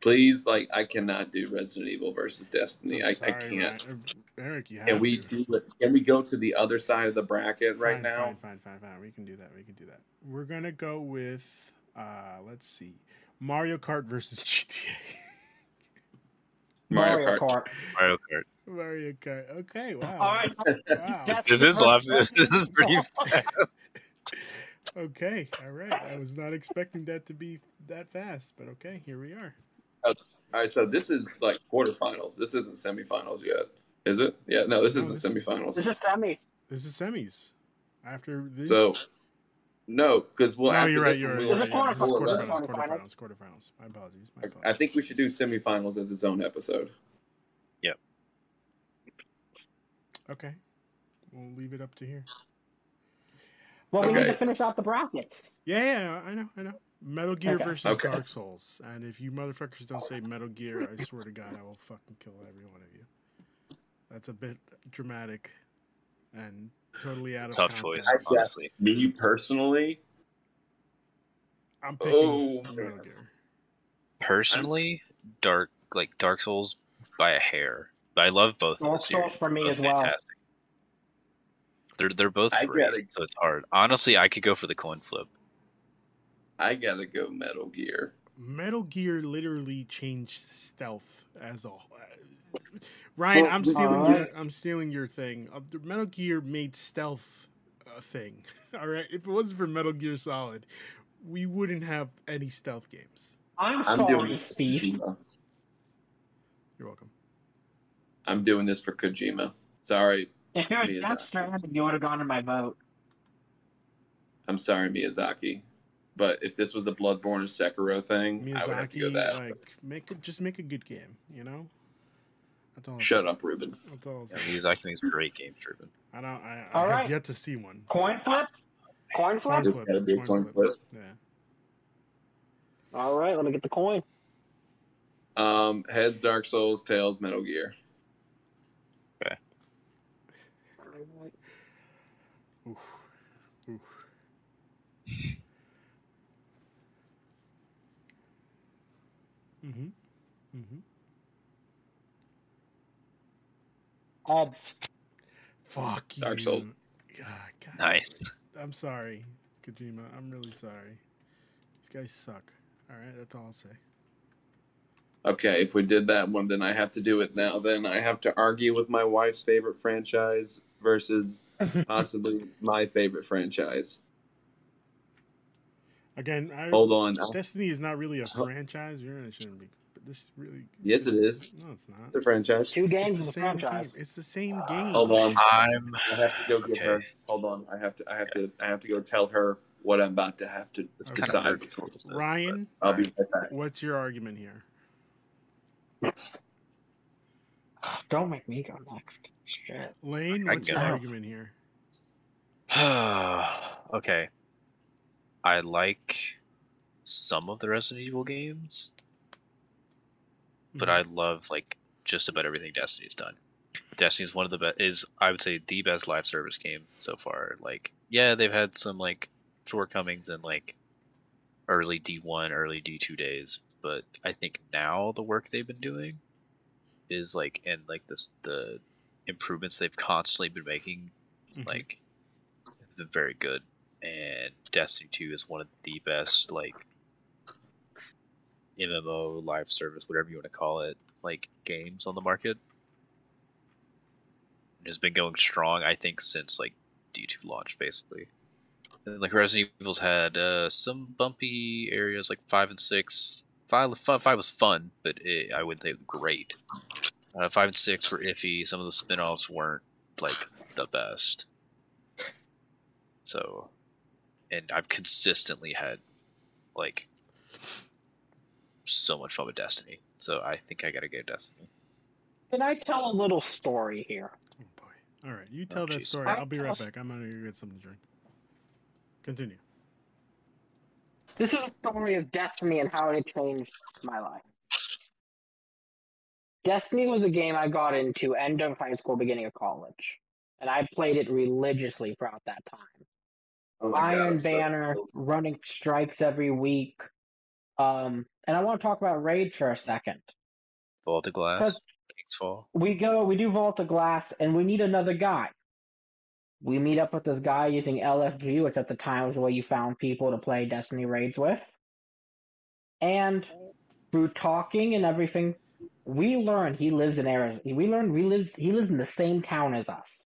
[SPEAKER 4] Please, like, I cannot do Resident Evil versus Destiny.
[SPEAKER 2] I'm
[SPEAKER 4] I, I can't.
[SPEAKER 2] Ryan. Uh, Eric, you have
[SPEAKER 4] Can we
[SPEAKER 2] to.
[SPEAKER 4] do it? Can we go to the other side of the bracket right
[SPEAKER 2] fine,
[SPEAKER 4] now?
[SPEAKER 2] Fine, fine, fine, fine. We can do that. We can do that. We're gonna go with uh, let's see, Mario Kart versus GTA.
[SPEAKER 4] Mario
[SPEAKER 3] Mario
[SPEAKER 4] Kart.
[SPEAKER 3] Kart.
[SPEAKER 1] Mario Kart.
[SPEAKER 2] Mario Kart. Okay, wow.
[SPEAKER 3] All right.
[SPEAKER 2] Wow.
[SPEAKER 3] That's
[SPEAKER 1] This is
[SPEAKER 3] first
[SPEAKER 1] laughing. This is pretty fast.
[SPEAKER 2] Okay, all right. I was not expecting that to be that fast, but okay, here we are.
[SPEAKER 4] Oh, all right, so this is like quarterfinals. This isn't semifinals yet, is it? Yeah, no, this
[SPEAKER 2] No,
[SPEAKER 4] isn't
[SPEAKER 2] this-
[SPEAKER 4] semifinals.
[SPEAKER 3] This is semis.
[SPEAKER 2] This is semis. After this,
[SPEAKER 4] So, no, because well,
[SPEAKER 2] no,
[SPEAKER 4] after
[SPEAKER 2] you're right.
[SPEAKER 4] this
[SPEAKER 2] You're right.
[SPEAKER 4] we'll
[SPEAKER 3] This
[SPEAKER 2] You're
[SPEAKER 3] is
[SPEAKER 2] right.
[SPEAKER 4] have
[SPEAKER 2] yeah,
[SPEAKER 3] quarterfinals.
[SPEAKER 2] This quarterfinals.
[SPEAKER 4] left.
[SPEAKER 2] Quarterfinals. Quarterfinals. My apologies. My apologies.
[SPEAKER 4] I think we should do semifinals as its own episode. Yep.
[SPEAKER 2] Okay, we'll leave it up to here.
[SPEAKER 3] Well, we need to finish out the brackets.
[SPEAKER 2] Yeah, yeah, I know, I know. Metal Gear
[SPEAKER 3] Okay.
[SPEAKER 2] versus
[SPEAKER 4] Okay.
[SPEAKER 2] Dark Souls, and if you motherfuckers don't say Metal Gear, I swear to God, I will fucking kill every one of you. That's a bit dramatic and totally out of
[SPEAKER 1] Tough
[SPEAKER 2] context.
[SPEAKER 1] choice, honestly.
[SPEAKER 4] Me personally,
[SPEAKER 2] I'm
[SPEAKER 4] oh,
[SPEAKER 2] picking Oh.
[SPEAKER 1] Personally, Dark like Dark Souls by a hair. But I love both
[SPEAKER 3] Dark. Souls for me
[SPEAKER 1] Both
[SPEAKER 3] as well.
[SPEAKER 1] fantastic. They're they're both
[SPEAKER 4] I
[SPEAKER 1] great,
[SPEAKER 4] gotta-
[SPEAKER 1] so it's hard. Honestly, I could go for the coin flip.
[SPEAKER 4] I gotta go Metal Gear.
[SPEAKER 2] Metal Gear literally changed stealth as a. Ryan,
[SPEAKER 4] Well,
[SPEAKER 2] I'm stealing your. I'm stealing your thing. Uh, Metal Gear made stealth a thing. All right, if it wasn't for Metal Gear Solid, we wouldn't have any stealth games.
[SPEAKER 3] I'm,
[SPEAKER 4] I'm doing
[SPEAKER 3] sorry,
[SPEAKER 4] this for
[SPEAKER 3] Steve.
[SPEAKER 4] Kojima.
[SPEAKER 2] You're welcome.
[SPEAKER 4] I'm doing this for Kojima. Sorry,
[SPEAKER 3] If it was
[SPEAKER 4] Miyazaki.
[SPEAKER 3] Death Stranding, you would have gone to my vote.
[SPEAKER 4] I'm sorry, Miyazaki. But if this was a Bloodborne or Sekiro thing, I would have to go
[SPEAKER 2] Miyazaki,
[SPEAKER 4] that.
[SPEAKER 2] like make it just make a good game. You know, that's all. I'm
[SPEAKER 4] Shut up, Ruben.
[SPEAKER 2] saying. That's all. I'm
[SPEAKER 1] Yeah,
[SPEAKER 2] saying.
[SPEAKER 1] Miyazaki makes great games, Ruben.
[SPEAKER 2] I don't. I, I
[SPEAKER 3] All
[SPEAKER 2] have
[SPEAKER 3] right.
[SPEAKER 2] yet to see one.
[SPEAKER 3] Coin flip? Coin flip?
[SPEAKER 2] Coin
[SPEAKER 4] This
[SPEAKER 2] flip.
[SPEAKER 4] gotta be a
[SPEAKER 2] coin
[SPEAKER 4] coin
[SPEAKER 2] flip.
[SPEAKER 4] flip.
[SPEAKER 2] Yeah.
[SPEAKER 3] All right, let me get the coin.
[SPEAKER 4] Um, heads Dark Souls, tails Metal Gear.
[SPEAKER 2] Oof. Oof. Mhm. Mhm.
[SPEAKER 3] Heads.
[SPEAKER 2] Fuck you.
[SPEAKER 4] Dark Souls.
[SPEAKER 2] God, God.
[SPEAKER 1] Nice.
[SPEAKER 2] I'm sorry, Kojima. I'm really sorry. These guys suck. All right, that's all I'll say.
[SPEAKER 4] Okay, if we did that one, then I have to do it now. Then I have to argue with my wife's favorite franchise versus possibly my favorite franchise.
[SPEAKER 2] Again, I,
[SPEAKER 4] Hold on.
[SPEAKER 2] Destiny is not really a franchise. You're it shouldn't be. But this is really.
[SPEAKER 4] Yes, it is.
[SPEAKER 2] No, it's not.
[SPEAKER 4] It's a franchise.
[SPEAKER 3] Two games
[SPEAKER 2] It's
[SPEAKER 3] in
[SPEAKER 2] the
[SPEAKER 3] the franchise.
[SPEAKER 2] game. It's the same game.
[SPEAKER 4] Hold on.
[SPEAKER 1] I'm
[SPEAKER 4] I have to go get
[SPEAKER 1] Okay.
[SPEAKER 4] her. Hold on. I have to. I have to. I have to go tell her what I'm about to have to
[SPEAKER 2] Okay.
[SPEAKER 4] decide.
[SPEAKER 1] nervous.
[SPEAKER 2] Ryan,
[SPEAKER 4] I'll be right back.
[SPEAKER 2] what's your argument here?
[SPEAKER 3] Don't make me go next. Shit.
[SPEAKER 2] Lane, what's your
[SPEAKER 1] go.
[SPEAKER 2] argument here?
[SPEAKER 1] okay. I like some of the Resident Evil games, but I love like just about everything Destiny's done. Destiny is one of the best. Is I would say the best live service game so far. Like, yeah, they've had some like shortcomings in like early D one, early D two days, but I think now the work they've been doing is like and like this the improvements they've constantly been making
[SPEAKER 2] Mhm.
[SPEAKER 1] like they're very good and destiny 2 is one of the best like mmo live service whatever you want to call it like games on the market? It has been going strong i think since like d2 launch basically. And, like resident evil's had uh, some bumpy areas like 5 and 6 5, five, five was fun but it, i wouldn't say great. Uh, 5 and 6 were iffy. Some of the spin-offs weren't like the best. So, and I've consistently had like so much fun with Destiny. So I think I gotta go Destiny.
[SPEAKER 3] Can I tell a little story here?
[SPEAKER 2] Oh boy. All right, you oh, tell that
[SPEAKER 1] jeez.
[SPEAKER 2] story.
[SPEAKER 3] I-
[SPEAKER 2] I'll be right back. I'm gonna go get something to drink. Continue.
[SPEAKER 3] This is a story of Destiny and how it changed my life. Destiny was a game I got into end of high school, beginning of college, and I played it religiously throughout that time.
[SPEAKER 4] Oh my God,
[SPEAKER 3] Iron
[SPEAKER 4] so-
[SPEAKER 3] Banner, running strikes every week. Um, and I want to talk about raids for a second.
[SPEAKER 1] Vault of Glass,
[SPEAKER 3] Because
[SPEAKER 1] King's
[SPEAKER 3] we go, we do Vault of Glass, and we need another guy. We meet up with this guy using LFG, which at the time was the way you found people to play Destiny raids with. And through talking and everything, we learn he lives in Arizona. We learn we lives he lives in the same town as us.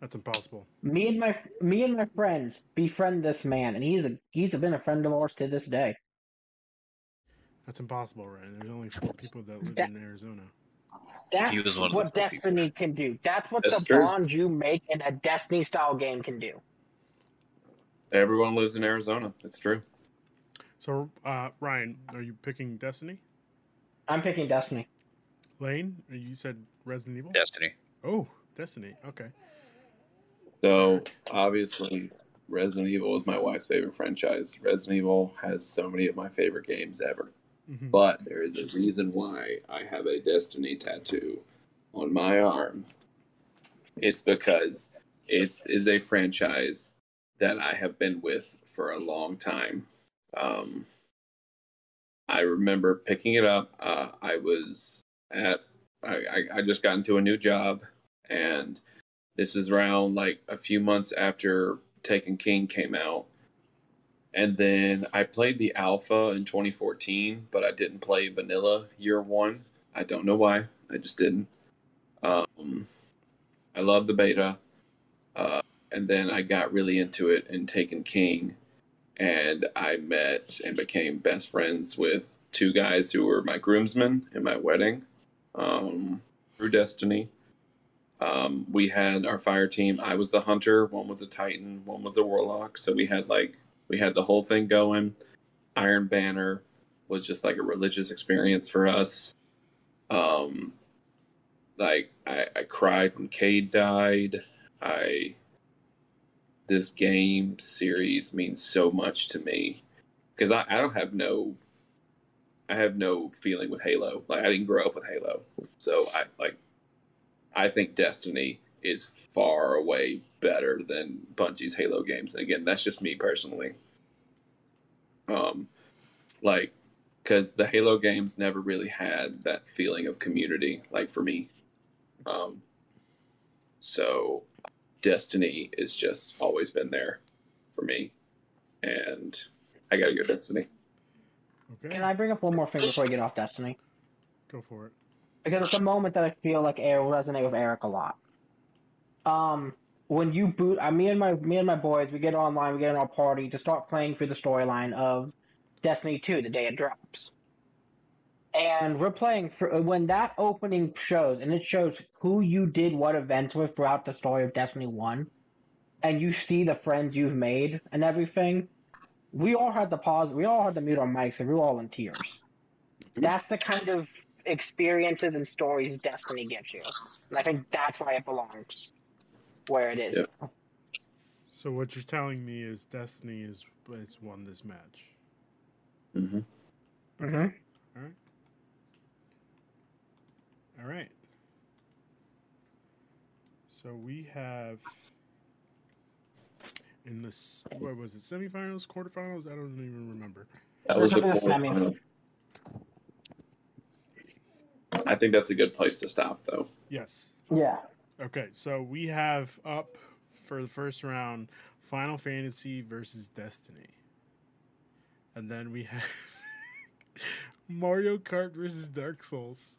[SPEAKER 2] That's impossible.
[SPEAKER 3] Me and my me and my friends befriend this man, and he's a he's been a friend of ours to this day.
[SPEAKER 2] That's impossible, Ryan. There's only four people that live
[SPEAKER 3] That-
[SPEAKER 2] in Arizona.
[SPEAKER 3] That's
[SPEAKER 1] He was one
[SPEAKER 3] what
[SPEAKER 1] the four people.
[SPEAKER 3] Destiny can do. That's what
[SPEAKER 4] That's
[SPEAKER 3] the
[SPEAKER 4] true.
[SPEAKER 3] bond you make in a Destiny style game can do.
[SPEAKER 4] Everyone lives in Arizona. It's true.
[SPEAKER 2] So, uh, Ryan, are you picking Destiny?
[SPEAKER 3] I'm picking Destiny.
[SPEAKER 2] Lane, uh, you said Resident Evil.
[SPEAKER 1] Destiny.
[SPEAKER 2] Oh, Destiny. Okay.
[SPEAKER 4] So obviously, Resident Evil is my wife's favorite franchise. Resident Evil has so many of my favorite games ever.
[SPEAKER 2] Mhm.
[SPEAKER 4] But there is a reason why I have a Destiny tattoo on my arm. It's because it is a franchise that I have been with for a long time. Um, I remember picking it up. Uh, I was at, I, I just got into a new job, and this is around like a few months after Taken King came out. And then I played the alpha in 2014, but I didn't play vanilla year one. I don't know why. I just didn't. Um, I love the beta. Uh, and then I got really into it in Taken King. And I met and became best friends with two guys who were my groomsmen in my wedding um, through Destiny. Um, we had our fire team. I was the hunter. One was a titan. One was a warlock. So we had like we had the whole thing going. Iron Banner was just like a religious experience for us. Um, like I, I cried when Cayde died. I this game series means so much to me because I, I don't have no I have no feeling with Halo. Like I didn't grow up with Halo, so I like I think Destiny is far away better than Bungie's Halo games. And again, that's just me personally. Um, like, because the Halo games never really had that feeling of community, like for me. Um, so Destiny is just always been there for me, and I gotta go Destiny.
[SPEAKER 2] Okay.
[SPEAKER 3] Can I bring up one more thing before I get off Destiny?
[SPEAKER 2] Go for it.
[SPEAKER 3] because it's a moment that I feel like it will resonate with Eric a lot. Um, when you boot, uh, me and my me and my boys, we get online, we get in our party to start playing through the storyline of Destiny Two, the day it drops, and we're playing for when that opening shows, and it shows who you did what events with throughout the story of Destiny One, and you see the friends you've made and everything. We all had to pause. We all had to mute our mics, and we were all in tears. That's the kind of experiences and stories Destiny gives you. And I think that's why it belongs where it is.
[SPEAKER 4] Yep.
[SPEAKER 2] So what you're telling me is Destiny is it's won this match.
[SPEAKER 4] hmm
[SPEAKER 3] Mm-hmm.
[SPEAKER 2] All right. So we have in this what was it semifinals, quarterfinals? I don't even remember.
[SPEAKER 4] That was the
[SPEAKER 3] it's the semis.
[SPEAKER 4] I think that's a good place to stop, though.
[SPEAKER 2] Yes.
[SPEAKER 3] Yeah.
[SPEAKER 2] Okay, so we have up for the first round Final Fantasy versus Destiny. And then we have Mario Kart versus Dark Souls.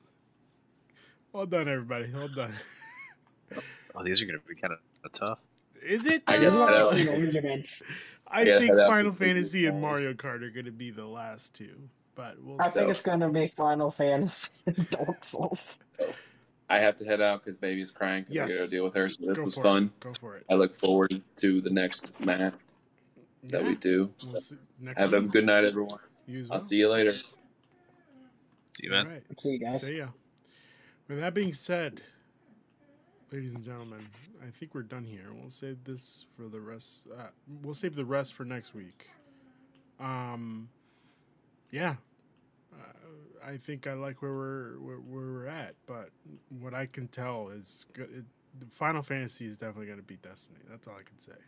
[SPEAKER 2] Well done, everybody. Well done.
[SPEAKER 1] Oh, these are going to be kind of tough.
[SPEAKER 2] Is it?
[SPEAKER 4] I guess
[SPEAKER 2] though?
[SPEAKER 4] so.
[SPEAKER 3] You know, arguments.
[SPEAKER 2] I
[SPEAKER 4] Yeah,
[SPEAKER 2] think Final Fantasy and. Mario Kart are going to be the last two, but we'll
[SPEAKER 3] I
[SPEAKER 2] see.
[SPEAKER 3] think it's gonna be Final Fantasy and Dark Souls.
[SPEAKER 4] I have to head out because baby's crying because
[SPEAKER 2] Yes.
[SPEAKER 4] I got to deal with her. So this
[SPEAKER 2] Go
[SPEAKER 4] was fun.
[SPEAKER 2] it. Go for it.
[SPEAKER 4] I look forward to the next match that we do.
[SPEAKER 2] We'll see. Next
[SPEAKER 4] Have a good night, everyone.
[SPEAKER 2] You as
[SPEAKER 4] I'll see you later.
[SPEAKER 1] See you, man.
[SPEAKER 2] All right.
[SPEAKER 3] See you guys.
[SPEAKER 2] See ya. With that being said, ladies and gentlemen, I think we're done here. We'll save this for the rest. Uh, we'll save the rest for next week. Um, yeah, I think I like where we're where, where we're at, but what I can tell is it, Final Fantasy is definitely going to beat Destiny. That's all I can say.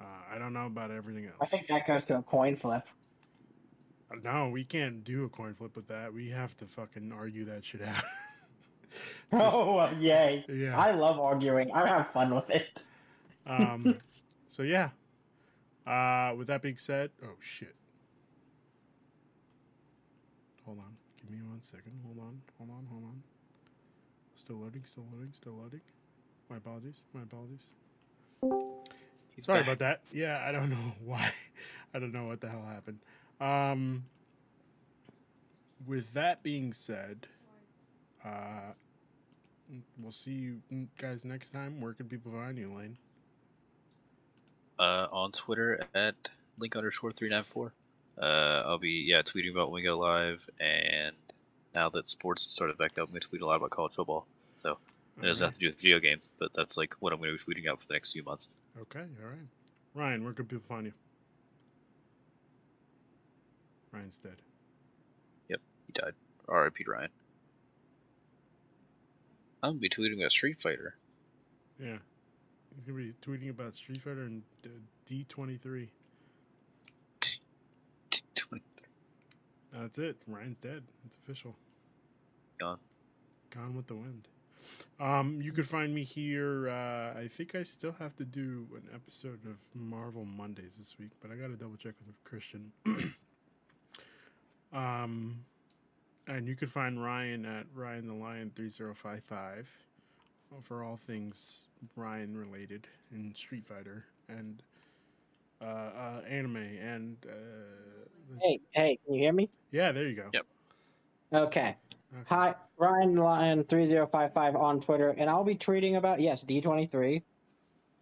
[SPEAKER 2] Uh, I don't know about everything else.
[SPEAKER 3] I think that goes to a coin flip.
[SPEAKER 2] no, we can't do a coin flip with that. We have to fucking argue that shit out.
[SPEAKER 3] Oh, well, yay.
[SPEAKER 2] yeah.
[SPEAKER 3] I love arguing. I have fun with it.
[SPEAKER 2] Um, so yeah. Uh, with that being said, oh shit. Hold on. Give me one second. Hold on. Hold on. Hold on. Still loading. Still loading. Still loading. My apologies. My apologies.
[SPEAKER 1] He's
[SPEAKER 2] Sorry
[SPEAKER 1] back.
[SPEAKER 2] about that. Yeah, I don't know why. I don't know what the hell happened. Um, with that being said, uh, we'll see you guys next time. Where can people find you, Lane?
[SPEAKER 1] uh, on Twitter at link underscore three nine four. Uh, I'll be yeah tweeting about when we go live, and now that sports has started back up, I'm gonna tweet a lot about college football. So it has
[SPEAKER 2] Alright.
[SPEAKER 1] nothing to do with video games, but that's like what I'm gonna be tweeting out for the next few months.
[SPEAKER 2] Okay, all right. Ryan, where can people find you? Ryan's dead.
[SPEAKER 1] Yep, he died. R.I.P. Ryan. I'm gonna be tweeting about Street Fighter.
[SPEAKER 2] Yeah. He's going to be tweeting about Street Fighter and uh, D23. That's it. Ryan's dead. It's official.
[SPEAKER 1] Gone.
[SPEAKER 2] Gone with the wind. Um, you could find me here. Uh, I think I still have to do an episode of Marvel Mondays this week, but I got to double check with Christian. um, and you could find Ryan at Ryan the Lion three zero five five for all things Ryan related in Street Fighter and uh, uh, anime and uh,
[SPEAKER 3] Hey, hey, can you hear me?
[SPEAKER 2] yeah, there you go.
[SPEAKER 1] Yep.
[SPEAKER 3] Okay.
[SPEAKER 2] Okay.
[SPEAKER 3] Hi, Ryan Lion three zero five five on Twitter, and I'll be tweeting about yes D twenty three,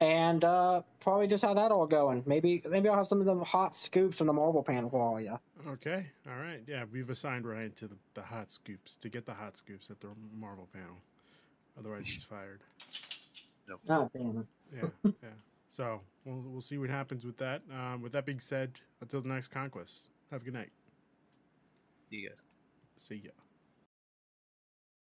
[SPEAKER 3] and uh, probably just how that all going. Maybe maybe I'll have some of the hot scoops from the Marvel panel for all you.
[SPEAKER 2] Okay, all right. Yeah, we've assigned Ryan to the, the hot scoops to get the hot scoops at the Marvel panel. Otherwise, he's fired. Nope.
[SPEAKER 3] Oh damn.
[SPEAKER 2] Yeah, yeah. So we'll we'll see what happens with that. Um, with that being said, until the next conquest, have a good night.
[SPEAKER 1] You guys.
[SPEAKER 2] See ya.